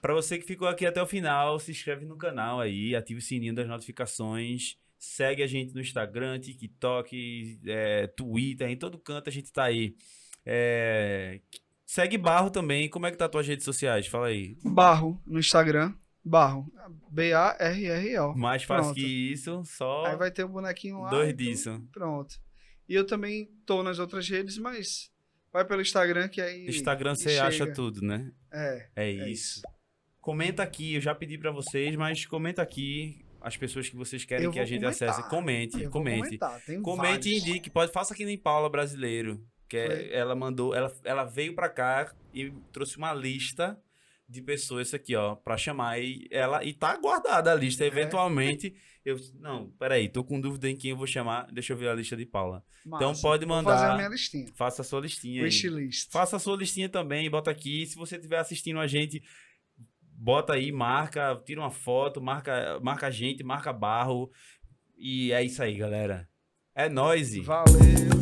Speaker 1: Pra você que ficou aqui até o final, se inscreve no canal aí, ativa o sininho das notificações, segue a gente no Instagram, TikTok, é, Twitter, em todo canto a gente tá aí. É, Segue Barro também. Como é que tá as tuas redes sociais? Fala aí.
Speaker 2: Barro no Instagram, Barro, B-A-R-R-O.
Speaker 1: Mais fácil
Speaker 2: Pronto.
Speaker 1: que isso, só
Speaker 2: Aí vai ter o bonequinho lá.
Speaker 1: dois
Speaker 2: então,
Speaker 1: disso.
Speaker 2: Pronto. E eu também tô nas outras redes, mas vai pelo Instagram que aí.
Speaker 1: Instagram você acha tudo, né?
Speaker 2: É.
Speaker 1: É,
Speaker 2: É
Speaker 1: isso. Comenta aqui, eu já pedi pra vocês, mas comenta aqui as pessoas que vocês querem que a gente
Speaker 2: comentar.
Speaker 1: acesse. Comente,
Speaker 2: Eu
Speaker 1: comente. Comente e indique, pode, faça que nem Paula Brasileiro, que é-
Speaker 2: Foi.
Speaker 1: ela mandou, ela, ela veio pra cá e trouxe uma lista de pessoas aqui, ó, pra chamar e ela e tá guardada a lista,
Speaker 2: É.
Speaker 1: eventualmente eu não, peraí, tô com dúvida em quem eu vou chamar, deixa eu ver a lista de Paula. Então pode
Speaker 2: a
Speaker 1: mandar,
Speaker 2: minha listinha.
Speaker 1: faça a sua listinha aí.
Speaker 2: Wishlist.
Speaker 1: Faça a sua listinha também, bota aqui. Se você estiver assistindo a gente, bota aí, marca, tira uma foto, marca, marca a gente, marca barro. E é isso aí, galera. É nóis.
Speaker 2: Valeu.